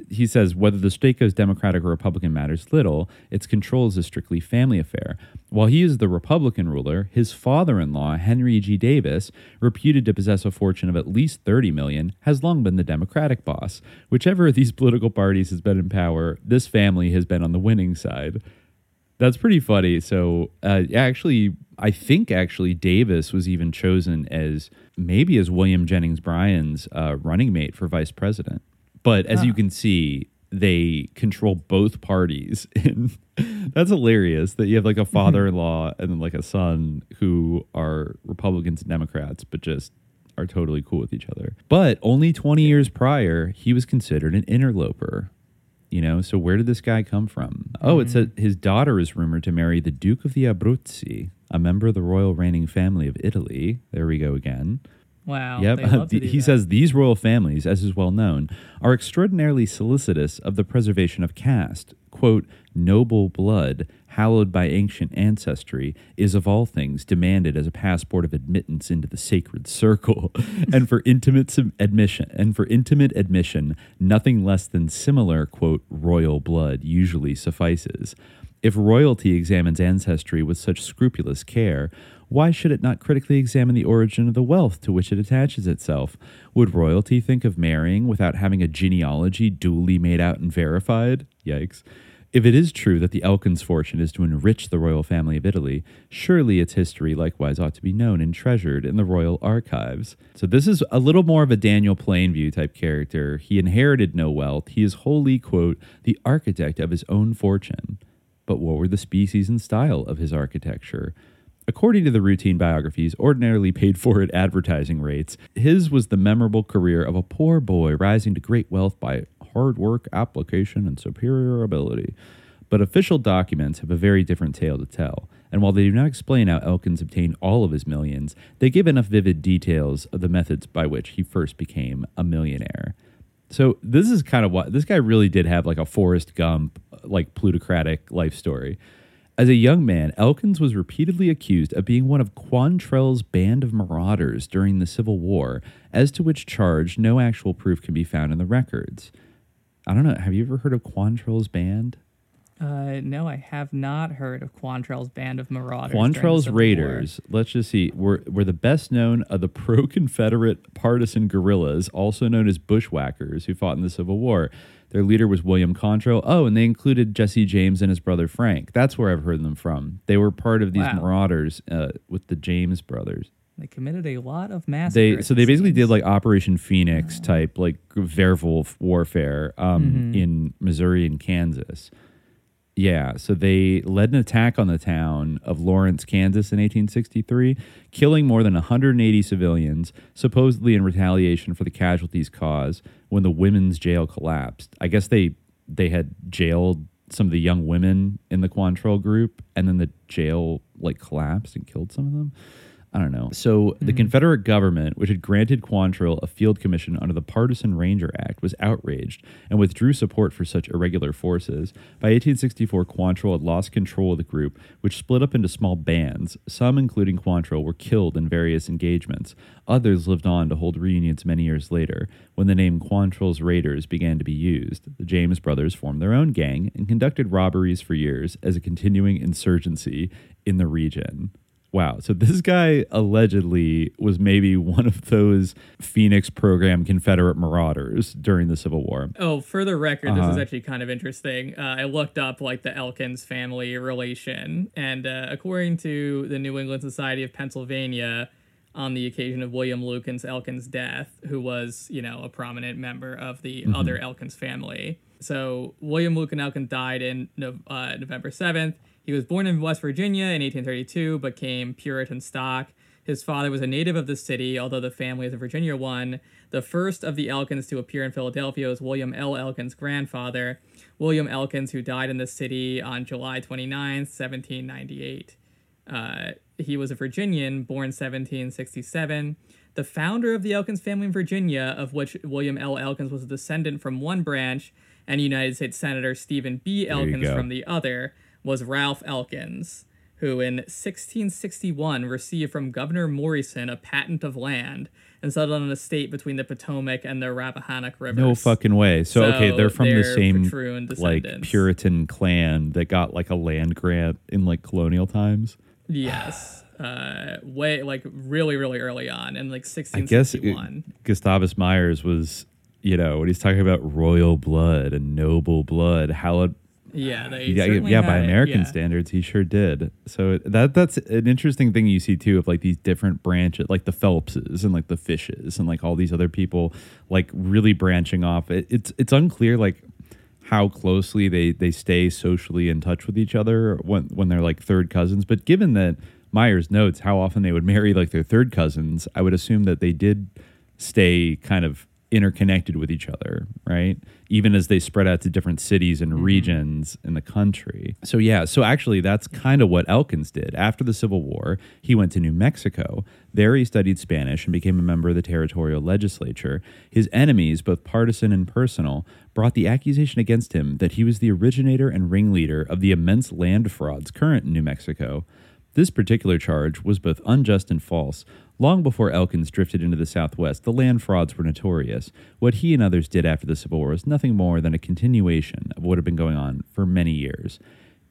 S10: he says whether the state goes Democratic or Republican matters little. Its control is a strictly family affair. While he is the Republican ruler, his father-in-law Henry G. Davis, reputed to possess a fortune of at least thirty million, has long been the Democratic boss. Whichever of these political parties has been in power, this family has been on the winning side. That's pretty funny. So, uh, actually, I think actually Davis was even chosen as maybe as William Jennings Bryan's uh, running mate for vice president. But as you can see, they control both parties. [laughs] And that's hilarious that you have like a father-in-law and then like a son who are Republicans and Democrats, but just are totally cool with each other. But only 20 years prior, he was considered an interloper. You know, so where did this guy come from? Oh, it's said his daughter is rumored to marry the Duke of the Abruzzi, a member of the royal reigning family of Italy. There we go again.
S12: Wow.
S10: Yep.
S12: they love [laughs] to do
S10: he
S12: that.
S10: says these royal families, as is well known, are extraordinarily solicitous of the preservation of caste. Quote, noble blood, hallowed by ancient ancestry, is of all things demanded as a passport of admittance into the sacred circle. [laughs] and for intimate admission and for intimate admission, nothing less than similar, quote, royal blood usually suffices. If royalty examines ancestry with such scrupulous care, why should it not critically examine the origin of the wealth to which it attaches itself? Would royalty think of marrying without having a genealogy duly made out and verified? Yikes. If it is true that the Elkins fortune is to enrich the royal family of Italy, surely its history likewise ought to be known and treasured in the royal archives. So this is a little more of a Daniel Plainview type character. He inherited no wealth. He is wholly, quote, the architect of his own fortune. But what were the species and style of his architecture? According to the routine biographies, ordinarily paid for at advertising rates, his was the memorable career of a poor boy rising to great wealth by hard work, application, and superior ability. But official documents have a very different tale to tell, and while they do not explain how Elkins obtained all of his millions, they give enough vivid details of the methods by which he first became a millionaire. So this is kind of what this guy really did have like a Forrest Gump, like plutocratic life story. As a young man, Elkins was repeatedly accused of being one of Quantrill's band of marauders during the Civil War, as to which charge no actual proof can be found in the records. I don't know. Have you ever heard of Quantrill's band?
S12: Uh, no, I have not heard of Quantrill's band of marauders.
S10: Quantrill's
S12: Civil War.
S10: Raiders, let's just see, were, were the best known of the [laughs] pro Confederate partisan guerrillas, also known as bushwhackers, who fought in the Civil War. Their leader was William Quantrill. Oh, and they included Jesse James and his brother Frank. That's where I've heard them from. They were part of these
S12: Wow.
S10: marauders uh, with the James brothers.
S12: They committed a lot of
S10: They
S12: massacres.
S10: so they basically did like Operation Phoenix type like werewolf warfare um,
S12: Mhm.
S10: in Missouri and Kansas. Yeah, so they led an attack on the town of Lawrence, Kansas in 1863, killing more than 180 civilians, supposedly in retaliation for the casualties caused when the women's jail collapsed. I guess they they had jailed some of the young women in the Quantrill group and then the jail like collapsed and killed some of them. I don't know. So the hmm. Confederate government, which had granted Quantrill a field commission under the Partisan Ranger Act, was outraged and withdrew support for such irregular forces. By 1864, Quantrill had lost control of the group, which split up into small bands. Some, including Quantrill, were killed in various engagements. Others lived on to hold reunions many years later, when the name Quantrill's Raiders began to be used. The James brothers formed their own gang and conducted robberies for years as a continuing insurgency in the region. Wow. So this guy allegedly was maybe one of those Phoenix program Confederate marauders during the Civil War.
S12: Oh, for the record, this is
S10: Uh-huh.
S12: actually kind of interesting. Uh, I looked up like the Elkins family relation, and uh, according to the New England Society of Pennsylvania, on the occasion of William Lukens Elkins' death, who was, you know, a prominent member of the
S10: Mhm.
S12: other Elkins family. So William Lukens Elkins died in uh, November 7th. He was born in West Virginia in 1832, but came Puritan stock. His father was a native of the city, although the family is a Virginia one. The first of the Elkins to appear in Philadelphia was William L. Elkins' grandfather, William Elkins, who died in the city on July 29th, 1798. Uh, he was a Virginian, born 1767. The founder of the Elkins family in Virginia, of which William L. Elkins was a descendant from one branch, and United States Senator Stephen B. Elkins from the other, was Ralph Elkins, who in 1661 received from Governor Morrison a patent of land and settled on an estate between the Potomac and the Rappahannock rivers.
S10: No fucking way. So, okay, they're from the
S12: they're
S10: same like. Puritan clan that got like a land grant in like colonial times.
S12: Yes. Uh, way like really, really early on in like
S10: I guess it-
S12: 1661.
S10: Gustavus Myers was, you know, when he's talking about royal blood and noble blood, how it
S12: Yeah, um, they
S10: yeah, yeah, by
S12: it,
S10: American
S12: yeah.
S10: standards, he sure did. So that that's an interesting thing you see too of like these different branches, like the Phelpses and like the Fishes and like all these other people, like really branching off. It, it's it's unclear like how closely they they stay socially in touch with each other when when they're like third cousins. But given that Myers notes how often they would marry like their third cousins, I would assume that they did stay kind of interconnected with each other, right? Even as they spread out to different cities and mm-hmm. regions in the country. So, yeah, so actually, that's kind of what Elkins did. After the Civil War, he went to New Mexico. There, he studied Spanish and became a member of the territorial legislature. His enemies, both partisan and personal, brought the accusation against him that he was the originator and ringleader of the immense land frauds current in New Mexico. This particular charge was both unjust and false. Long before Elkins drifted into the Southwest, the land frauds were notorious. What he and others did after the Civil War was nothing more than a continuation of what had been going on for many years.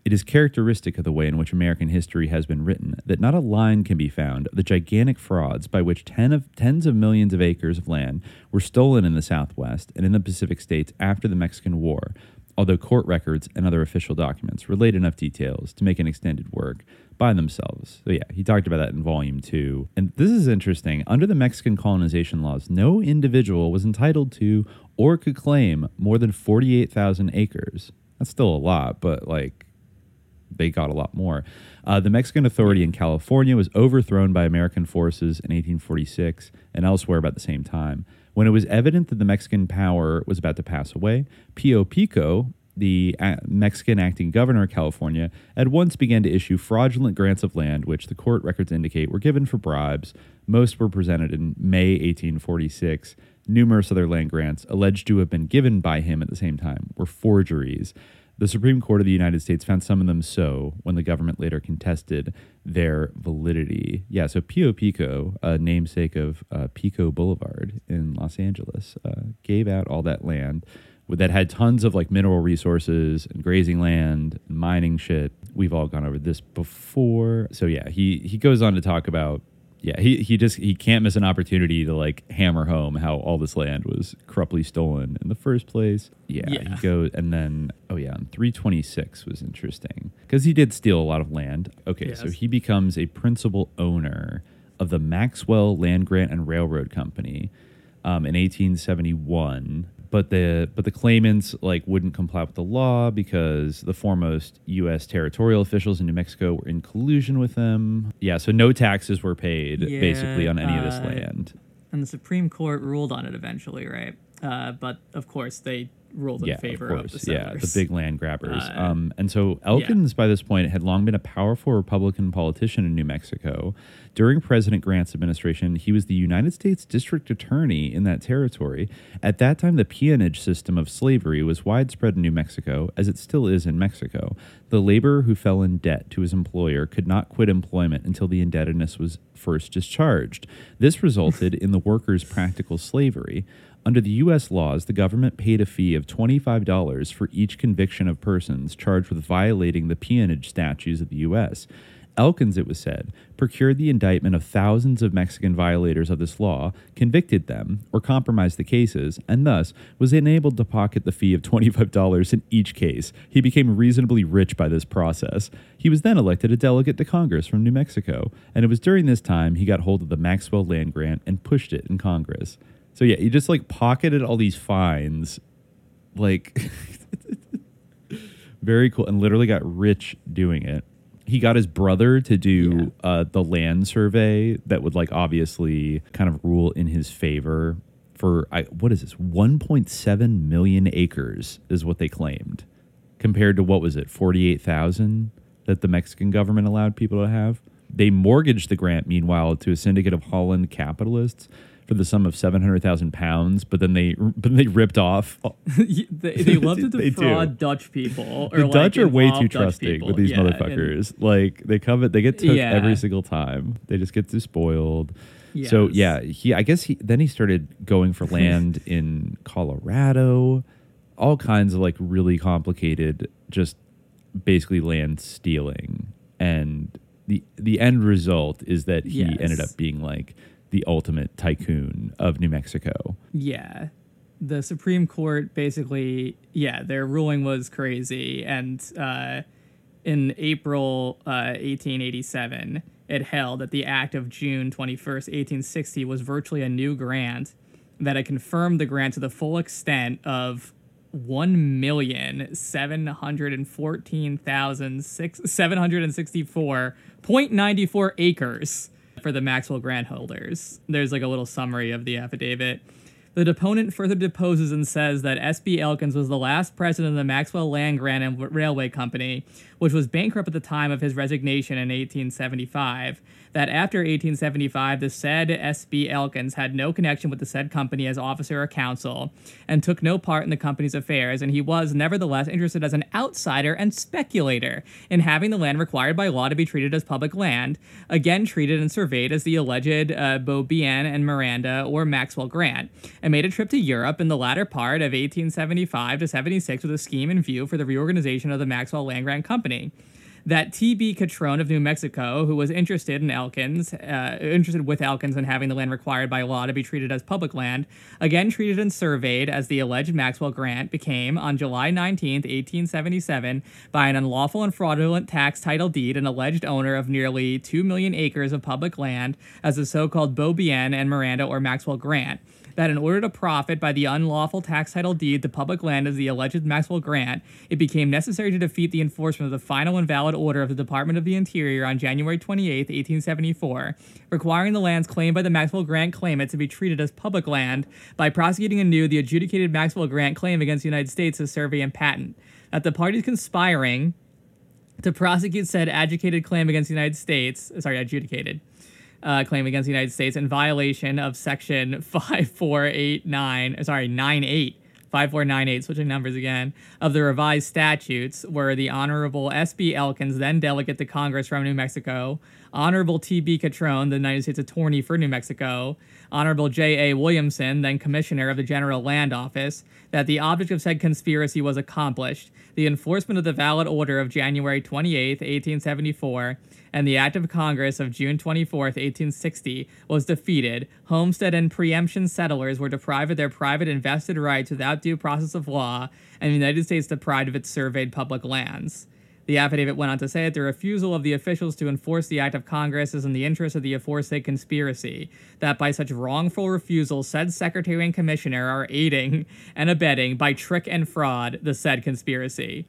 S10: It is characteristic of the way in which American history has been written that not a line can be found of the gigantic frauds by which ten of, tens of millions of acres of land were stolen in the Southwest and in the Pacific states after the Mexican War, although court records and other official documents relate enough details to make an extended work by themselves. So, yeah, he talked about that in volume two. And this is interesting. Under the Mexican colonization laws, no individual was entitled to or could claim more than 48,000 acres. That's still a lot, but like they got a lot more. Uh, the Mexican Authority in California was overthrown by American forces in 1846 and elsewhere about the same time. When it was evident that the Mexican power was about to pass away, Pio Pico, the uh, Mexican acting governor of California, at once began to issue fraudulent grants of land, which the court records indicate were given for bribes. Most were presented in May 1846. Numerous other land grants, alleged to have been given by him at the same time, were forgeries. The Supreme Court of the United States found some of them so when the government later contested their validity. Yeah, so Pio Pico, a namesake of uh, Pico Boulevard in Los Angeles, uh, gave out all that land that had tons of like mineral resources and grazing land and mining shit. We've all gone over this before. So yeah, he he goes on to talk about yeah, he he just he can't miss an opportunity to like hammer home how all this land was corruptly stolen in the first place. Yeah,
S12: Yeah.
S10: he goes and then oh yeah, on 326 was interesting because he did steal a lot of land. Okay, so he becomes a principal owner of the Maxwell Land Grant and Railroad Company um, in 1871. But the but the claimants like wouldn't comply with the law because the foremost U.S. territorial officials in New Mexico were in collusion with them. Yeah, so no taxes were paid
S12: Yeah,
S10: basically on any of this
S12: uh,
S10: land.
S12: And the Supreme Court ruled on it eventually, right? Uh, but of course, they ruled in
S10: yeah,
S12: favor
S10: of
S12: of,
S10: course.
S12: the
S10: yeah, the big land grabbers.
S12: Uh,
S10: um, and so Elkins, by this point, had long been a powerful Republican politician in New Mexico. During President Grant's administration, he was the United States District Attorney in that territory. At that time, the peonage system of slavery was widespread in New Mexico, as it still is in Mexico. The laborer who fell in debt to his employer could not quit employment until the indebtedness was first discharged. This resulted in the workers' practical slavery. Under the U.S. laws, the government paid a fee of $25 for each conviction of persons charged with violating the peonage statutes of the U.S. Elkins, it was said, procured the indictment of thousands of Mexican violators of this law, convicted them, or compromised the cases, and thus was enabled to pocket the fee of $25 in each case. He became reasonably rich by this process. He was then elected a delegate to Congress from New Mexico, and it was during this time he got hold of the Maxwell Land Grant and pushed it in Congress. So yeah, he just like pocketed all these fines, like [laughs] very cool, and literally got rich doing it. He got his brother to do uh, the land survey that would like obviously kind of rule in his favor for I, what is this 1.7 million acres is what they claimed compared to what was it 48,000 that the Mexican government allowed people to have. They mortgaged the grant meanwhile to a syndicate of Holland capitalists for the sum of 700,000 pounds, but then they but they ripped off [laughs]
S12: they, they [laughs] love to defraud Dutch people. Or
S10: the
S12: like
S10: Dutch are way too
S12: Dutch
S10: trusting
S12: people.
S10: with these
S12: Yeah,
S10: motherfuckers. like they come, they get took
S12: Yeah.
S10: every single time. They just get too spoiled. So yeah, he. I guess he. Then he started going for [laughs] land in Colorado, all kinds of like really complicated, just basically land stealing, and the the end result is that he
S12: Yes.
S10: ended up being like the ultimate tycoon of New Mexico.
S12: Yeah. The Supreme Court basically, yeah, their ruling was crazy. And uh, in April uh, 1887, it held that the Act of June 21st, 1860 was virtually a new grant that had confirmed the grant to the full extent of 1,714,764.94 acres for the Maxwell grant holders. There's like a little summary of the affidavit. The deponent further deposes and says that S.B. Elkins was the last president of the Maxwell Land Grant and Railway Company, which was bankrupt at the time of his resignation in 1875. That after 1875, the said S.B. Elkins had no connection with the said company as officer or counsel and took no part in the company's affairs, and he was nevertheless interested as an outsider and speculator in having the land required by law to be treated as public land, again treated and surveyed as the alleged uh, Beaubien and Miranda or Maxwell Grant, and made a trip to Europe in the latter part of 1875 to 76 with a scheme in view for the reorganization of the Maxwell Land Grant Company that T.B. Catron of New Mexico, who was interested in Elkins, uh, interested with Elkins in having the land required by law to be treated as public land, again treated and surveyed as the alleged Maxwell Grant, became, on July 19, 1877, by an unlawful and fraudulent tax title deed, an alleged owner of nearly 2 million acres of public land as the so-called Beaubien and Miranda or Maxwell Grant that in order to profit by the unlawful tax title deed to public land as the alleged Maxwell Grant, it became necessary to defeat the enforcement of the final and valid order of the Department of the Interior on January 28, 1874, requiring the lands claimed by the Maxwell Grant claimant to be treated as public land by prosecuting anew the adjudicated Maxwell Grant claim against the United States as survey and patent. That the parties conspiring to prosecute said adjudicated claim against the United States, sorry, adjudicated, uh, claim against the United States in violation of Section [laughs] 5489, sorry, 98, 5498, switching numbers again, of the revised statutes were the Honorable S.B. Elkins, then delegate to Congress from New Mexico, Honorable T.B. Catron, the United States Attorney for New Mexico, Honorable J.A. Williamson, then Commissioner of the General Land Office, that the object of said conspiracy was accomplished, the enforcement of the valid order of January 28, 1874, and the Act of Congress of June 24, 1860, was defeated, homestead and preemption settlers were deprived of their private and vested rights without due process of law, and the United States deprived of its surveyed public lands. The affidavit went on to say that the refusal of the officials to enforce the act of Congress is in the interest of the aforesaid conspiracy, that by such wrongful refusal, said secretary and commissioner are aiding and abetting by trick and fraud the said conspiracy.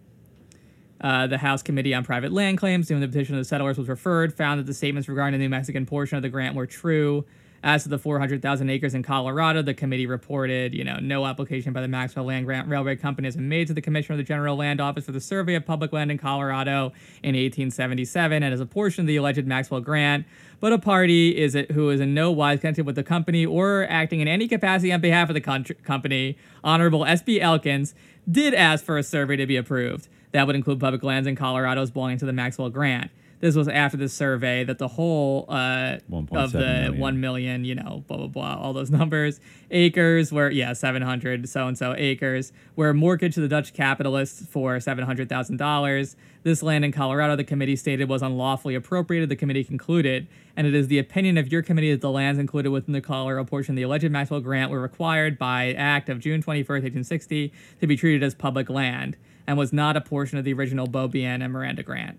S12: Uh, the House Committee on Private Land Claims, to whom the petition of the settlers was referred, found that the statements regarding the New Mexican portion of the grant were true. As to the 400,000 acres in Colorado, the committee reported, you know, no application by the Maxwell Land Grant Railway Company has been made to the Commissioner of the General Land Office for the survey of public land in Colorado in 1877 and as a portion of the alleged Maxwell grant. But a party is it who is in no wise connected with the company or acting in any capacity on behalf of the con- company, Honorable S.B. Elkins, did ask for a survey to be approved. That would include public lands in Colorado's belonging to the Maxwell grant this was after the survey that the whole uh, of the
S10: million.
S12: 1 million, you know, blah, blah, blah, all those [laughs] numbers, acres were, yeah, 700 so and so acres, were mortgaged to the Dutch capitalists for $700,000. This land in Colorado, the committee stated, was unlawfully appropriated. The committee concluded, and it is the opinion of your committee that the lands included within the Colorado portion of the alleged Maxwell grant were required by Act of June 21st, 1860, to be treated as public land and was not a portion of the original Beaubien and Miranda grant.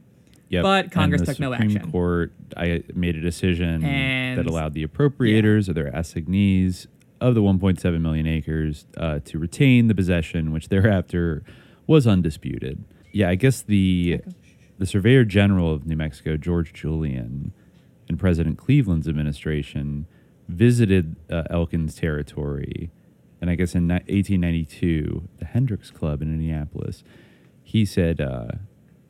S10: Yep.
S12: But Congress
S10: and
S12: took no action.
S10: Court I made a decision
S12: And-
S10: that allowed the appropriators or their assignees of the 1.7 million acres uh, to retain the possession, which thereafter was undisputed. Yeah, I guess the the Surveyor General of New Mexico, George Julian, in President Cleveland's administration, visited uh, Elkins territory, and I guess in 1892, the Hendricks Club in Indianapolis, he said. Uh,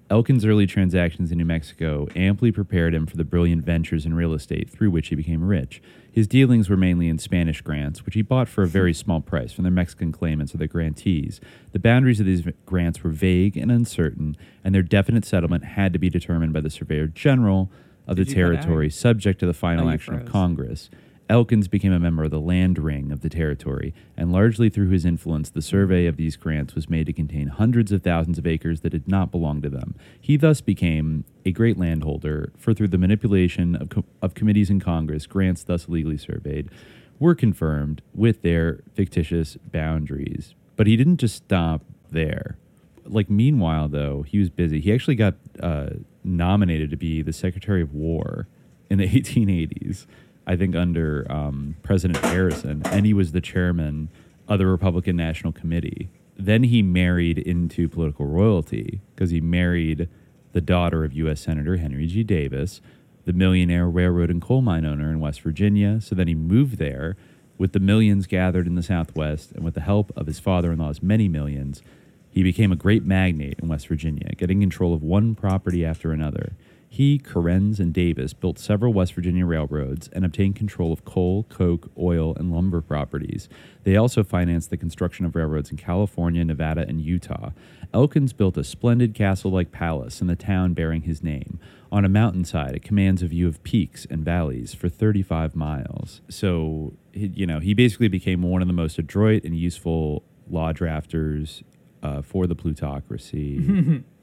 S10: Elkin's early transactions in New Mexico amply prepared him for the brilliant ventures in real estate through which he became rich. His dealings were mainly in Spanish grants, which he bought for a very [laughs] small price from their Mexican claimants or their grantees. The boundaries of these grants were vague and uncertain, and their definite settlement had to be determined by the Surveyor General of
S12: Did
S10: the
S12: you cut out?
S10: territory, subject to the final
S12: Oh,
S10: action of. Congress. Elkins became a member of the land ring of the territory, and largely through his influence, the survey of these grants was made to contain hundreds of thousands of acres that did not belong to them. He thus became a great landholder, for through the manipulation of, co- of committees in Congress, grants thus legally surveyed were confirmed with their fictitious boundaries. But he didn't just stop there. Like, meanwhile, though, he was busy. He actually got uh, nominated to be the Secretary of War in the [laughs] 1880s. I think under um, President Harrison, and he was the chairman of the Republican National Committee. Then he married into political royalty because he married the daughter of U.S. Senator Henry G. Davis, the millionaire railroad and coal mine owner in West Virginia. So then he moved there with the millions gathered in the Southwest, and with the help of his father in law's many millions, he became a great magnate in West Virginia, getting control of one property after another. He, Kerens, and Davis built several West Virginia railroads and obtained control of coal, coke, oil, and lumber properties. They also financed the construction of railroads in California, Nevada, and Utah. Elkins built a splendid castle like palace in the town bearing his name. On a mountainside, it commands a view of peaks and valleys for 35 miles. So, you know, he basically became one of the most adroit and useful law drafters uh, for the plutocracy. [laughs]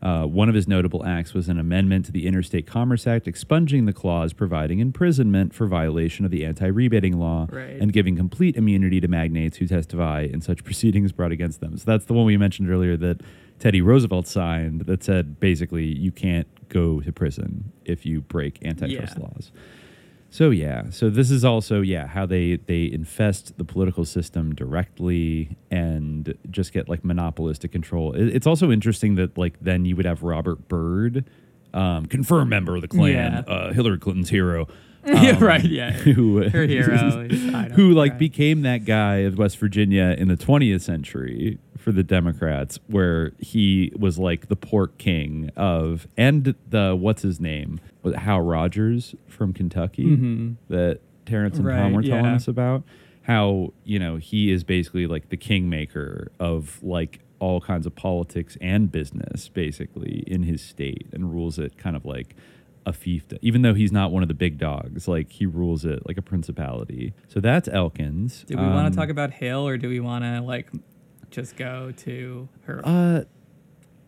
S10: Uh, one of his notable acts was an amendment to the Interstate Commerce Act expunging the clause providing imprisonment for violation of the anti rebating law
S12: Right.
S10: and giving complete immunity to magnates who testify in such proceedings brought against them. So that's the one we mentioned earlier that Teddy Roosevelt signed that said basically you can't go to prison if you break antitrust
S12: Yeah.
S10: laws. So yeah, so this is also yeah how they they infest the political system directly and just get like monopolistic control. It- it's also interesting that like then you would have Robert Byrd, um, confirmed member of the Klan,
S12: Yeah.
S10: uh, Hillary Clinton's hero. [laughs]
S12: Yeah,
S10: um,
S12: right, yeah. [laughs]
S10: Who
S12: Her hero is- I [laughs] know,
S10: who like
S12: right.
S10: became that guy of West Virginia in the 20th century for the Democrats, where he was like the pork king of and the what's his name, Hal Rogers from Kentucky
S12: Mhm.
S10: that Terrence and Tom were telling
S12: yeah.
S10: us about. How you know he is basically like the kingmaker of like all kinds of politics and business, basically in his state, and rules it kind of like a fiefdom, even though he's not one of the big dogs. Like he rules it like a principality. So that's Elkins.
S12: Do we want
S10: Um,
S12: to talk about Hill, or do we want to like just go to her?
S10: Uh,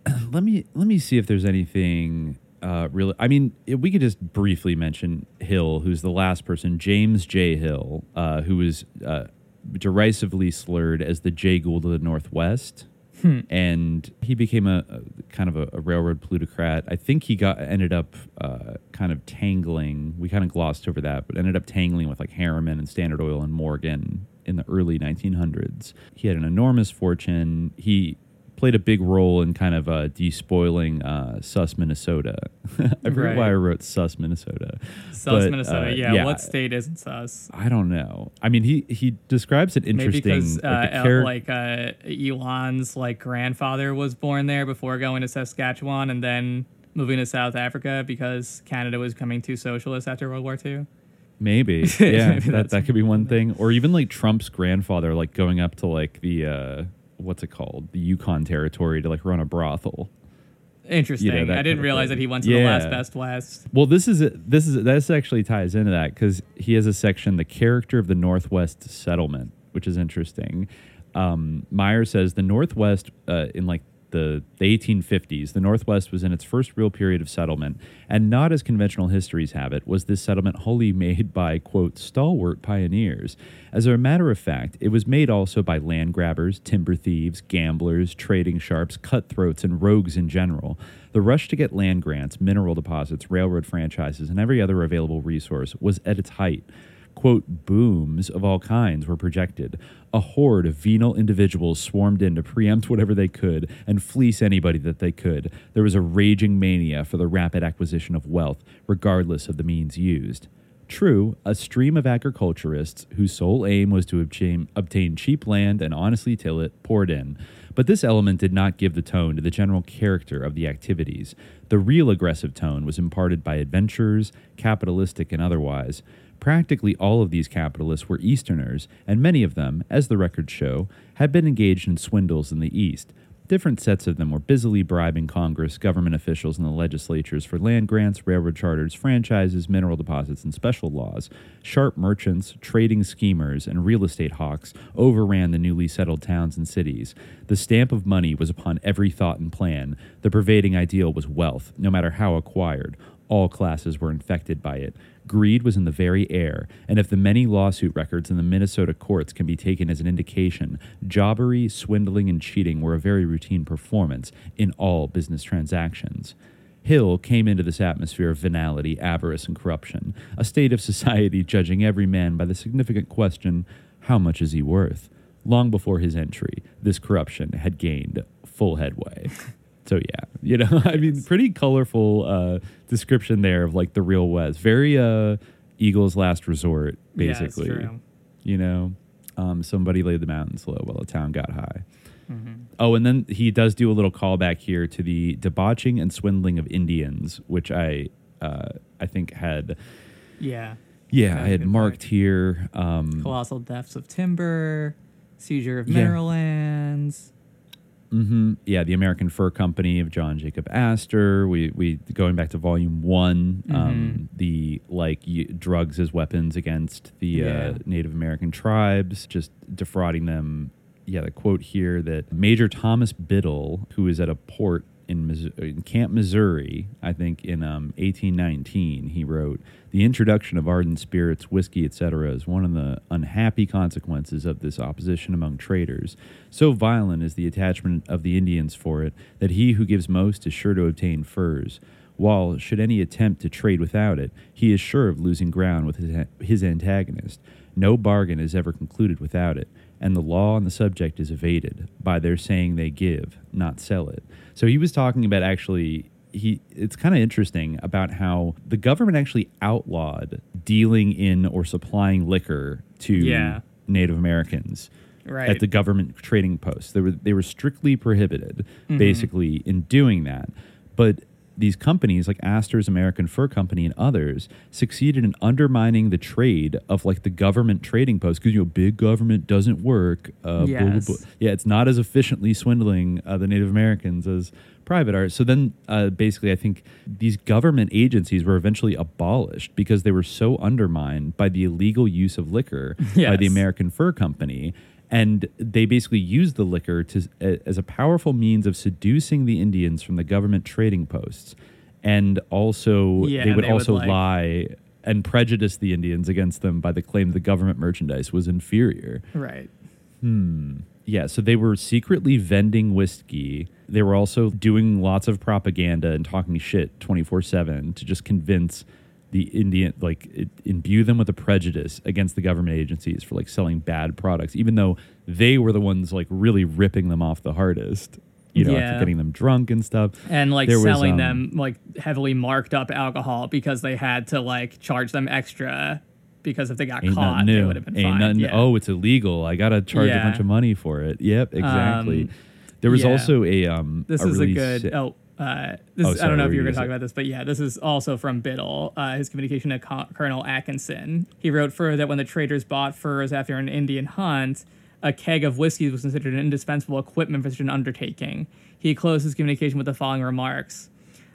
S10: [clears throat] let me let me see if there's anything uh, really. I mean, we could just briefly mention Hill, who's the last person, James J. Hill, uh, who was uh, derisively slurred as the Jay Gould of the Northwest.
S12: Hmm.
S10: And he became a, a kind of a, a railroad plutocrat. I think he got ended up uh, kind of tangling. We kind of glossed over that, but ended up tangling with like Harriman and Standard Oil and Morgan in the early 1900s. He had an enormous fortune. He played a big role in kind of uh, despoiling uh, Sus, Minnesota. [laughs] I forget
S12: Right.
S10: why I wrote Sus, Minnesota.
S12: Sus,
S10: But,
S12: Minnesota.
S10: uh,
S12: yeah, What state isn't sus?
S10: I don't know. I mean, he he describes it
S12: Maybe
S10: interesting.
S12: because uh,
S10: like
S12: El-
S10: char-
S12: like uh, Elon's like grandfather was born there before going to Saskatchewan and then moving to South Africa because Canada was coming too socialist after World War II. [laughs]
S10: Maybe, yeah,
S12: Maybe
S10: that that could be one thing, or even like Trump's grandfather, like going up to like the uh, what's it called, the Yukon territory to like run a brothel.
S12: Interesting.
S10: You know,
S12: I didn't realize that he went to the last best west.
S10: Well, this is this is this actually ties into that because he has a section, the character of the Northwest settlement, which is interesting. Um, Meyer says the Northwest uh, in like the, the 1850s, the Northwest was in its first real period of settlement, and not as conventional histories have it, was this settlement wholly [laughs] made by quote stalwart pioneers. As a matter of fact, it was made also by land grabbers, timber thieves, gamblers, trading sharps, cutthroats, and rogues in general. The rush to get land grants, mineral deposits, railroad franchises, and every other available resource was at its height. Quote, booms of all kinds were projected. A horde of venal individuals swarmed in to preempt whatever they could and fleece anybody that they could. There was a raging mania for the rapid acquisition of wealth, regardless of the means used. True, a stream of agriculturists whose sole aim was to obtain, obtain cheap land and honestly till it poured in. But this element did not give the tone to the general character of the activities. The real aggressive tone was imparted by adventurers, capitalistic and otherwise. Practically all of these capitalists were Easterners, and many of them, as the records show, had been engaged in swindles in the East. Different sets of them were busily bribing Congress, government officials, and the legislatures for land grants, railroad charters, franchises, mineral deposits, and special laws. Sharp merchants, trading schemers, and real estate hawks overran the newly settled towns and cities. The stamp of money was upon every thought and plan. The pervading ideal was wealth, no matter how acquired. All classes were infected by it. Greed was in the very air, and if the many lawsuit records in the Minnesota courts can be taken as an indication, jobbery, swindling, and cheating were a very routine performance in all business transactions. Hill came into this atmosphere of venality, avarice, and corruption, a state of society [laughs] judging every man by the significant question how much is he worth? Long before his entry, this corruption had gained full headway. [laughs] So yeah, [laughs] you know, I mean, pretty colorful uh, description there of like the real West. Very uh, Eagles' last resort,
S12: Yeah,
S10: basically.
S12: true.
S10: You know, um, somebody laid the mountains low while the town got high.
S12: Mhm.
S10: Oh, and then he does do a little callback here to the debauching and swindling of Indians, which I uh, I think had
S12: Yeah.
S10: yeah I had marked here. Um,
S12: Colossal thefts of timber, seizure of
S10: Yeah.
S12: mineral lands.
S10: Hmm Yeah, the American Fur Company of John Jacob Astor. We we going back to Volume One.
S12: Mm-hmm.
S10: Um, the like y- drugs as weapons against the
S12: Yeah.
S10: uh, Native American tribes, just defrauding them. Yeah, the quote here that Major Thomas Biddle, who is at a port in, in Camp Missouri, I think in um, 1819, he wrote, "The introduction of ardent spirits, whiskey, etc., is one of the unhappy consequences of this opposition among traders. So violent is the attachment of the Indians for it that he who gives most is sure to obtain furs." While, should any attempt to trade without it, he is sure of losing ground with his, his antagonist. No bargain is ever concluded without it, and the law on the subject is evaded by their saying they give, not sell it. So he was talking about actually he it's kind of interesting about how the government actually outlawed dealing in or supplying liquor to
S12: Yeah.
S10: Native Americans
S12: Right.
S10: at the government trading posts. They were they were strictly prohibited
S12: Mhm.
S10: basically in doing that. But these companies like Astor's American Fur Company and others succeeded in undermining the trade of like the government trading posts because you know big government doesn't work. Uh, blah, blah,
S12: Yes.
S10: blah. Yeah, it's not as efficiently swindling uh, the Native Americans as private art. So then, uh, basically, I think these government agencies were eventually abolished because they were so undermined by the illegal use of liquor by the American Fur Company. And they basically used the liquor to, as a powerful means of seducing the Indians from the government trading posts. And also,
S12: Yeah,
S10: they would
S12: they would,
S10: also
S12: like-
S10: lie and prejudice the Indians against them by the claim the government merchandise was inferior.
S12: Right.
S10: Hmm. Yeah, so they were secretly vending whiskey. They were also doing lots of propaganda and talking shit 24 7 to just convince the Indian, like, it, imbue them with a prejudice against the government agencies for, like, selling bad products, even though they were the ones, like, really ripping them off the hardest, you know,
S12: Yeah.
S10: after getting them drunk and stuff.
S12: and like
S10: There was,
S12: selling
S10: um,
S12: them like heavily marked up alcohol because they had to like charge them extra because if they got
S10: Ain't
S12: caught they would have been
S10: Ain't
S12: fined.
S10: nothing.
S12: yeah.
S10: Oh, it's illegal. I gotta charge
S12: Yeah.
S10: a bunch of money for it. Yep, exactly.
S12: Um,
S10: there was
S12: yeah.
S10: also a um.
S12: this
S10: a
S12: is a good
S10: si-
S12: oh uh, this
S10: Oh,
S12: is, I don't know if you were going to talk about this, but yeah, this is also from Biddle. Uh, his communication to Co- Colonel Atkinson. He wrote further that when the traders bought furs after an Indian hunt, a keg of whiskey was considered an indispensable equipment for such an undertaking. He closed his communication with the following remarks.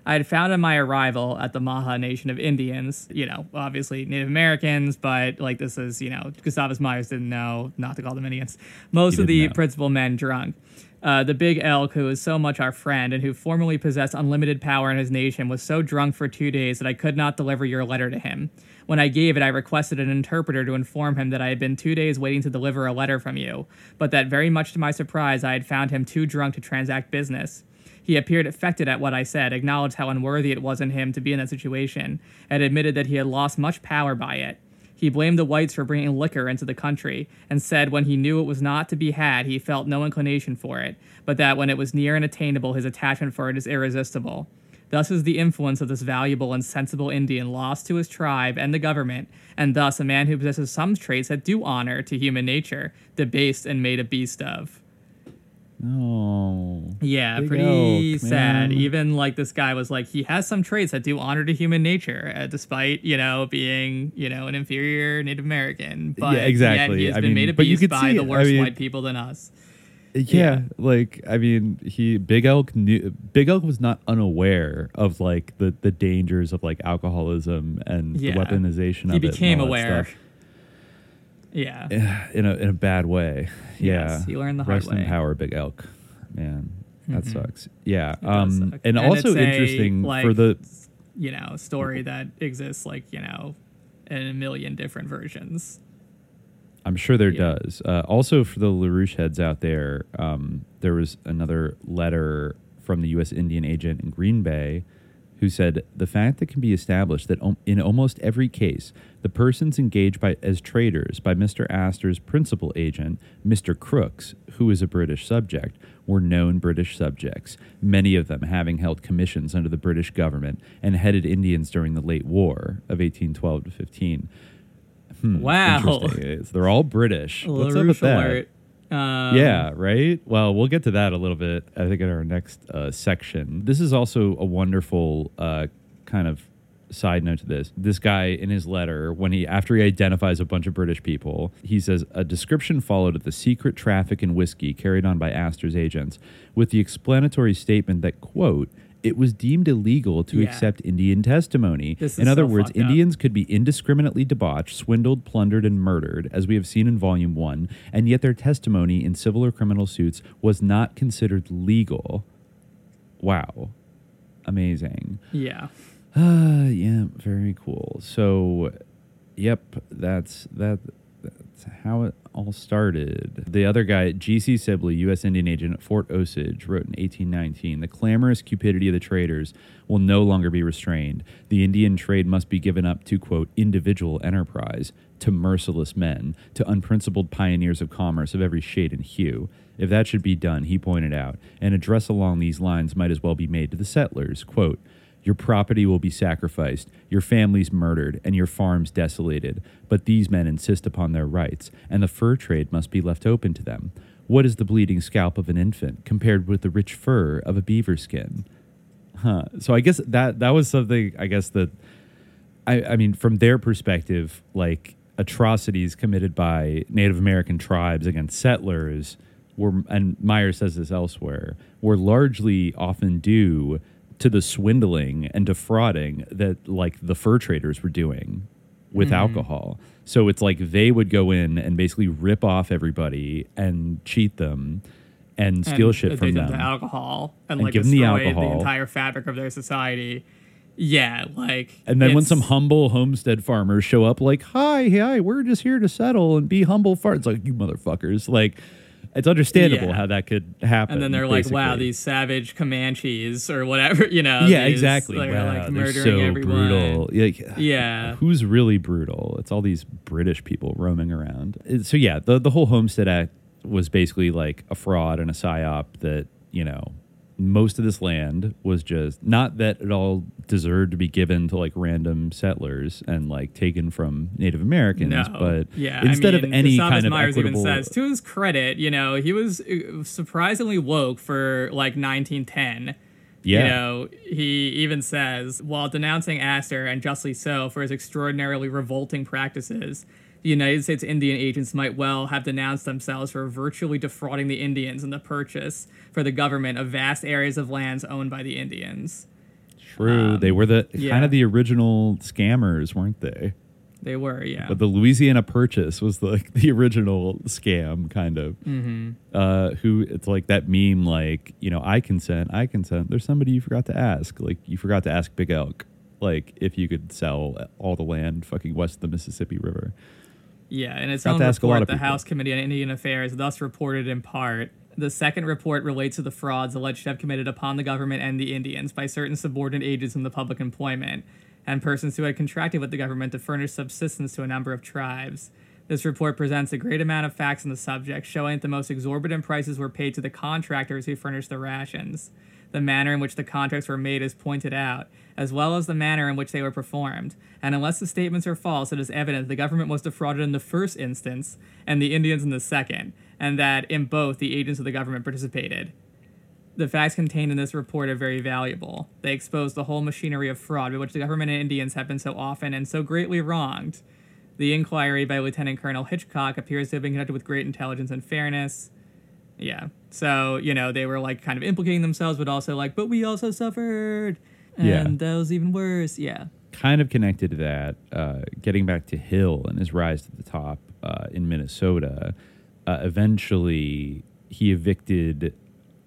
S12: I had found on my arrival at the Maha Nation of Indians, you know, obviously Native Americans, but like this is, you know, Gustavus Myers didn't know not to call them Indians. Most
S10: He
S12: of the
S10: know.
S12: principal men drunk. Uh, the big elk, who is so much our friend and who formerly possessed unlimited power in his nation, was so drunk for two days that I could not deliver your letter to him. When I gave it, I requested an interpreter to inform him that I had been two days waiting to deliver a letter from you, but that very much to my surprise, I had found him too drunk to transact business. He appeared affected at what I said, acknowledged how unworthy it was in him to be in that situation, and admitted that he had lost much power by it. He blamed the whites for bringing liquor into the country, and said when he knew it was not to be had, he felt no inclination for it, but that when it was near and attainable, his attachment for it is irresistible. Thus is the influence of this valuable and sensible Indian lost to his tribe and the government, and thus a man who possesses some traits that do honor to human nature, debased and made a beast of.
S10: Oh.
S12: Yeah,
S10: Big
S12: pretty
S10: elk,
S12: sad.
S10: man.
S12: Even like this guy was like, he has some traits that do honor to human nature, uh, despite you know being you know an inferior Native American. But
S10: Yeah, exactly.
S12: He has
S10: I
S12: been
S10: mean,
S12: made a
S10: but you
S12: beast
S10: could
S12: by
S10: see
S12: the
S10: it. I
S12: worst
S10: mean-
S12: white people than us.
S10: Yeah, like I mean, he Big Elk knew Big Elk was not unaware of like the the dangers of like alcoholism and
S12: Yeah.
S10: the weaponization
S12: He
S10: of it. and
S12: became aware.
S10: stuff.
S12: Yeah.
S10: Eh, in a in a bad way. Yeah,
S12: Yes, he learned the hard
S10: Rest in power, Big Elk. Man, that
S12: Mhm.
S10: sucks. Yeah, um,
S12: suck.
S10: and, also
S12: it's a,
S10: interesting
S12: like,
S10: for the
S12: you know story that exists like you know in a million different versions.
S10: I'm sure there does. Uh, also, for the LaRouche heads out there, um, there was another letter from the U.S. Indian agent in Green Bay who said the fact that can be established that in almost every case, the persons engaged by as traders by Mr. Astor's principal agent, Mr. Crooks, who is a British subject, were known British subjects, many of them having held commissions under the British government and headed Indians during the late war of 1812 to 15. Hmm,
S12: Wow.
S10: They're all British. What's up with that?
S12: alert. Um,
S10: yeah, right? Well, we'll get to that a little bit, I think, in our next uh, section. This is also a wonderful uh, kind of side note to this. This guy in his letter, when he after he identifies a bunch of British people, he says a description followed of the secret traffic in whiskey carried on by Astor's agents, with the explanatory statement that quote it was deemed illegal to
S12: Yeah.
S10: accept Indian testimony.
S12: This
S10: In other
S12: so
S10: words,
S12: fucked up.
S10: Indians could be indiscriminately debauched, swindled, plundered, and murdered, as we have seen in Volume 1, and yet their testimony in civil or criminal suits was not considered legal. Wow. Amazing.
S12: Yeah.
S10: Uh, [sighs] yeah, very cool. So, yep, that's that. That's how it all started. The other guy, G.C. Sibley, U.S. Indian agent at Fort Osage, wrote in 1819 The clamorous cupidity of the traders will no longer be restrained. The Indian trade must be given up to, quote, individual enterprise, to merciless men, to unprincipled pioneers of commerce of every shade and hue. If that should be done, he pointed out, an address along these lines might as well be made to the settlers, quote, your property will be sacrificed, your families murdered, and your farms desolated. But these men insist upon their rights, and the fur trade must be left open to them. What is the bleeding scalp of an infant compared with the rich fur of a beaver skin? Huh. So I guess that that was something. I guess that I, I mean, from their perspective, like atrocities committed by Native American tribes against settlers were, and Meyer says this elsewhere, were largely often due to the swindling and defrauding that like the fur traders were doing with
S12: Mhm.
S10: alcohol. So it's like they would go in and basically rip off everybody and cheat them and steal
S12: and
S10: shit from them.
S12: the alcohol and,
S10: And
S12: like
S10: give them the alcohol.
S12: entire fabric of their society. Yeah, like
S10: And then when some humble homestead farmers show up, like, "Hi, hi, we're just here to settle and be humble farmers," it's like you motherfuckers. Like, it's understandable
S12: Yeah.
S10: how that could happen.
S12: and then they're like, "Wow, these savage Comanches or whatever," [laughs] you know?
S10: yeah,
S12: these-
S10: exactly.
S12: They're
S10: wow,
S12: like
S10: they're so
S12: everyone.
S10: brutal. Yeah,
S12: Yeah.
S10: who's really brutal? It's all these British people roaming around. So yeah, the the whole Homestead Act was basically like a fraud and a psyop that you know most of this land was just not that it all deserved to be given to like random settlers and like taken from Native Americans,
S12: No.
S10: but
S12: yeah,
S10: instead
S12: I mean,
S10: of any kind of
S12: Myers
S10: equitable,
S12: even says to his credit, you know, he was uh, surprisingly woke for like 1910.
S10: Yeah.
S12: You know, he even says, while denouncing Astor, and justly so, for his extraordinarily revolting practices, the United States Indian agents might well have denounced themselves for virtually defrauding the Indians in the purchase for the government of vast areas of lands owned by the Indians.
S10: true, they were the
S12: yeah.
S10: kind of the original scammers, weren't they?
S12: They were, yeah.
S10: But the Louisiana Purchase was like [laughs] the original scam, kind of.
S12: Mhm.
S10: Uh, who it's like that meme, like you know, I consent, I consent. There's somebody you forgot to ask, like you forgot to ask Big Elk, like if you could sell all the land fucking west of the Mississippi River.
S12: Yeah, in its own
S10: to ask a lot
S12: report,
S10: of
S12: the
S10: people.
S12: House Committee on Indian Affairs thus reported in part the second report relates to the frauds alleged to have committed upon the government and the Indians by certain subordinate agents in the public employment and persons who had contracted with the government to furnish subsistence to a number of tribes. This report presents a great amount of facts on the subject, showing that the most exorbitant prices were paid to the contractors who furnished the rations. The manner in which the contracts were made is pointed out, as well as the manner in which they were performed. And unless the statements are false, it is evident the government was defrauded in the first instance and the Indians in the second, and that in both the agents of the government participated. The facts contained in this report are very valuable. They expose the whole machinery of fraud by which the government and Indians have been so often and so greatly wronged. The inquiry by Lieutenant Colonel Hitchcock appears to have been conducted with great intelligence and fairness. Yeah. So, you know, they were like kind of implicating themselves, but also like, but we also suffered. And
S10: Yeah.
S12: that was even worse. Yeah.
S10: Kind of connected to that, uh, getting back to Hill and his rise to the top uh, in Minnesota. Uh, eventually, he evicted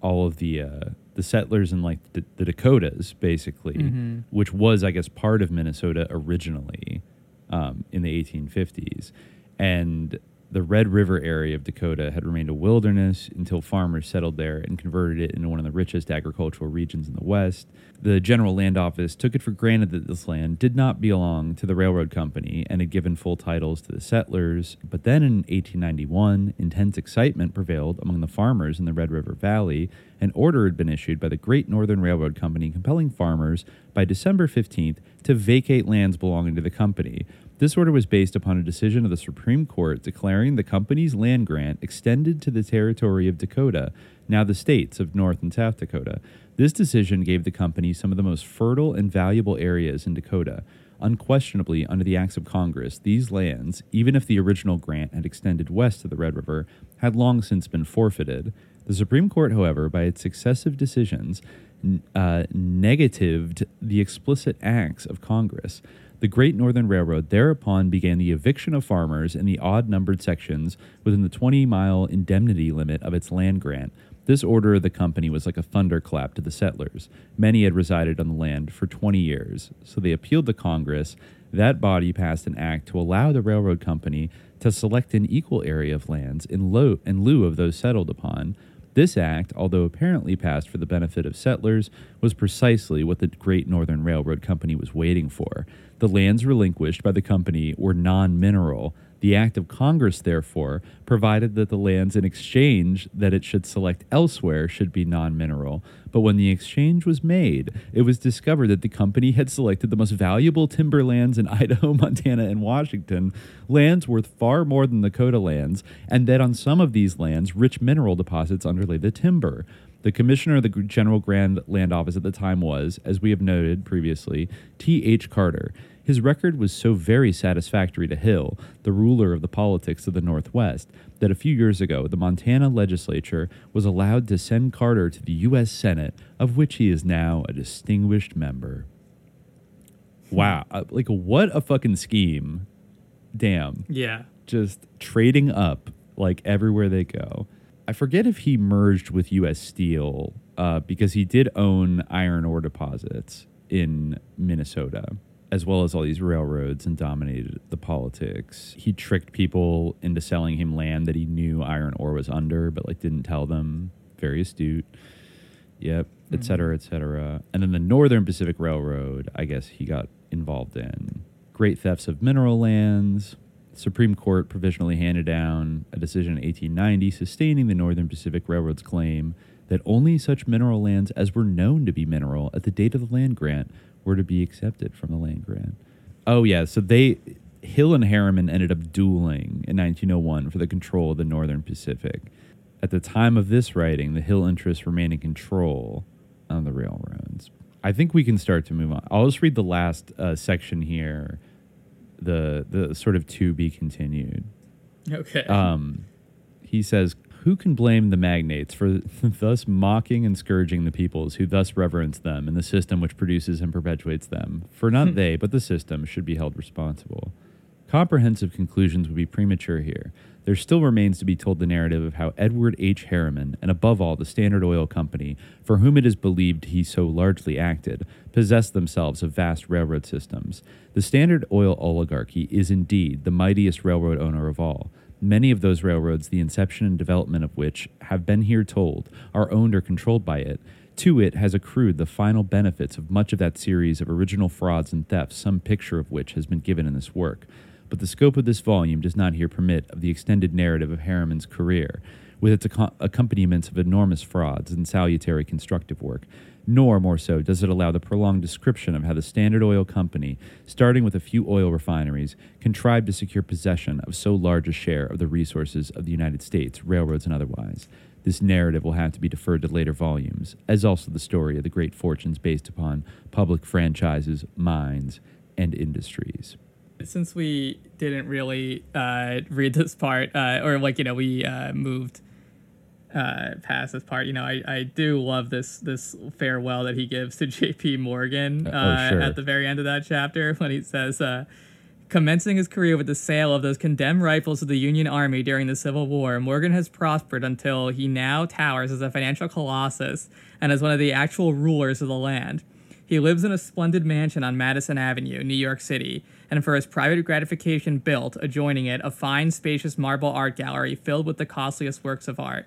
S10: all of the uh, the settlers in like the, the Dakotas, basically,
S12: Mhm.
S10: which was, I guess, part of Minnesota originally um, in the 1850s, and the Red River area of Dakota had remained a wilderness until farmers settled there and converted it into one of the richest agricultural regions in the West. The General Land Office took it for granted that this land did not belong to the railroad company and had given full titles to the settlers. But then in 1891, intense excitement prevailed among the farmers in the Red River Valley. An order had been issued by the Great Northern Railroad Company compelling farmers by December 15th to vacate lands belonging to the company. This order was based upon a decision of the Supreme Court declaring the company's land grant extended to the territory of Dakota, now the states of North and South Dakota. This decision gave the company some of the most fertile and valuable areas in Dakota. Unquestionably, under the acts of Congress, these lands, even if the original grant had extended west of the Red River, had long since been forfeited. The Supreme Court, however, by its successive decisions, uh, negatived the explicit acts of Congress. The Great Northern Railroad thereupon began the eviction of farmers in the odd numbered sections within the 20 mile indemnity limit of its land grant. This order of the company was like a thunderclap to the settlers. Many had resided on the land for 20 years, so they appealed to Congress. That body passed an act to allow the railroad company to select an equal area of lands in, lo- in lieu of those settled upon. This act, although apparently passed for the benefit of settlers, was precisely what the Great Northern Railroad Company was waiting for. The lands relinquished by the company were non mineral. The act of Congress, therefore, provided that the lands in exchange that it should select elsewhere should be non mineral. But when the exchange was made, it was discovered that the company had selected the most valuable timber lands in [laughs] Idaho, Montana, and Washington, lands worth far more than Dakota lands, and that on some of these lands, rich mineral deposits underlay the timber. The commissioner of the General Grand Land Office at the time was, as we have noted previously, T.H. Carter. His record was so very satisfactory to Hill, the ruler of the politics of the Northwest, that a few years ago the Montana legislature was allowed to send Carter to the U.S. Senate, of which he is now a distinguished member. Wow. Uh, Like, what a fucking scheme. Damn.
S12: Yeah.
S10: Just trading up like everywhere they go. I forget if he merged with U.S. Steel uh, because he did own iron ore deposits in Minnesota, as well as all these railroads and dominated the politics. He tricked people into selling him land that he knew iron ore was under, but like didn't tell them. Very astute. Yep, et mm-hmm. cetera, et cetera. And then the Northern Pacific Railroad, I guess he got involved in. Great thefts of mineral lands. Supreme Court provisionally handed down a decision in 1890 sustaining the Northern Pacific Railroad's claim that only such mineral lands as were known to be mineral at the date of the land grant were to be accepted from the land grant. Oh, yeah. So they, Hill and Harriman ended up dueling in 1901 for the control of the Northern Pacific. At the time of this writing, the Hill interests remain in control on the railroads. I think we can start to move on. I'll just read the last uh, section here, the the sort of to be continued.
S12: Okay.
S10: Um, he says, "Who can blame the magnates for [laughs] thus mocking and scourging the peoples who thus reverence them and the system which produces and perpetuates them? For not hmm. they, but the system, should be held responsible." Comprehensive conclusions would be premature here. There still remains to be told the narrative of how Edward H. Harriman, and above all the Standard Oil Company, for whom it is believed he so largely acted, possessed themselves of vast railroad systems. The Standard Oil oligarchy is indeed the mightiest railroad owner of all. Many of those railroads, the inception and development of which have been here told, are owned or controlled by it. To it has accrued the final benefits of much of that series of original frauds and thefts, some picture of which has been given in this work but the scope of this volume does not here permit of the extended narrative of Harriman's career, with its acco- accompaniments of enormous frauds and salutary constructive work, nor, more so, does it allow the prolonged description of how the Standard Oil Company, starting with a few oil refineries, contrived to secure possession of so large a share of the resources of the United States, railroads and otherwise. This narrative will have to be deferred to later volumes, as also the story of the great fortunes based upon public franchises, mines, and industries.
S12: since we didn't really uh, read this part, uh, or like you know, we uh, moved uh, past this part. You know, I, I do love this this farewell that he gives to [laughs] J.P. Morgan
S10: Uh, oh,
S12: uh,
S10: sure.
S12: at the very end of that chapter [laughs] when he says. Uh, Commencing his career with the sale of those condemned rifles to the Union Army during the Civil War, Morgan has prospered until he now towers as a financial colossus and as one of the actual rulers of the land. He lives in a splendid mansion on Madison Avenue, New York City, and for his private gratification built, adjoining it, a fine, spacious marble art gallery filled with the costliest works of art.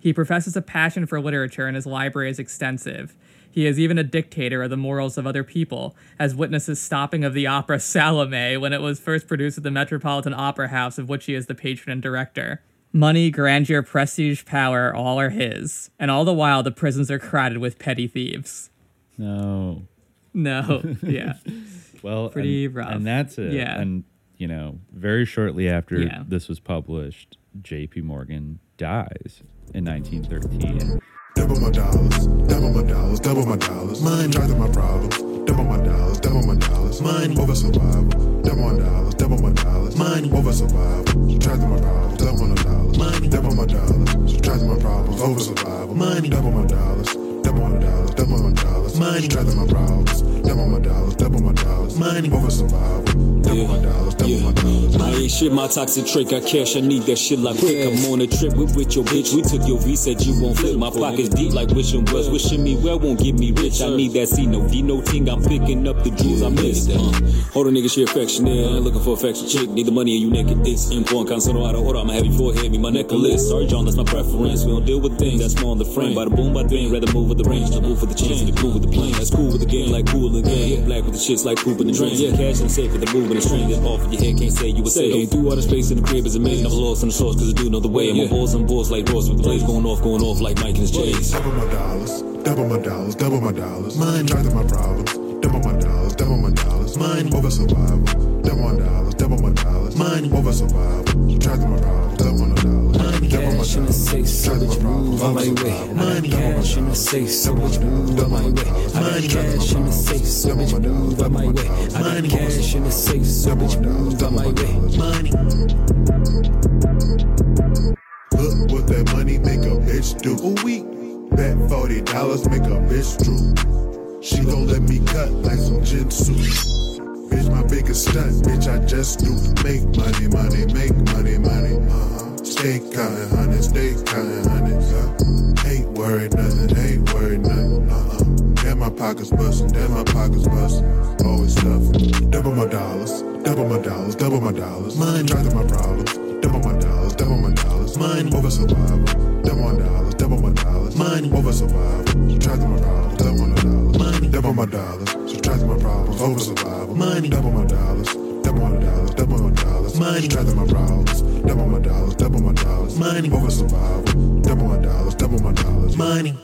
S12: He professes a passion for literature, and his library is extensive. He is even a dictator of the morals of other people, as witnesses stopping of the opera [laughs] Salome when it was first produced at the Metropolitan Opera House, of which he is the patron and director. Money, grandeur, prestige, power, all are his, and all the while the prisons are crowded with petty thieves.
S10: No.
S12: No, [laughs] yeah.
S10: Well,
S12: Pretty
S10: and,
S12: rough.
S10: And that's it.
S12: Yeah.
S10: And, you know, very shortly after
S12: Yeah.
S10: this was published, J.P. Morgan dies in 1913.
S14: Double my dollars, double my dollars, double my dollars. Problems. Double my dollars, double my dollars. Money over survival. Double my dollars, double my dollars. Over survival. My. Double my dollars. Double my dollars. Over survival. Double my dollars. Double my dollars, problems. Double my dollars, double my dollars. Money over survival. Double my dollars, double my dollars.
S15: Ain't shit, my toxic trick. I cash, I need that shit like quick. I'm on a trip with, with your bitch. We took your V, said you won't flip. My pockets deep like wishing wells. Wishing me well won't give me rich. I need that C no D no ting. I'm picking up the jewels I missed. Uh, hold a nigga, she affectionate. I ain't looking for affection. Chick, need the money and you naked. It's important. Cancelo out of order. I'ma have you forehead, me my necklace. Sorry, John, that's my preference. We don't deal with things that's more on the frame. By the boom, by the bang. Rather move with the range. Than move with the change. The cool with the plane. That's cool with the game. Like cool in the game. Black with the shits like poop in the drain. Yeah, cash and safe with the move and the string. That off of your head. Can't say you were safe. Going through all the space in the crib is amazing. Never lost in the source cause I do know the way. I'm on balls and balls like Ross with the plays going off, going off like Mike and his J's.
S14: Double my dollars, double my dollars, double my dollars. Money drives my problems. Double my dollars, double my dollars. Money over survival. Double my dollars, double my dollars. Money over survival. Drives my problems. Double my dollars. Money
S15: cash in the safe, so which move on my way. I got cash in the safe, so which move on my way. I got cash in the safe, so which move on my way. I got cash in the safe, so which move on my way.
S14: Money. Look what that money make a bitch do. Ooh, we bet forty dollars make a bitch drool. She gon' let me cut like some jinsu. Bitch, my biggest stunt, bitch, I just do make money, money, make money, money. Uh-huh. Stay counting hundreds, stay counting hundreds. Uh. Ain't worried nothing, ain't worried nothing. Uh-uh. Damn, my pockets bustin', damn, my pockets bustin'. Always stuff. Double my dollars, double my dollars, double my dollars. Mine, to my problems. Double my dollars, double my dollars. Mine, over survival. Double my dollars, double my dollars. Mine, over survival. To my problems, double my dollars. Mine, double my dollars. Subtract my problems, over survival. Money, double my dollars. Double my dollars, double my dollars. Money, subtract my problems. Double my dollars, double my dollars. Money, over survival. Double my dollars, double my dollars. Money.